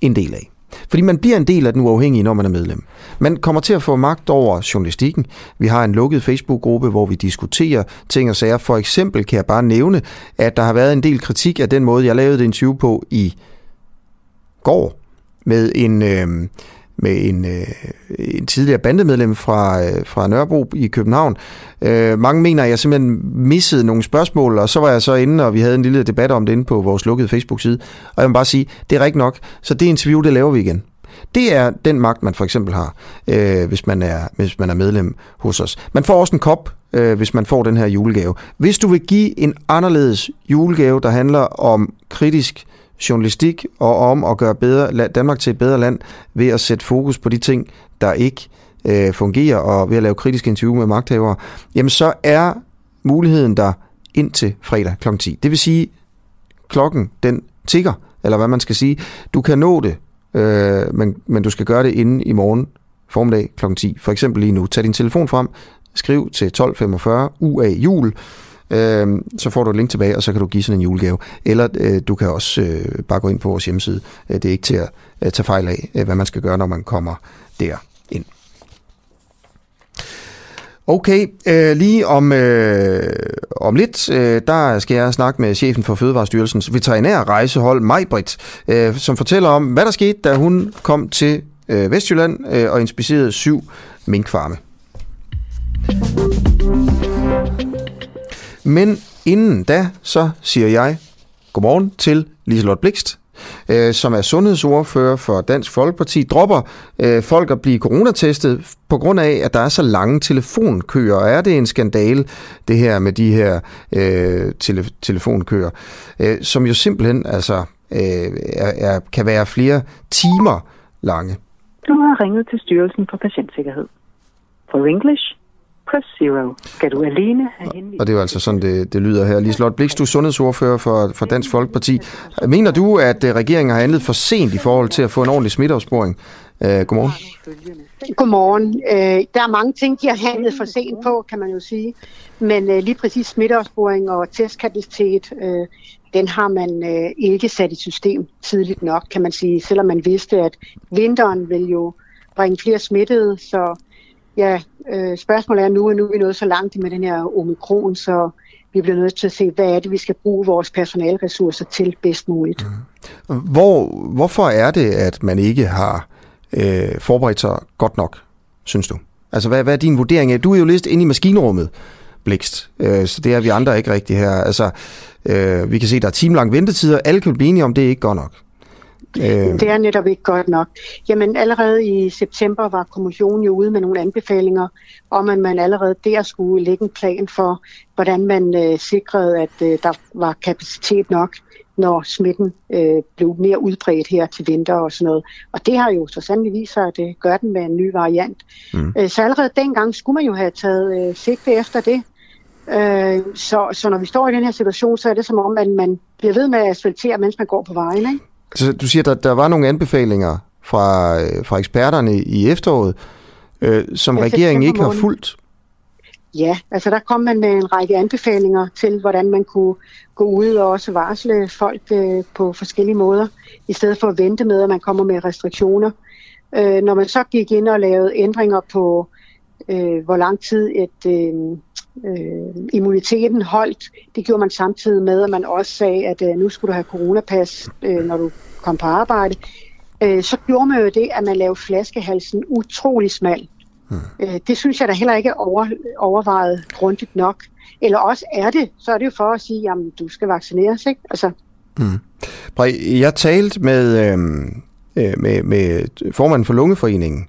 S1: en del af. Fordi man bliver en del af den uafhængige, når man er medlem. Man kommer til at få magt over journalistikken. Vi har en lukket Facebook-gruppe, hvor vi diskuterer ting og sager. For eksempel kan jeg bare nævne, at der har været en del kritik af den måde, jeg lavede det interview på i går med en, øh, med en, øh, en tidligere bandemedlem fra, øh, fra Nørrebro i København. Øh, mange mener, at jeg simpelthen missede nogle spørgsmål, og så var jeg så inde, og vi havde en lille debat om det inde på vores lukkede Facebook-side. Og jeg vil bare sige, det er rigtigt nok, så det interview, det laver vi igen. Det er den magt, man for eksempel har, øh, hvis, man er, hvis man er medlem hos os. Man får også en kop, øh, hvis man får den her julegave. Hvis du vil give en anderledes julegave, der handler om kritisk journalistik og om at gøre bedre, Danmark til et bedre land ved at sætte fokus på de ting, der ikke øh, fungerer, og ved at lave kritiske interview med magthavere, jamen så er muligheden der indtil fredag kl. 10. Det vil sige, klokken den tigger, eller hvad man skal sige. Du kan nå det, øh, men, men du skal gøre det inden i morgen formiddag kl. 10. For eksempel lige nu. Tag din telefon frem, skriv til 1245 UA jul, øh, så får du et link tilbage, og så kan du give sådan en julegave. Eller øh, du kan også øh, bare gå ind på vores hjemmeside. Øh, det er ikke til at øh, tage fejl af, øh, hvad man skal gøre, når man kommer der ind. Okay, øh, lige om, øh, om lidt, øh, der skal jeg snakke med chefen for Fødevarestyrelsens veterinære rejsehold, Majbrit, øh, som fortæller om, hvad der skete, da hun kom til øh, Vestjylland øh, og inspicerede syv minkfarme. Men inden da, så siger jeg godmorgen til Liselotte Blikst, øh, som er sundhedsordfører for Dansk Folkeparti, dropper øh, folk at blive coronatestet på grund af, at der er så lange telefonkøer. Og er det en skandale, det her med de her øh, tele- telefonkøer, øh, som jo simpelthen altså, øh, er, er, kan være flere timer lange?
S18: Du har ringet til Styrelsen for Patientsikkerhed. For English, press zero. Skal du alene have henvist?
S1: Og det er jo altså sådan, det, det lyder her. Liselotte Blix, du er sundhedsordfører for, for Dansk Folkeparti. Mener du, at øh, regeringen har handlet for sent i forhold til at få en ordentlig smitteopsporing? Uh, godmorgen.
S19: Godmorgen. Uh, der er mange ting, de har handlet for sent på, kan man jo sige. Men uh, lige præcis smitteopsporing og testkapacitet, uh, den har man uh, ikke sat i system tidligt nok, kan man sige. Selvom man vidste, at vinteren vil jo bringe flere smittede, så ja, øh, spørgsmålet er nu, at nu er vi nået så langt med den her omikron, så vi bliver nødt til at se, hvad er det, vi skal bruge vores personalressourcer til bedst muligt.
S1: Mm. Hvor, hvorfor er det, at man ikke har øh, forberedt sig godt nok, synes du? Altså, hvad, hvad er din vurdering af? Du er jo lidt inde i maskinrummet, Blikst, øh, så det er vi andre ikke rigtig her. Altså, øh, vi kan se, at der er timelang ventetider. Alle kan blive enige om, det er ikke godt nok.
S19: Øh. Det er netop ikke godt nok. Jamen allerede i september var kommissionen jo ude med nogle anbefalinger om, at man allerede der skulle lægge en plan for, hvordan man øh, sikrede, at øh, der var kapacitet nok, når smitten øh, blev mere udbredt her til vinter og sådan noget. Og det har jo så sandelig vist sig, at det gør den med en ny variant. Mm. Øh, så allerede dengang skulle man jo have taget øh, sigte efter det. Øh, så, så når vi står i den her situation, så er det som om, at man bliver ved med at asfaltere, mens man går på vejen. Ikke?
S1: Så du siger, at der, der var nogle anbefalinger fra, øh, fra eksperterne i efteråret, øh, som ja, regeringen ikke har fulgt?
S19: Ja, altså der kom man med en række anbefalinger til, hvordan man kunne gå ud og også varsle folk øh, på forskellige måder, i stedet for at vente med, at man kommer med restriktioner. Øh, når man så gik ind og lavede ændringer på, øh, hvor lang tid et, øh, øh, immuniteten holdt. Det gjorde man samtidig med, at man også sagde, at øh, nu skulle du have coronapas, øh, når du kom på arbejde. Øh, så gjorde man jo det, at man lavede flaskehalsen utrolig smal. Hmm. Øh, det synes jeg da heller ikke er over, overvejet grundigt nok. Eller også er det, så er det jo for at sige, jamen du skal vaccineres, ikke? Altså.
S1: Hmm. Jeg talte med, øhm, øh, med, med formanden for Lungeforeningen,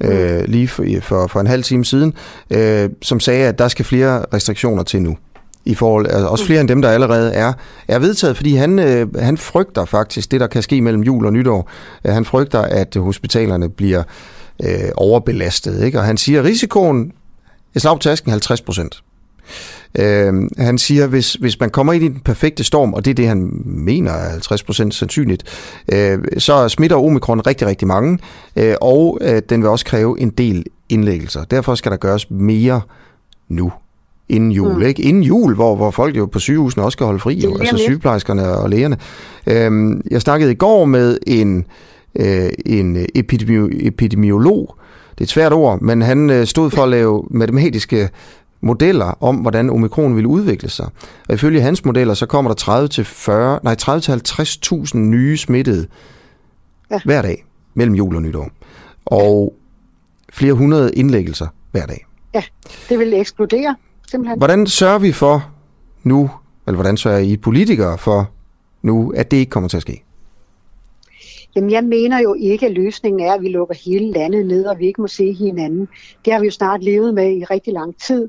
S1: øh, lige for, for, for en halv time siden, øh, som sagde, at der skal flere restriktioner til nu. I forhold, altså også flere end dem, der allerede er, er vedtaget, fordi han, øh, han frygter faktisk det, der kan ske mellem jul og nytår. Øh, han frygter, at hospitalerne bliver øh, overbelastet. Ikke? Og han siger, at risikoen er slag tasken 50 procent. Øh, han siger, hvis, hvis man kommer ind i den perfekte storm, og det er det, han mener er 50% sandsynligt, øh, så smitter omikron rigtig, rigtig mange, øh, og øh, den vil også kræve en del indlæggelser. Derfor skal der gøres mere nu inden jul. Mm. Ikke? Inden jul, hvor, hvor folk jo på sygehusene også skal holde fri, jo, altså sygeplejerskerne og lægerne. Øhm, jeg snakkede i går med en, øh, en epidemi- epidemiolog, det er et svært ord, men han øh, stod for at lave matematiske modeller om, hvordan omikron vil udvikle sig. Og ifølge hans modeller, så kommer der 30 til 40, nej 30 til 50.000 nye smittede ja. hver dag mellem jul og nytår. og flere hundrede indlæggelser hver dag.
S19: Ja, det vil eksplodere simpelthen.
S1: Hvordan sørger vi for nu, eller hvordan sørger I politikere for nu, at det ikke kommer til at ske?
S19: Jamen, jeg mener jo ikke, at løsningen er, at vi lukker hele landet ned, og vi ikke må se hinanden. Det har vi jo snart levet med i rigtig lang tid.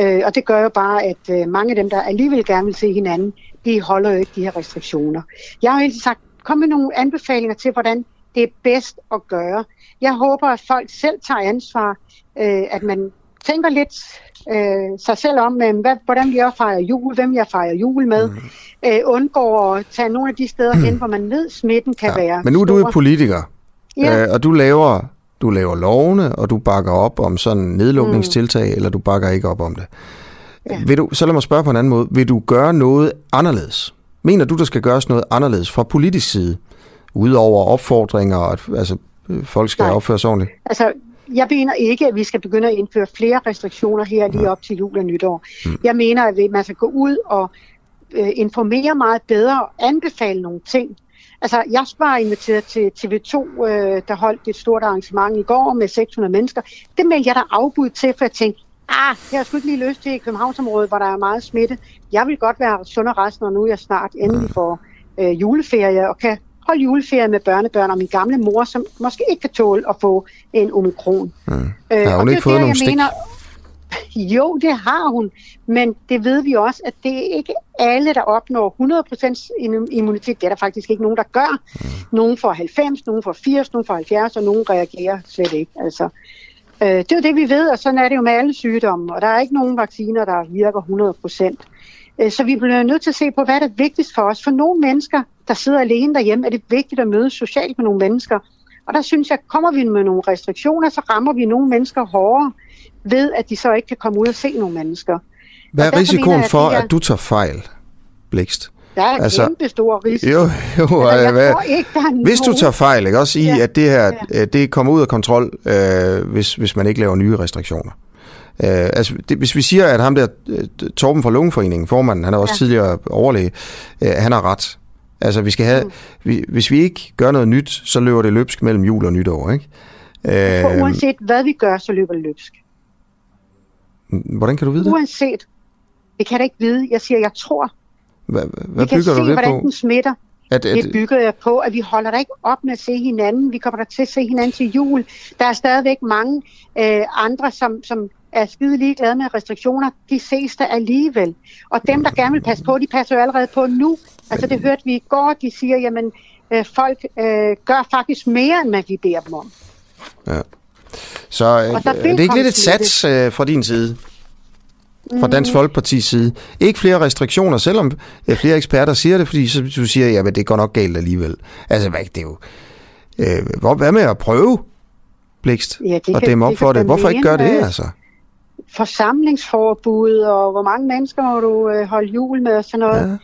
S19: Øh, og det gør jo bare, at øh, mange af dem, der alligevel gerne vil se hinanden, de holder jo ikke de her restriktioner. Jeg har jo helt sagt, kom med nogle anbefalinger til, hvordan det er bedst at gøre. Jeg håber, at folk selv tager ansvar, øh, at man tænker lidt øh, sig selv om, øh, hvad, hvordan jeg fejrer jul, hvem jeg fejrer jul med, mm. øh, undgår at tage nogle af de steder hen, hvor man ved, smitten kan ja, være
S1: Men nu er du jo politiker,
S19: Ja.
S1: øh, og du laver, du laver lovene, og du bakker op om sådan nedlukningstiltag, mm. eller du bakker ikke op om det. Ja. Vil du, så lad mig spørge på en anden måde. Vil du gøre noget anderledes? Mener du, der skal gøres noget anderledes fra politisk side? Udover opfordringer, og at altså, øh, folk skal
S19: Nej.
S1: opføre sig ordentligt?
S19: Altså, jeg mener ikke, at vi skal begynde at indføre flere restriktioner her lige op til jul og nytår. Mm. Jeg mener, at man skal gå ud og øh, informere meget bedre og anbefale nogle ting. Altså, jeg var inviteret til TV2, øh, der holdt et stort arrangement i går med 600 mennesker. Det meldte jeg der afbud til, for jeg tænkte, ah, jeg har sgu ikke lige lyst til i Københavnsområdet, hvor der er meget smitte. Jeg vil godt være sund og resten, og nu jeg snart endelig får øh, juleferie og kan holde juleferie med børnebørn og min gamle mor, som måske ikke kan tåle at få en omikron.
S1: Mm.
S19: Øh,
S1: Har hun
S19: det
S1: ikke
S19: er
S1: fået
S19: der,
S1: nogen
S19: jeg
S1: stik?
S19: Mener, jo, det har hun, men det ved vi også, at det er ikke alle, der opnår 100% immu- immunitet. Det er der faktisk ikke nogen, der gør. Nogen får 90, nogen får 80, nogen får 70, og nogen reagerer slet ikke. Altså, øh, det er jo det, vi ved, og sådan er det jo med alle sygdomme, og der er ikke nogen vacciner, der virker 100%. Øh, Så vi bliver nødt til at se på, hvad er det vigtigst for os. For nogle mennesker, der sidder alene derhjemme, er det vigtigt at mødes socialt med nogle mennesker. Og der synes jeg, kommer vi med nogle restriktioner, så rammer vi nogle mennesker hårdere ved, at de så ikke kan komme ud og se nogle mennesker.
S1: Hvad er risikoen
S19: mener jeg,
S1: for, at du tager fejl, Blikst?
S19: Der er en altså, kæmpe stor risiko.
S1: Jo, jo,
S19: Altså, jeg
S1: øh, hvad,
S19: tror ikke, der er
S1: hvis du tager fejl, ikke også i,
S19: Ja,
S1: at det her ja. det kommer ud af kontrol, øh, hvis, hvis man ikke laver nye restriktioner. Øh, altså, det, hvis vi siger, at ham der, øh, Torben fra Lungeforeningen, formanden, han er også
S19: ja.
S1: tidligere overlæge, øh, han har ret. Altså, vi skal have, mm. vi, hvis vi ikke gør noget nyt, så løber det løbsk mellem jul og nytår, ikke?
S19: For
S1: Øh,
S19: uanset hvad vi gør, så løber det løbsk.
S1: hvordan kan du vide det?
S19: Uanset. Det kan jeg da ikke vide. Jeg siger, jeg tror.
S1: Hvad,
S19: vi
S1: hvad
S19: kan
S1: bygger
S19: se, hvordan
S1: på?
S19: den smitter.
S1: At, at,
S19: Det bygger jeg på, at vi holder der ikke op med at se hinanden. Vi kommer der til at se hinanden til jul. Der er stadigvæk mange øh, andre, som, som er skide ligeglade med restriktioner. De ses der alligevel. Og dem, der gerne vil passe på, de passer jo allerede på nu. Altså det hørte vi i går, de siger, jamen øh, folk øh, gør faktisk mere, end hvad vi beder dem om.
S1: Ja. Så øh, er det ikke lidt et sats øh, fra din side? Fra
S19: Mm.
S1: Dansk Folkepartis side. Ikke flere restriktioner, selvom øh, flere eksperter siger det, fordi så du siger, at det går nok galt alligevel. Altså, hvad, det er jo... Øh, hvad med at prøve, Blikst,
S19: Ja, det
S1: og
S19: kan-
S1: dæmme op
S19: det
S1: for det? Hvorfor ikke gøre det, altså?
S19: Forsamlingsforbud, og hvor mange mennesker må du øh, holde jul med og sådan noget. Ja.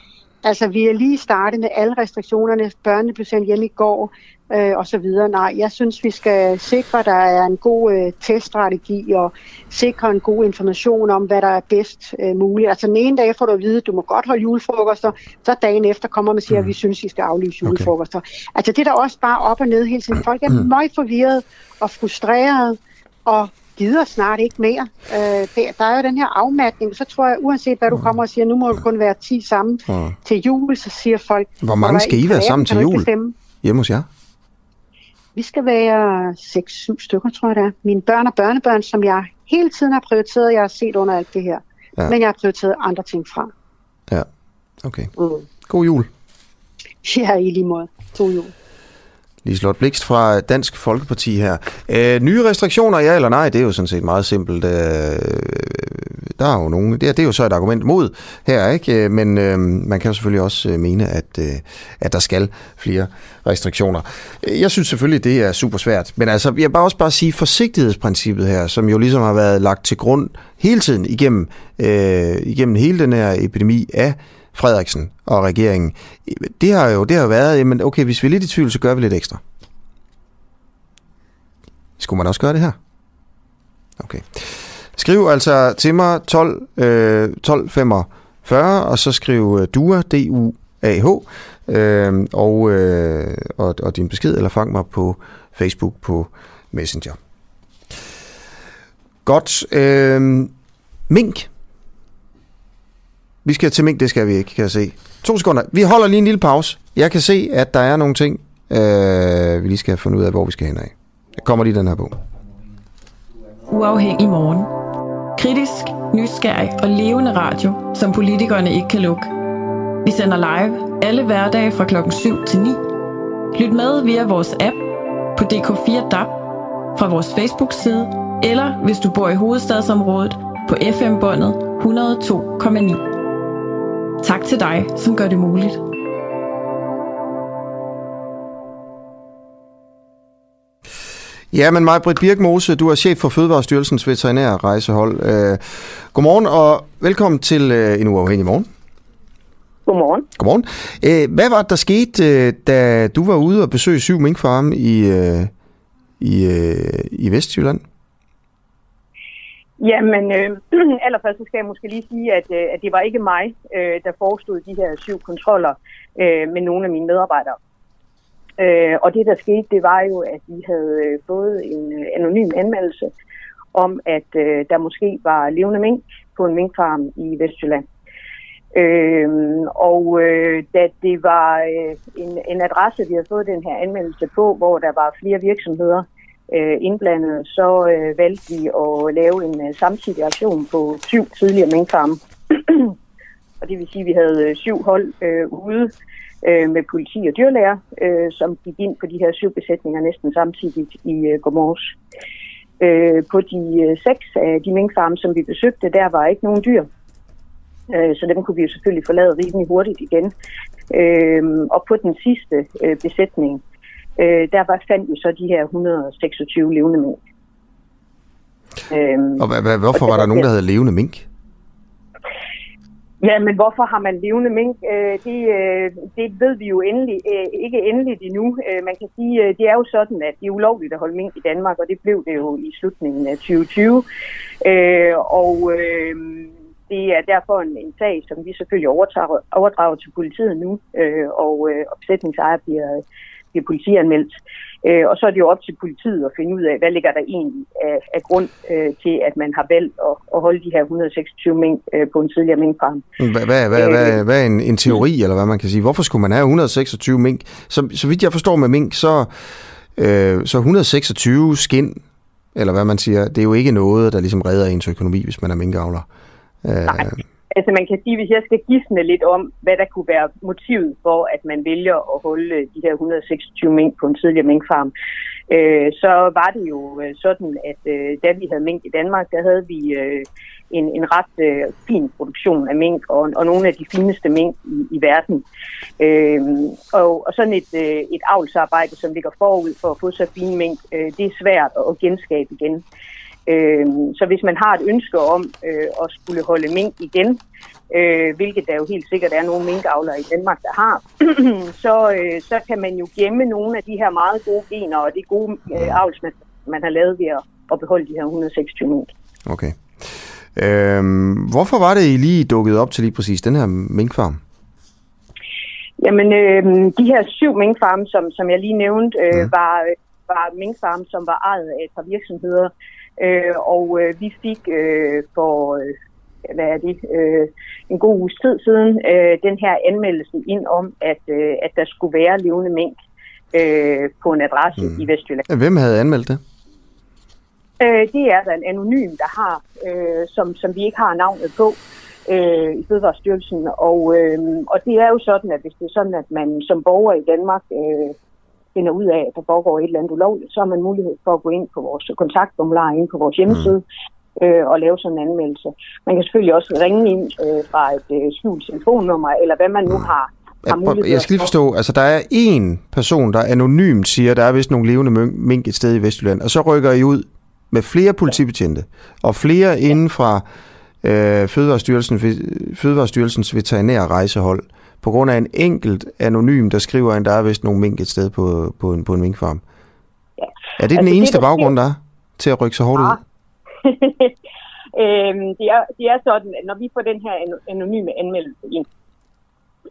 S19: Altså, vi er lige startet med alle restriktionerne. Børnene blev sendt hjem i går, øh, og så videre. Nej, jeg synes, vi skal sikre, at der er en god øh, teststrategi, og sikre en god information om, hvad der er bedst øh, muligt. Altså, den ene dag får du at vide, at du må godt holde julefrokoster, så dagen efter kommer man og siger, at vi synes, I skal aflyse julefrokoster. Altså, det er der også bare op og ned hele tiden. Folk er meget forvirret og frustreret, og gider snart ikke mere. Øh, det, der er jo den her afmatning, så tror jeg, uanset hvad du kommer og siger, nu må du kun være 10 sammen
S1: Mm.
S19: til jul, så siger folk...
S1: Hvor mange
S19: "Hvor
S1: skal I være sammen til jul?
S19: bestemme?"
S1: Hjemme hos jer?
S19: Vi skal være 6-7 stykker, tror jeg det er. Mine børn og børnebørn, som jeg hele tiden har prioriteret, jeg har set under alt det her.
S1: Ja.
S19: Men jeg har prioriteret andre ting fra.
S1: Ja, okay.
S19: Mm.
S1: God jul.
S19: Ja, i lige måde. God jul.
S1: Liselotte Blikst fra Dansk Folkeparti her. Øh, nye restriktioner, ja eller nej, det er jo sådan set meget simpelt. Øh, der er jo nogen, det er, det er jo så et argument mod her, ikke? Øh, men øh, man kan jo selvfølgelig også øh, mene, at, øh, at der skal flere restriktioner. Jeg synes selvfølgelig, det er super svært. Men altså, jeg vil bare også bare sige forsigtighedsprincippet her, som jo ligesom har været lagt til grund hele tiden igennem, øh, igennem hele den her epidemi af Frederiksen og regeringen. Det har jo det har været, jamen okay, hvis vi er lidt i tvivl, så gør vi lidt ekstra. Skulle man også gøre det her? Okay. Skriv altså til mig 12, øh, 1245, og så skriv øh, DUA, D-U-A-H, øh, og, øh, og, og din besked, eller fang mig på Facebook på Messenger. Godt. Øh, mink. Vi skal til mink, det skal vi ikke, kan jeg se. To sekunder. Vi holder lige en lille pause. Jeg kan se, at der er nogle ting, øh, vi lige skal have fundet ud af, hvor vi skal hen af. Jeg kommer lige den her på.
S3: Uafhængig morgen. Kritisk, nysgerrig og levende radio, som politikerne ikke kan lukke. Vi sender live alle hverdage fra klokken 7 til 9. Lyt med via vores app på DK4 DAB, fra vores Facebook-side, eller hvis du bor i hovedstadsområdet på FM-båndet 102,9. Tak til dig, som gør det muligt.
S1: Ja, men mig, Britt Birkmose, du er chef for Fødevarestyrelsens veterinære rejsehold. Øh, godmorgen og velkommen til øh, en uafhængig morgen.
S20: Godmorgen.
S1: Godmorgen. Øh, hvad var det, der skete, øh, da du var ude og besøge syv minkfarme i, øh, i, øh, i Vestjylland?
S20: Jamen, øh, allerførst så skal jeg måske lige sige, at, øh, at det var ikke mig, øh, der forestod de her syv kontroller øh, med nogle af mine medarbejdere. Øh, og det, der skete, det var jo, at vi havde øh, fået en øh, anonym anmeldelse om, at øh, der måske var levende mink på en minkfarm i Vestjylland. Øh, og øh, da det var øh, en, en adresse, vi havde fået den her anmeldelse på, hvor der var flere virksomheder øh, indblandet, så øh, valgte vi at lave en øh, samtidig aktion på syv tidligere minkfarme. og det vil sige, at vi havde øh, syv hold øh, ude øh, med politi og dyrlæger, øh, som gik ind på de her syv besætninger næsten samtidig i øh, Gomors. Øh, på de øh, seks af de minkfarme, som vi besøgte, der var ikke nogen dyr. Øh, så dem kunne vi jo selvfølgelig forlade rimelig hurtigt igen. Øh, og på den sidste øh, besætning, øh, der var fandt vi så de her 126 levende mink. Øh,
S1: Og hvad, hvad, hvorfor
S20: og
S1: var der nogen, der havde levende mink?
S20: Ja, men hvorfor har man levende mink? Øh, det, øh, det ved vi jo endelig, øh, ikke endeligt endnu. Øh, man kan sige, øh, det er jo sådan, at det er ulovligt at holde mink i Danmark, og det blev det jo i slutningen af 2020. Øh, og øh, det er derfor en, en sag, som vi selvfølgelig overdrager, overdrager til politiet nu, øh, og øh, opsætningsejer bliver, bliver politianmeldt. Øh, og så er det jo op til politiet at finde ud af, hvad ligger der egentlig af, af grund øh, til, at man har valgt at, at holde de her 126 mink øh, på en tidligere minkfarm.
S1: Hvad, hvad, hvad, hvad, hvad er en, en teori, eller hvad man kan sige? Hvorfor skulle man have 126 mink? Så, så vidt jeg forstår med mink, så, øh, så 126 skin, eller hvad man siger, det er jo ikke noget, der ligesom redder ens økonomi, hvis man er minkavler. Øh,
S20: Nej. Altså man kan sige, hvis jeg skal gisne lidt om, hvad der kunne være motivet for, at man vælger at holde de her 126 mink på en tidligere minkfarm, øh, så var det jo øh, sådan, at øh, da vi havde mink i Danmark, der havde vi øh, en, en ret øh, fin produktion af mink, og, og nogle af de fineste mink i, i verden. Øh, og, og sådan et, øh, et avlsarbejde, som ligger forud for at få så fine mink, øh, det er svært at genskabe igen. Øh, så hvis man har et ønske om øh, at skulle holde mink igen, øh, hvilket der jo helt sikkert er nogle minkavlere i Danmark, der har, så, øh, så kan man jo gemme nogle af de her meget gode gener og de gode øh, avlsmaterialer, man har lavet ved at, at beholde de her 126 mink.
S1: Okay. Øhm, hvorfor var det, I lige dukket op til lige præcis den her minkfarm?
S20: Jamen, øh, de her syv minkfarme, som, som jeg lige nævnte, øh, mm. var, var minkfarme, som var ejet af et par virksomheder. Øh, og øh, vi fik øh, for, øh, hvad er det, øh, en god uges tid siden, øh, den her anmeldelse ind om, at, øh, at der skulle være levende mink øh, på en adresse mm. i Vestjylland.
S1: Hvem havde anmeldt det?
S20: Øh, det er der en anonym, der har, øh, som, som vi ikke har navnet på øh, i Fødevarestyrelsen. Og, øh, og det er jo sådan, at hvis det er sådan, at man som borger i Danmark øh, finder ud af, at der foregår et eller andet ulovligt, så har man mulighed for at gå ind på vores kontaktformular ind på vores hjemmeside mm. øh, og lave sådan en anmeldelse. Man kan selvfølgelig også ringe ind øh, fra et øh, skjult telefonnummer, eller hvad man nu har, har mulighed
S1: Jeg skal lige forstå, altså der er en person, der anonymt siger, at der er vist nogle levende mink et sted i Vestjylland, og så rykker I ud med flere politibetjente og flere inden fra øh, Fødevarestyrelsen, Fødevarestyrelsens veterinære rejsehold, på grund af en enkelt anonym, der skriver, at der er vist nogle mink et sted på, på, en, på en minkfarm.
S20: Ja.
S1: Er det altså, den eneste det, baggrund, der er til at rykke så hårdt
S20: ja.
S1: ud?
S20: øhm, det, er, det er sådan, at når vi får den her anonyme anmeldelse ind,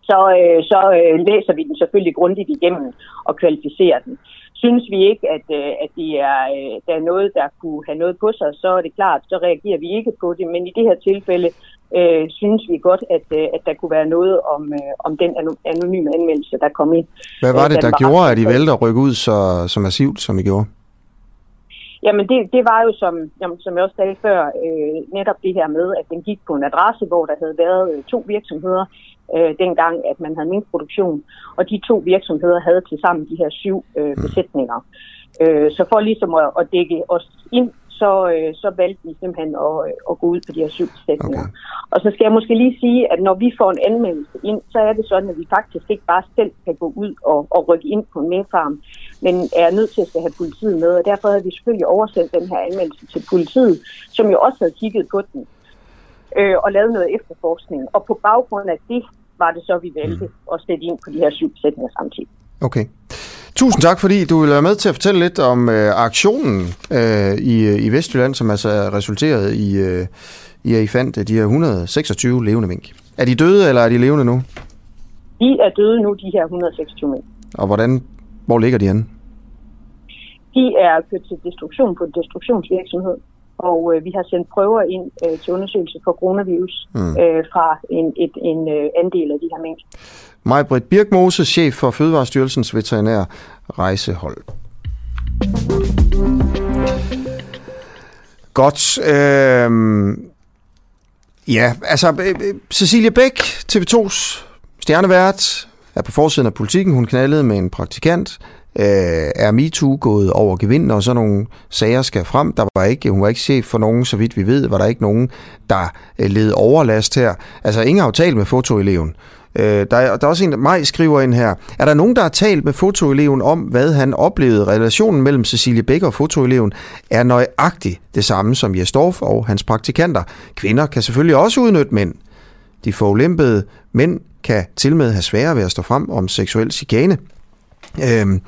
S20: så, øh, så øh, læser vi den selvfølgelig grundigt igennem og kvalificerer den. synes vi ikke, at, øh, at det er, øh, der er noget, der kunne have noget på sig, så er det klart, så reagerer vi ikke på det. Men i det her tilfælde øh, synes vi godt, at, øh, at der kunne være noget om, øh, om den anonyme anmeldelse, der kom ind.
S1: Hvad var
S20: Øh,
S1: det, der
S20: var
S1: gjorde, at I valgte at rykke ud så, så massivt, som I gjorde?
S20: Jamen det, det var jo, som, jamen, som jeg også sagde før, øh, netop det her med, at den gik på en adresse, hvor der havde været øh, to virksomheder, øh, dengang at man havde minkproduktion, og de to virksomheder havde til sammen de her syv øh, besætninger. Øh, så for ligesom at, at dække os ind, så, øh, så valgte vi simpelthen at, øh, at gå ud på de her syv besætninger. Okay. Og så skal jeg måske lige sige, at når vi får en anmeldelse ind, så er det sådan, at vi faktisk ikke bare selv kan gå ud og, og rykke ind på en minkfarm, men er nødt til at skal have politiet med. Og derfor havde vi selvfølgelig oversendt den her anmeldelse til politiet, som jo også havde kigget på den øh, og lavet noget efterforskning. Og på baggrund af det var det så, vi valgte at sætte ind på de her syv besætninger samtidig.
S1: Okay. Tusind tak, fordi du vil være med til at fortælle lidt om øh, aktionen øh, i, i Vestjylland, som altså resulterede i, øh, i, at I fandt øh, de her 126 levende mink. Er de døde, eller er de levende nu?
S20: De er døde nu, de her 126 mænd.
S1: Og hvordan, hvor ligger de henne?
S20: De er kørt til destruktion på en destruktionsvirksomhed, og øh, vi har sendt prøver ind øh, til undersøgelse for coronavirus
S1: Mm.
S20: øh, fra en, et, en øh, andel af de her mængder.
S1: Maj-Britt Birkmose, chef for Fødevarestyrelsens veterinær rejsehold. Godt. Øh, ja, altså øh, øh, Cecilie Bæk, TV2's stjernevært, er på forsiden af politikken. Hun knaldede med en praktikant. Øh, er MeToo gået over gevind, og sådan nogle sager skal frem. Der var ikke, hun var ikke chef for nogen, så vidt vi ved, var der ikke nogen, der øh, led overlast her. Altså, ingen har jo talt med fotoeleven. Øh, der, er, der er også en, Maj skriver ind her. Er der nogen, der har talt med fotoeleven om, hvad han oplevede? Relationen mellem Cecilie Bæk og fotoeleven er nøjagtigt det samme som Jesdorf og hans praktikanter. Kvinder kan selvfølgelig også udnytte mænd. De forulempede mænd kan til med have svære ved at stå frem om seksuel chikane. Øhm,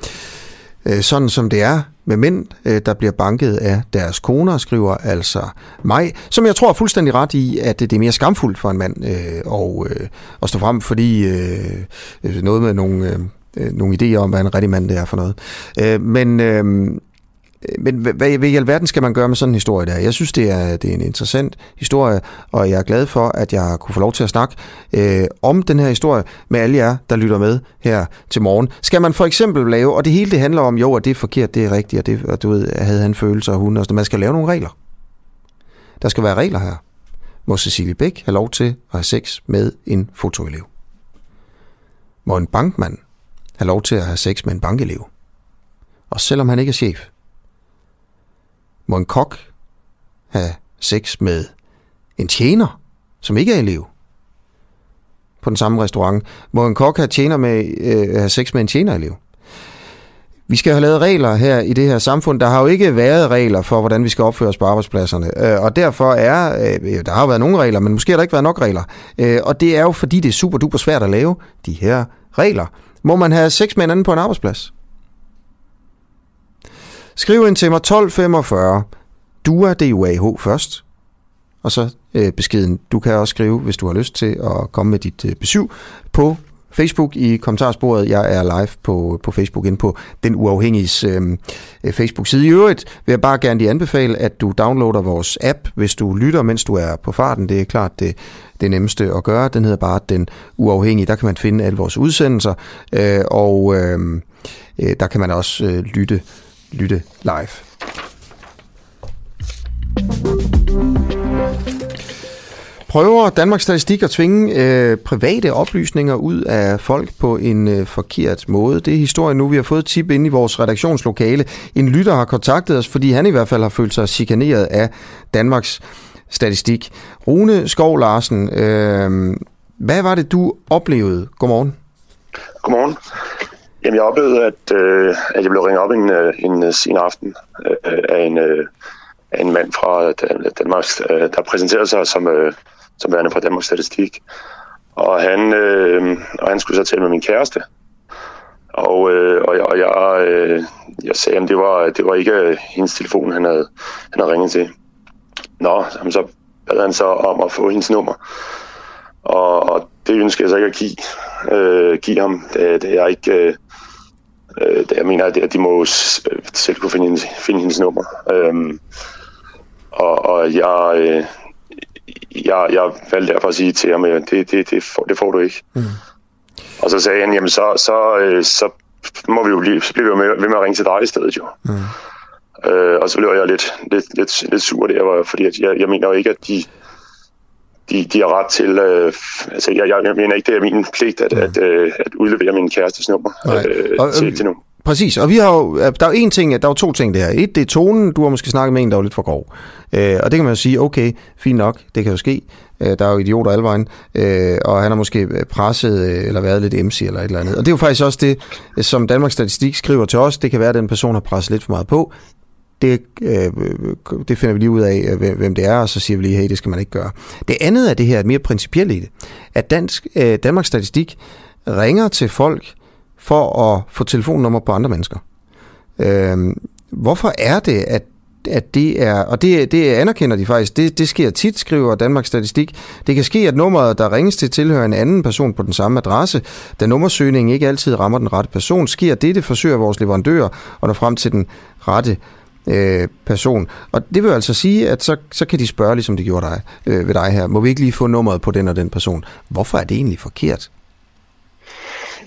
S1: øh, sådan som det er med mænd, øh, der bliver banket af deres koner, skriver altså mig, som jeg tror er fuldstændig ret i, at det er mere skamfuldt for en mand øh, og, øh, at stå frem, fordi øh, øh noget med nogle, øh, øh, nogle idéer om, hvad en rigtig mand det er for noget. Øh, men øh, Øh, men hvad, hvad, hvad i alverden skal man gøre med sådan en historie der? Jeg synes, det er, det er en interessant historie, og jeg er glad for, at jeg kunne få lov til at snakke øh, om den her historie med alle jer, der lytter med her til morgen. Skal man for eksempel lave, og det hele det handler om, jo, at det er forkert, det er rigtigt, og, det, og du ved, havde han følelser og hun, og sådan, man skal lave nogle regler. Der skal være regler her. Må Cecilie Bæk have lov til at have sex med en fotoelev? Må en bankmand have lov til at have sex med en bankelev? Og selvom han ikke er chef, må en kok have sex med en tjener, som ikke er elev på den samme restaurant? Må en kok have, tjener med, øh, have sex med en tjenerelev? Vi skal have lavet regler her i det her samfund. Der har jo ikke været regler for, hvordan vi skal opføre os på arbejdspladserne. Øh, og derfor er, øh, der har jo været nogle regler, men måske har der ikke været nok regler. Øh, og det er jo fordi, det er super duper svært at lave de her regler. Må man have sex med en anden på en arbejdsplads? Skriv ind til mig 1245 DUA, DUAH først, og så øh, beskeden. Du kan også skrive, hvis du har lyst til at komme med dit øh, besøg på Facebook i kommentarsporet. Jeg er live på, på Facebook ind på Den Uafhængiges øh, øh, Facebook-side. I øvrigt vil jeg bare gerne lige anbefale, at du downloader vores app, hvis du lytter, mens du er på farten. Det er klart det, det nemmeste at gøre. Den hedder bare Den Uafhængige. Der kan man finde alle vores udsendelser, øh, og øh, øh, der kan man også øh, lytte, lytte live. Prøver Danmarks Statistik at tvinge øh, private oplysninger ud af folk på en øh, forkert måde? Det er historien nu. Vi har fået tip ind i vores redaktionslokale. En lytter har kontaktet os, fordi han i hvert fald har følt sig chikaneret af Danmarks Statistik. Rune Skov Larsen, øh, hvad var det, du oplevede? Godmorgen.
S21: Godmorgen. Jamen, jeg oplevede, at, øh, at jeg blev ringet op en, øh, en øh, sen aften øh, af, en, øh, af en mand fra øh, Danmark, øh, der præsenterede sig som, øh, som værende fra Danmarks Statistik. Og han, øh, og han skulle så tale med min kæreste. Og, øh, og, jeg, og jeg, øh, jeg sagde, at det var, det var ikke hendes telefon, han havde, han havde ringet til. Nå, jamen, så bad han så om at få hendes nummer. Og, og det ønskede jeg så ikke at give, øh, give ham, da, da jeg ikke... Øh, Øh, jeg mener, at de må selv kunne finde, finde hendes nummer. Øhm, og, og jeg, øh, jeg, jeg valgte derfor at sige til ham, at det, det, det, får, det får du ikke. Mm. Og så sagde han, jamen så, så, øh, så må vi jo blive, så bliver vi med, ved med at ringe til dig i stedet jo. Mm. Øh, og så blev jeg lidt, lidt, lidt, lidt sur der, fordi jeg, jeg mener jo ikke, at de, de, de har ret til... Øh, altså, jeg, jeg mener ikke, det er min pligt at, mm. at, øh, at udlevere min kærestes nummer øh, og, til, til nogen.
S1: Præcis, og vi har jo, der er jo en ting, der er jo to ting der. Et, det er tonen, du har måske snakket med en, der er lidt for grov. Øh, og det kan man jo sige, okay, fint nok, det kan jo ske. Øh, der er jo idioter alle vejen, øh, og han har måske presset øh, eller været lidt MC eller et eller andet. Og det er jo faktisk også det, som Danmarks Statistik skriver til os. Det kan være, at den person har presset lidt for meget på. Det, øh, det finder vi lige ud af, øh, hvem det er, og så siger vi lige, hey, det skal man ikke gøre. Det andet er det her, mere principielt i det, at Dansk, øh, Danmarks Statistik ringer til folk for at få telefonnummer på andre mennesker. Øh, hvorfor er det, at at det er, og det, det anerkender de faktisk, det, det sker tit, skriver Danmarks Statistik. Det kan ske, at nummeret, der ringes til, tilhører en anden person på den samme adresse. Da nummersøgningen ikke altid rammer den rette person, sker det forsøger vores leverandører at nå frem til den rette øh, person. Og det vil altså sige, at så, så kan de spørge, ligesom de gjorde dig, øh, ved dig her, må vi ikke lige få nummeret på den og den person? Hvorfor er det egentlig forkert?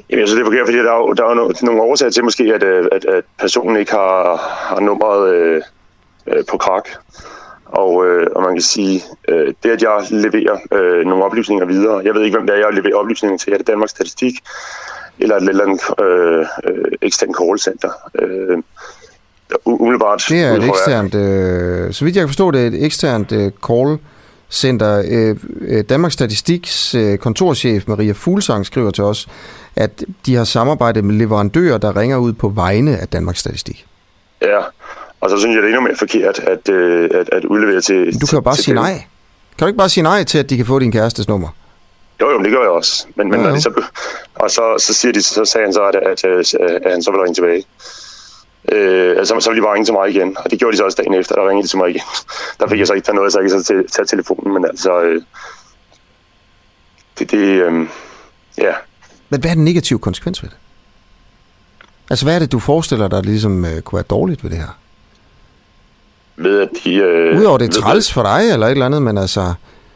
S21: Jamen, jeg synes, det er forkert, fordi der er, der er nogle årsager til måske, at, øh, at, at personen ikke har, har nummeret øh, øh, på krak. Og, øh, og man kan sige, øh, det at jeg leverer øh, nogle oplysninger videre, jeg ved ikke, hvem det er, jeg leverer oplysninger til, er det Danmarks Statistik, eller et eller andet øh, øh, ekstern callcenter. Øh, umiddelbart.
S1: Det er et eksternt, øh, så vidt jeg kan forstå, det er et eksternt øh, call center. Øh, øh, Danmarks Statistiks øh, kontorchef Maria Fuglsang skriver til os, at de har samarbejdet med leverandører, der ringer ud på vegne af Danmarks Statistik.
S21: Ja, og så synes jeg, det er endnu mere forkert at, øh, at, at udlevere til...
S1: Du kan jo bare sige dem. nej. Kan du ikke bare sige nej til, at de kan få din kærestes nummer?
S21: Jo, jo, det gør jeg også. Men, men ja, ja. så, og så, så, siger de, så sagde han så, at, at, at, at han så vil ringe tilbage. Øh, altså, så ville de bare ringe til mig igen, og det gjorde de så også dagen efter, der ringede de til mig igen. Der fik jeg så ikke taget noget, så jeg ikke så tage telefonen, men altså, øh, det, det øh, ja.
S1: Men hvad er den negative konsekvens ved det? Altså, hvad er det, du forestiller dig, der ligesom øh, kunne være dårligt ved det her?
S21: Ved at de... Øh,
S1: Udover det er træls for dig, eller et eller andet, men altså...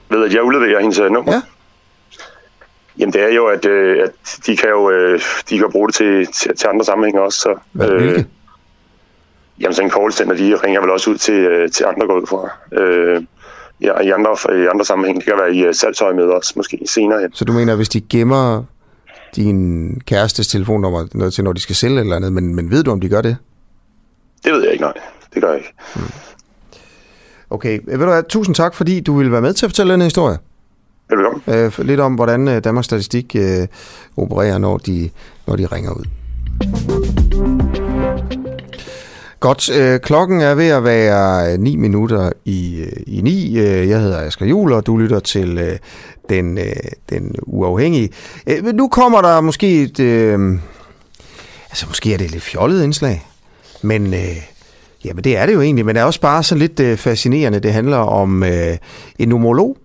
S21: Ved at jeg udleverer hendes øh, nummer?
S1: Ja.
S21: Jamen det er jo, at, øh, at de kan jo øh, de kan bruge det til, til, til andre sammenhænge også. Så,
S1: Hvad, øh, hvilke?
S21: Jamen sådan en callcenter, de ringer vel også ud til, øh, til andre går ud fra. Øh, ja, i andre, i andre sammenhænge. Det kan være i uh, salgsøje med os, måske senere hen.
S1: Så du mener, hvis de gemmer din kærestes telefonnummer noget til, når de skal sælge eller andet, men, men ved du, om de gør det?
S21: Det ved jeg ikke, nej. Det gør jeg ikke. Hmm.
S1: Okay, ved du hvad, tusind tak, fordi du ville være med til at fortælle den historie.
S21: Velkommen.
S1: Øh, lidt om, hvordan øh, Danmarks Statistik øh, opererer, når de, når de ringer ud. Godt, øh, klokken er ved at være øh, 9 minutter i, øh, i 9. Øh, jeg hedder Asger Juhl, og du lytter til øh, den, øh, den uafhængige. Øh, nu kommer der måske et... Øh, altså, måske er det et lidt fjollet indslag, men... Øh, Jamen det er det jo egentlig, men det er også bare så lidt øh, fascinerende. Det handler om øh, en numerolog,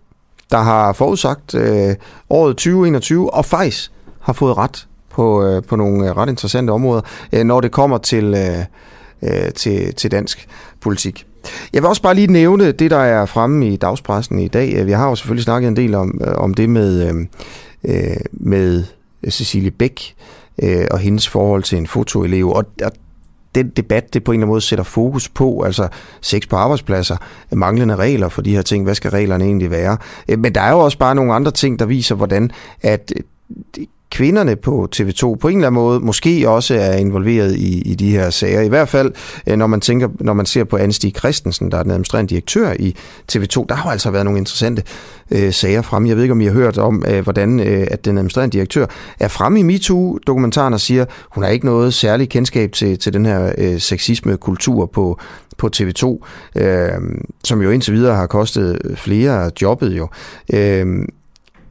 S1: der har forudsagt øh, året 2021, og faktisk har fået ret på, øh, på nogle øh, ret interessante områder, øh, når det kommer til, øh, øh, til, til dansk politik. Jeg vil også bare lige nævne det, der er fremme i dagspressen i dag. Vi har jo selvfølgelig snakket en del om, øh, om det med, øh, øh med Cecilie Bæk øh, og hendes forhold til en fotoelev. Og, og den debat, det på en eller anden måde sætter fokus på, altså sex på arbejdspladser, manglende regler for de her ting, hvad skal reglerne egentlig være? Øh, men der er jo også bare nogle andre ting, der viser, hvordan at kvinderne på TV2 på en eller anden måde måske også er involveret i, i de her sager. I hvert fald, øh, når man tænker, når man ser på Anne Stig Christensen, der er den administrerende direktør i TV2, der har altså været nogle interessante øh, sager frem. Jeg ved ikke, om I har hørt om, øh, hvordan øh, at den administrerende direktør er fremme i MeToo-dokumentaren og siger, hun har ikke noget særligt kendskab til, til den her øh, sexisme-kultur på, på TV2, øh, som jo indtil videre har kostet flere jobbet jo. Øh,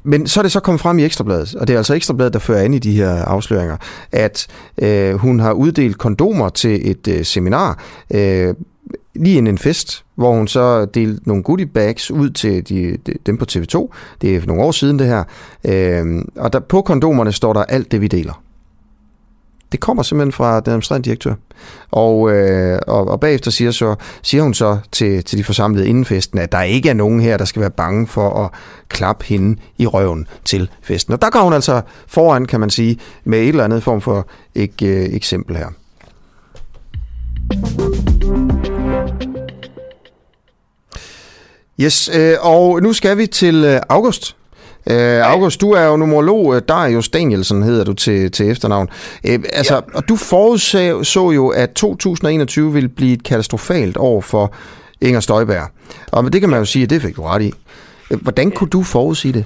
S1: men så er det så kommet frem i Ekstrabladet, og det er altså Ekstrabladet, der fører an i de her afsløringer, at øh, hun har uddelt kondomer til et øh, seminar, øh, lige en, en fest, hvor hun så delte nogle goodie bags ud til de, de, dem på TV2. Det er nogle år siden det her. Øh, og der, på kondomerne står der alt det, vi deler. Det kommer simpelthen fra den administrerende direktør. Og, øh, og, og bagefter siger, så, siger hun så til, til de forsamlede inden festen, at der ikke er nogen her, der skal være bange for at klappe hende i røven til festen. Og der går hun altså foran, kan man sige, med et eller andet form for ek, øh, eksempel her. Yes, øh, og nu skal vi til øh, august. Øh, August, du er jo numerolog. Øh, Darius Danielsen hedder du til, til efternavn. Øh, altså, ja. Og du forudså så jo, at 2021 ville blive et katastrofalt år for Inger Støjberg. Og det kan man jo sige, at det fik du ret i. Øh, hvordan kunne du forudsige det?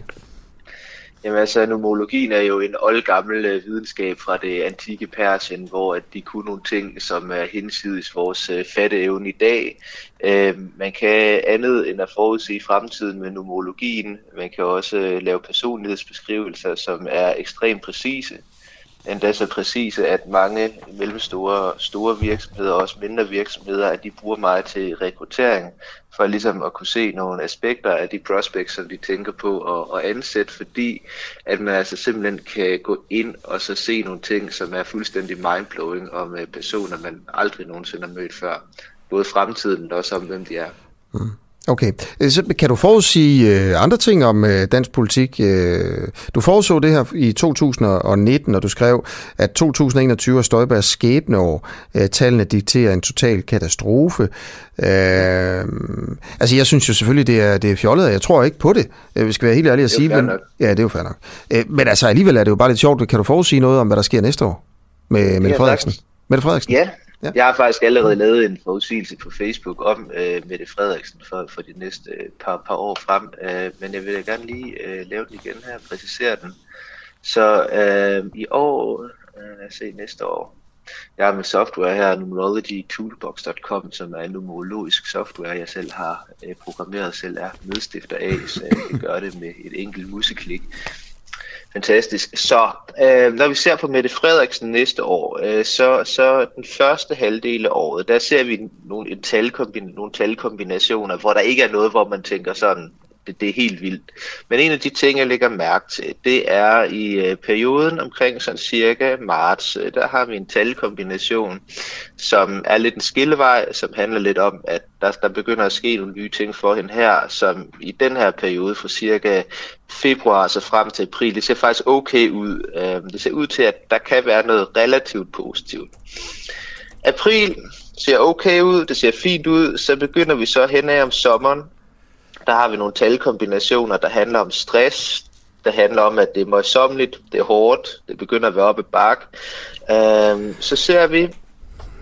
S22: Jamen altså, numerologien er jo en oldgammel øh, videnskab fra det antikke Persien, hvor at de kunne nogle ting, som er hinsides vores øh, fatteevne i dag. Øh, man kan andet end at forudse fremtiden med numerologien. Man kan også øh, lave personlighedsbeskrivelser, som er ekstremt præcise endda så præcise, at mange mellemstore store virksomheder, og også mindre virksomheder, at de bruger meget til rekruttering, for ligesom at kunne se nogle aspekter af de prospects, som de tænker på at, at ansætte, fordi at man altså simpelthen kan gå ind og så se nogle ting, som er fuldstændig mindblowing om personer, man aldrig nogensinde har mødt før. Både fremtiden, men også om, hvem de er. Mm.
S1: Okay, øh, så kan du forudsige øh, andre ting om øh, dansk politik? Du forudså det her i 2019, når du skrev, at 2021 er Støjbergs skæbneår. Tallene dikterer en total katastrofe. Øh, altså, jeg synes jo selvfølgelig, det er, det er fjollet, og jeg tror ikke på det. Vi skal være helt ærlige at sige. Men, ja, det er jo fair nok. Men altså, alligevel er det jo bare lidt sjovt. Kan du forudsige noget om, hvad der sker næste år med Mette Frederiksen? Mette Frederiksen?
S22: Ja, Ja. Jeg har faktisk allerede lavet en forudsigelse på Facebook om øh, Mette Frederiksen for, for de næste øh, par, par år frem, øh, men jeg vil da gerne lige øh, lave den igen her og præcisere den. Så øh, i år, øh, lad os se næste år, jeg har med software her, numerologytoolbox.com, som er en numerologisk software, jeg selv har øh, programmeret, selv er medstifter af, så jeg kan gøre det med et enkelt museklik. Fantastisk. Så øh, når vi ser på Mette Frederiksen næste år, øh, så, så den første halvdel af året, der ser vi nogle, en talkombin, nogle talkombinationer, hvor der ikke er noget, hvor man tænker sådan, det, det er helt vildt. Men en af de ting, jeg lægger mærke til, det er i øh, perioden omkring sådan cirka marts, øh, der har vi en talkombination, som er lidt en skillevej, som handler lidt om, at der, der begynder at ske nogle nye ting for hende her, som i den her periode fra cirka februar så frem til april, det ser faktisk okay ud. Øh, det ser ud til, at der kan være noget relativt positivt. April ser okay ud, det ser fint ud, så begynder vi så henad om sommeren, der har vi nogle talkombinationer, der handler om stress, der handler om, at det er møjsommeligt, det er hårdt, det begynder at være oppe i bak. Øhm, så ser vi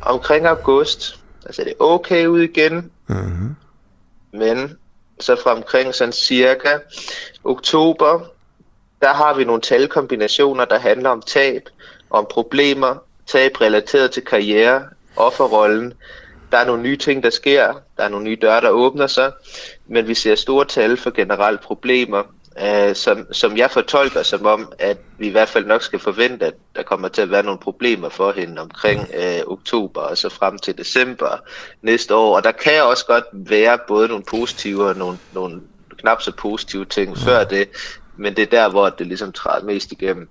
S22: omkring august, altså det er okay ud igen, mm-hmm. men så fra omkring sådan cirka oktober, der har vi nogle talkombinationer, der handler om tab, om problemer, tab relateret til karriere, offerrollen, der er nogle nye ting, der sker, der er nogle nye døre, der åbner sig, men vi ser store tal for generelle problemer, øh, som, som jeg fortolker som om, at vi i hvert fald nok skal forvente, at der kommer til at være nogle problemer for hende omkring øh, oktober og så frem til december næste år. Og der kan også godt være både nogle positive og nogle, nogle knap så positive ting ja. før det, men det er der, hvor det ligesom træder mest igennem.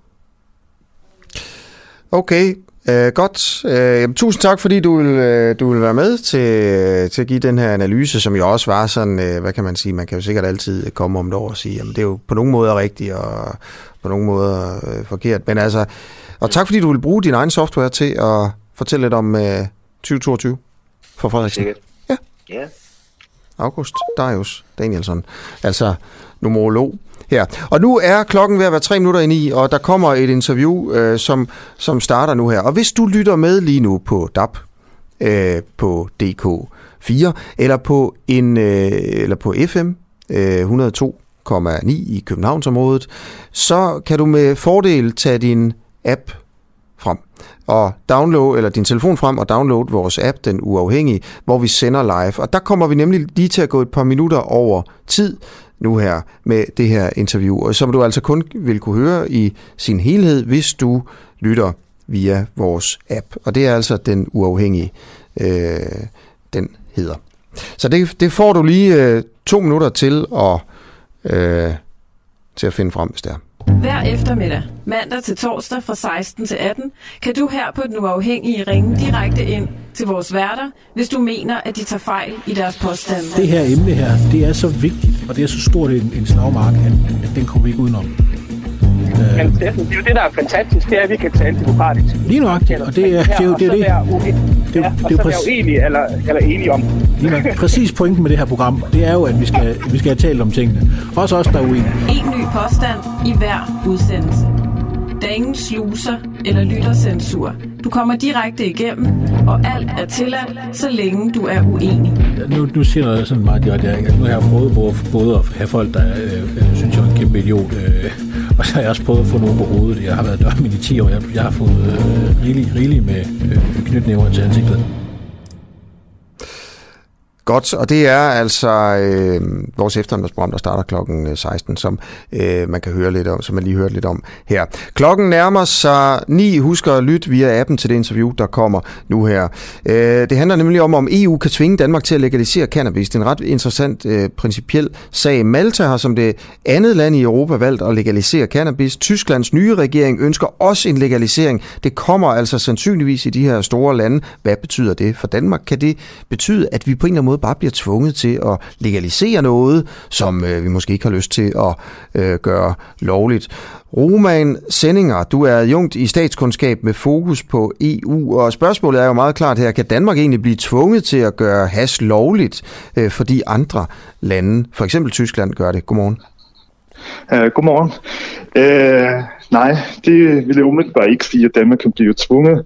S1: Okay, Øh, godt. Øh, tusind tak, fordi du vil, øh, du vil være med til, til at give den her analyse, som jo også var sådan, øh, hvad kan man sige, man kan jo sikkert altid komme om det år og sige, jamen det er jo på nogle måder rigtigt og på nogle måder øh, forkert. Men altså, og tak fordi du vil bruge din egen software til at fortælle lidt om øh, 2022 for Frederiksen.
S22: Sikkert.
S1: Ja.
S22: Ja.
S1: August Darius Danielsen, altså numerolog her. Og nu er klokken ved at være tre minutter ind i, og der kommer et interview, øh, som, som starter nu her. Og hvis du lytter med lige nu på DAP, øh, på DK4, eller på, en, øh, eller på FM øh, 102,9 i Københavnsområdet, så kan du med fordel tage din app frem og download, eller din telefon frem og download vores app, den uafhængige, hvor vi sender live. Og der kommer vi nemlig lige til at gå et par minutter over tid, nu her med det her interview, og som du altså kun vil kunne høre i sin helhed, hvis du lytter via vores app. Og det er altså den uafhængige, øh, den hedder. Så det, det får du lige øh, to minutter til at, øh, til at finde frem, hvis det er.
S3: Hver eftermiddag, mandag til torsdag fra 16 til 18, kan du her på Den Uafhængige ringe direkte ind til vores værter, hvis du mener, at de tager fejl i deres påstande.
S4: Det her emne her, det er så vigtigt, og det er så stort en, en slagmark, at, at den kommer vi ikke udenom.
S23: Men det, er jo det, der er fantastisk, det er, at vi kan tale demokratisk.
S4: Lige nøjagtigt, og det er, det er jo det. Er det.
S23: Ja, og så være uenige eller, eller enige om
S4: Lige nok. Præcis pointen med det her program, det er jo, at vi skal, vi skal have talt om tingene. Også os, der er uenige.
S3: En ny påstand i hver udsendelse. Der er ingen sluser eller lyttercensur. Du kommer direkte igennem, og alt er tilladt, så længe du er uenig.
S4: Nu, nu siger noget sådan meget direkte, at altså, nu har jeg prøvet både, både at have folk, der øh, øh, synes, jeg er en kæmpe idiot, øh, og så har jeg også prøvet at få nogen på hovedet. Jeg har været dørmænd i 10 år. Jeg, jeg har fået øh, rigeligt rigelig med øh, knytnæver til ansigtet.
S1: Godt, og det er altså øh, vores eftermiddagsprogram, der starter klokken øh, 16, som øh, man kan høre lidt om, som man lige hørte lidt om her. Klokken nærmer sig 9. Husk at lytte via appen til det interview, der kommer nu her. Øh, det handler nemlig om, om EU kan tvinge Danmark til at legalisere cannabis. Det er en ret interessant øh, principiel sag. Malta har som det andet land i Europa valgt at legalisere cannabis. Tysklands nye regering ønsker også en legalisering. Det kommer altså sandsynligvis i de her store lande. Hvad betyder det for Danmark? Kan det betyde, at vi på en eller anden måde bare bliver tvunget til at legalisere noget, som øh, vi måske ikke har lyst til at øh, gøre lovligt. Roman Sendinger, du er jungt i statskundskab med fokus på EU, og spørgsmålet er jo meget klart her, kan Danmark egentlig blive tvunget til at gøre has lovligt, øh, fordi andre lande, for eksempel Tyskland, gør det? Godmorgen.
S24: Uh, godmorgen. Uh, nej, det vil jeg umiddelbart ikke sige, at Danmark kan blive tvunget.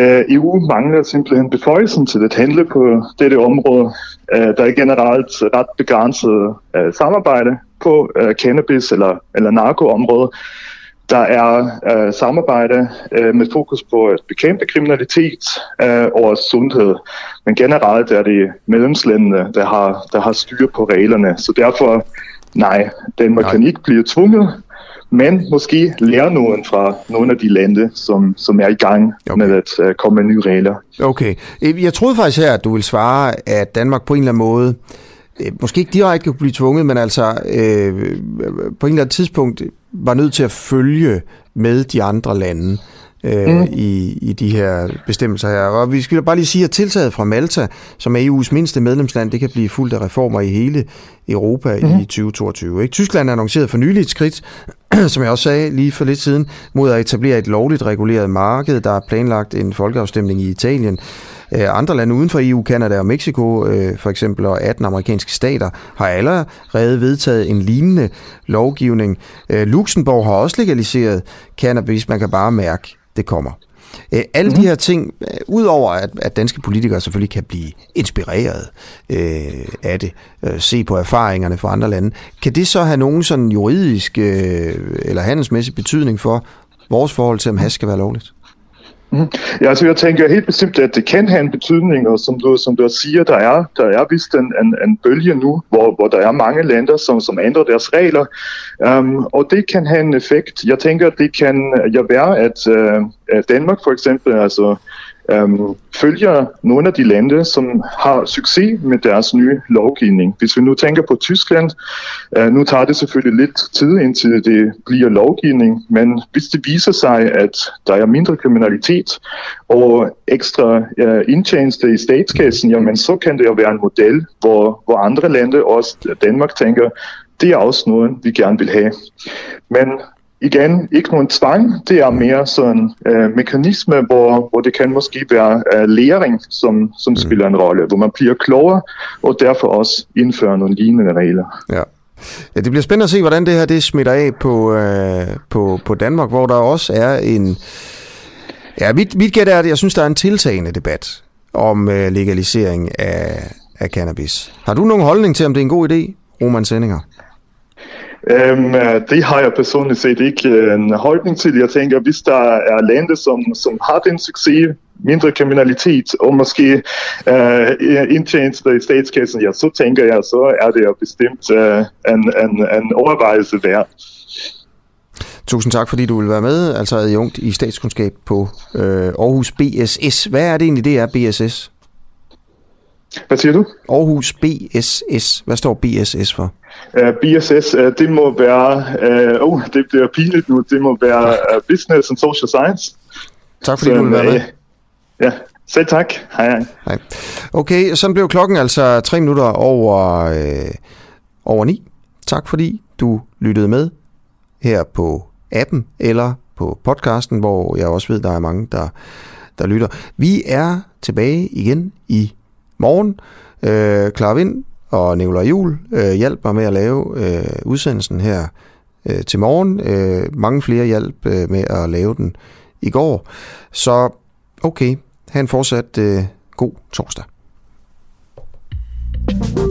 S24: Uh, EU mangler simpelthen beføjelsen til at handle på dette område. Uh, der er generelt ret begrænset uh, samarbejde på cannabis- eller, eller narkoområdet. Der er uh, samarbejde uh, med fokus på at bekæmpe kriminalitet uh, og sundhed. Men generelt er det medlemslandene, der har, der har styr på reglerne. Så derfor Nej, Danmark Nej. kan ikke blive tvunget, men måske lære nogen fra nogle af de lande, som, som er i gang okay. med at uh, komme med nye regler.
S1: Okay. Jeg troede faktisk her, at du ville svare, at Danmark på en eller anden måde, måske ikke direkte kunne blive tvunget, men altså øh, på en eller anden tidspunkt var nødt til at følge med de andre lande øh, mm. i, i de her bestemmelser her. Og vi skal bare lige sige, at tiltaget fra Malta, som er EU's mindste medlemsland, det kan blive fuldt af reformer i hele Europa mm. i 2022. Ikke? Tyskland har annonceret for nylig et skridt, som jeg også sagde lige for lidt siden, mod at etablere et lovligt reguleret marked. Der er planlagt en folkeafstemning i Italien. Øh, andre lande uden for EU, Kanada og Mexico øh, for eksempel, og 18 amerikanske stater, har allerede vedtaget en lignende lovgivning. Øh, Luxembourg har også legaliseret cannabis. Man kan bare mærke, det kommer. Øh, alle mm-hmm. de her ting, øh, udover at, at danske politikere selvfølgelig kan blive inspireret øh, af det, øh, se på erfaringerne fra andre lande, kan det så have nogen sådan juridisk øh, eller handelsmæssig betydning for vores forhold til, om has skal være lovligt?
S24: Mhm. Ja, altså jeg tænker helt bestemt, at det kan have en betydning, og som du, som du siger, der er, der er vist en, en, en bølge nu, hvor, hvor der er mange lande, som, som ændrer deres regler, um, og det kan have en effekt. Jeg tænker, at det kan ja, være, at uh, Danmark for eksempel, altså øhm, følger nogle af de lande, som har succes med deres nye lovgivning. Hvis vi nu tænker på Tyskland, øh, nu tager det selvfølgelig lidt tid, indtil det bliver lovgivning, men hvis det viser sig, at der er mindre kriminalitet og ekstra øh, indtjeneste i statskassen, jamen så kan det jo være en model, hvor, hvor andre lande, også Danmark, tænker, det er også noget, vi gerne vil have. Men igen, ikke nogen tvang, det er mere sådan en øh, mekanisme, hvor, hvor det kan måske være øh, læring, som, som mm. spiller en rolle, hvor man bliver klogere, og derfor også indfører nogle lignende regler.
S1: Ja. Ja, det bliver spændende at se, hvordan det her det smitter af på, øh, på, på Danmark, hvor der også er en... Ja, mit, mit gæt er, at jeg synes, der er en tiltagende debat om øh, legalisering af, af cannabis. Har du nogen holdning til, om det er en god idé, Roman Sendinger?
S24: Øhm, øh, det har jeg personligt set ikke en holdning til. Jeg tænker, hvis der er lande, som, som har den succes, mindre kriminalitet og måske øh, indtjenester i statskassen, ja, så tænker jeg, så er det jo bestemt øh, en, en, en overvejelse værd.
S1: Tusind tak, fordi du vil være med, altså adjunkt i statskundskab på øh, Aarhus BSS. Hvad er det egentlig, det er BSS?
S24: Hvad siger du?
S1: Aarhus BSS. Hvad står BSS for?
S24: Uh, BSS, uh, det må være, uh, oh, det bliver pinligt nu, det må være uh, Business and Social Science.
S1: Tak fordi Så, du ville være med.
S24: Ja, selv tak. Hej, hej.
S1: hej. Okay, så blev klokken altså tre minutter over, øh, over ni. Tak fordi du lyttede med her på appen eller på podcasten, hvor jeg også ved, der er mange, der, der lytter. Vi er tilbage igen i morgen. Øh, Clara Vind og Nikolaj Jul øh, hjalp mig med at lave øh, udsendelsen her øh, til morgen. Øh, mange flere hjalp øh, med at lave den i går. Så okay, have en fortsat øh, god torsdag. thank you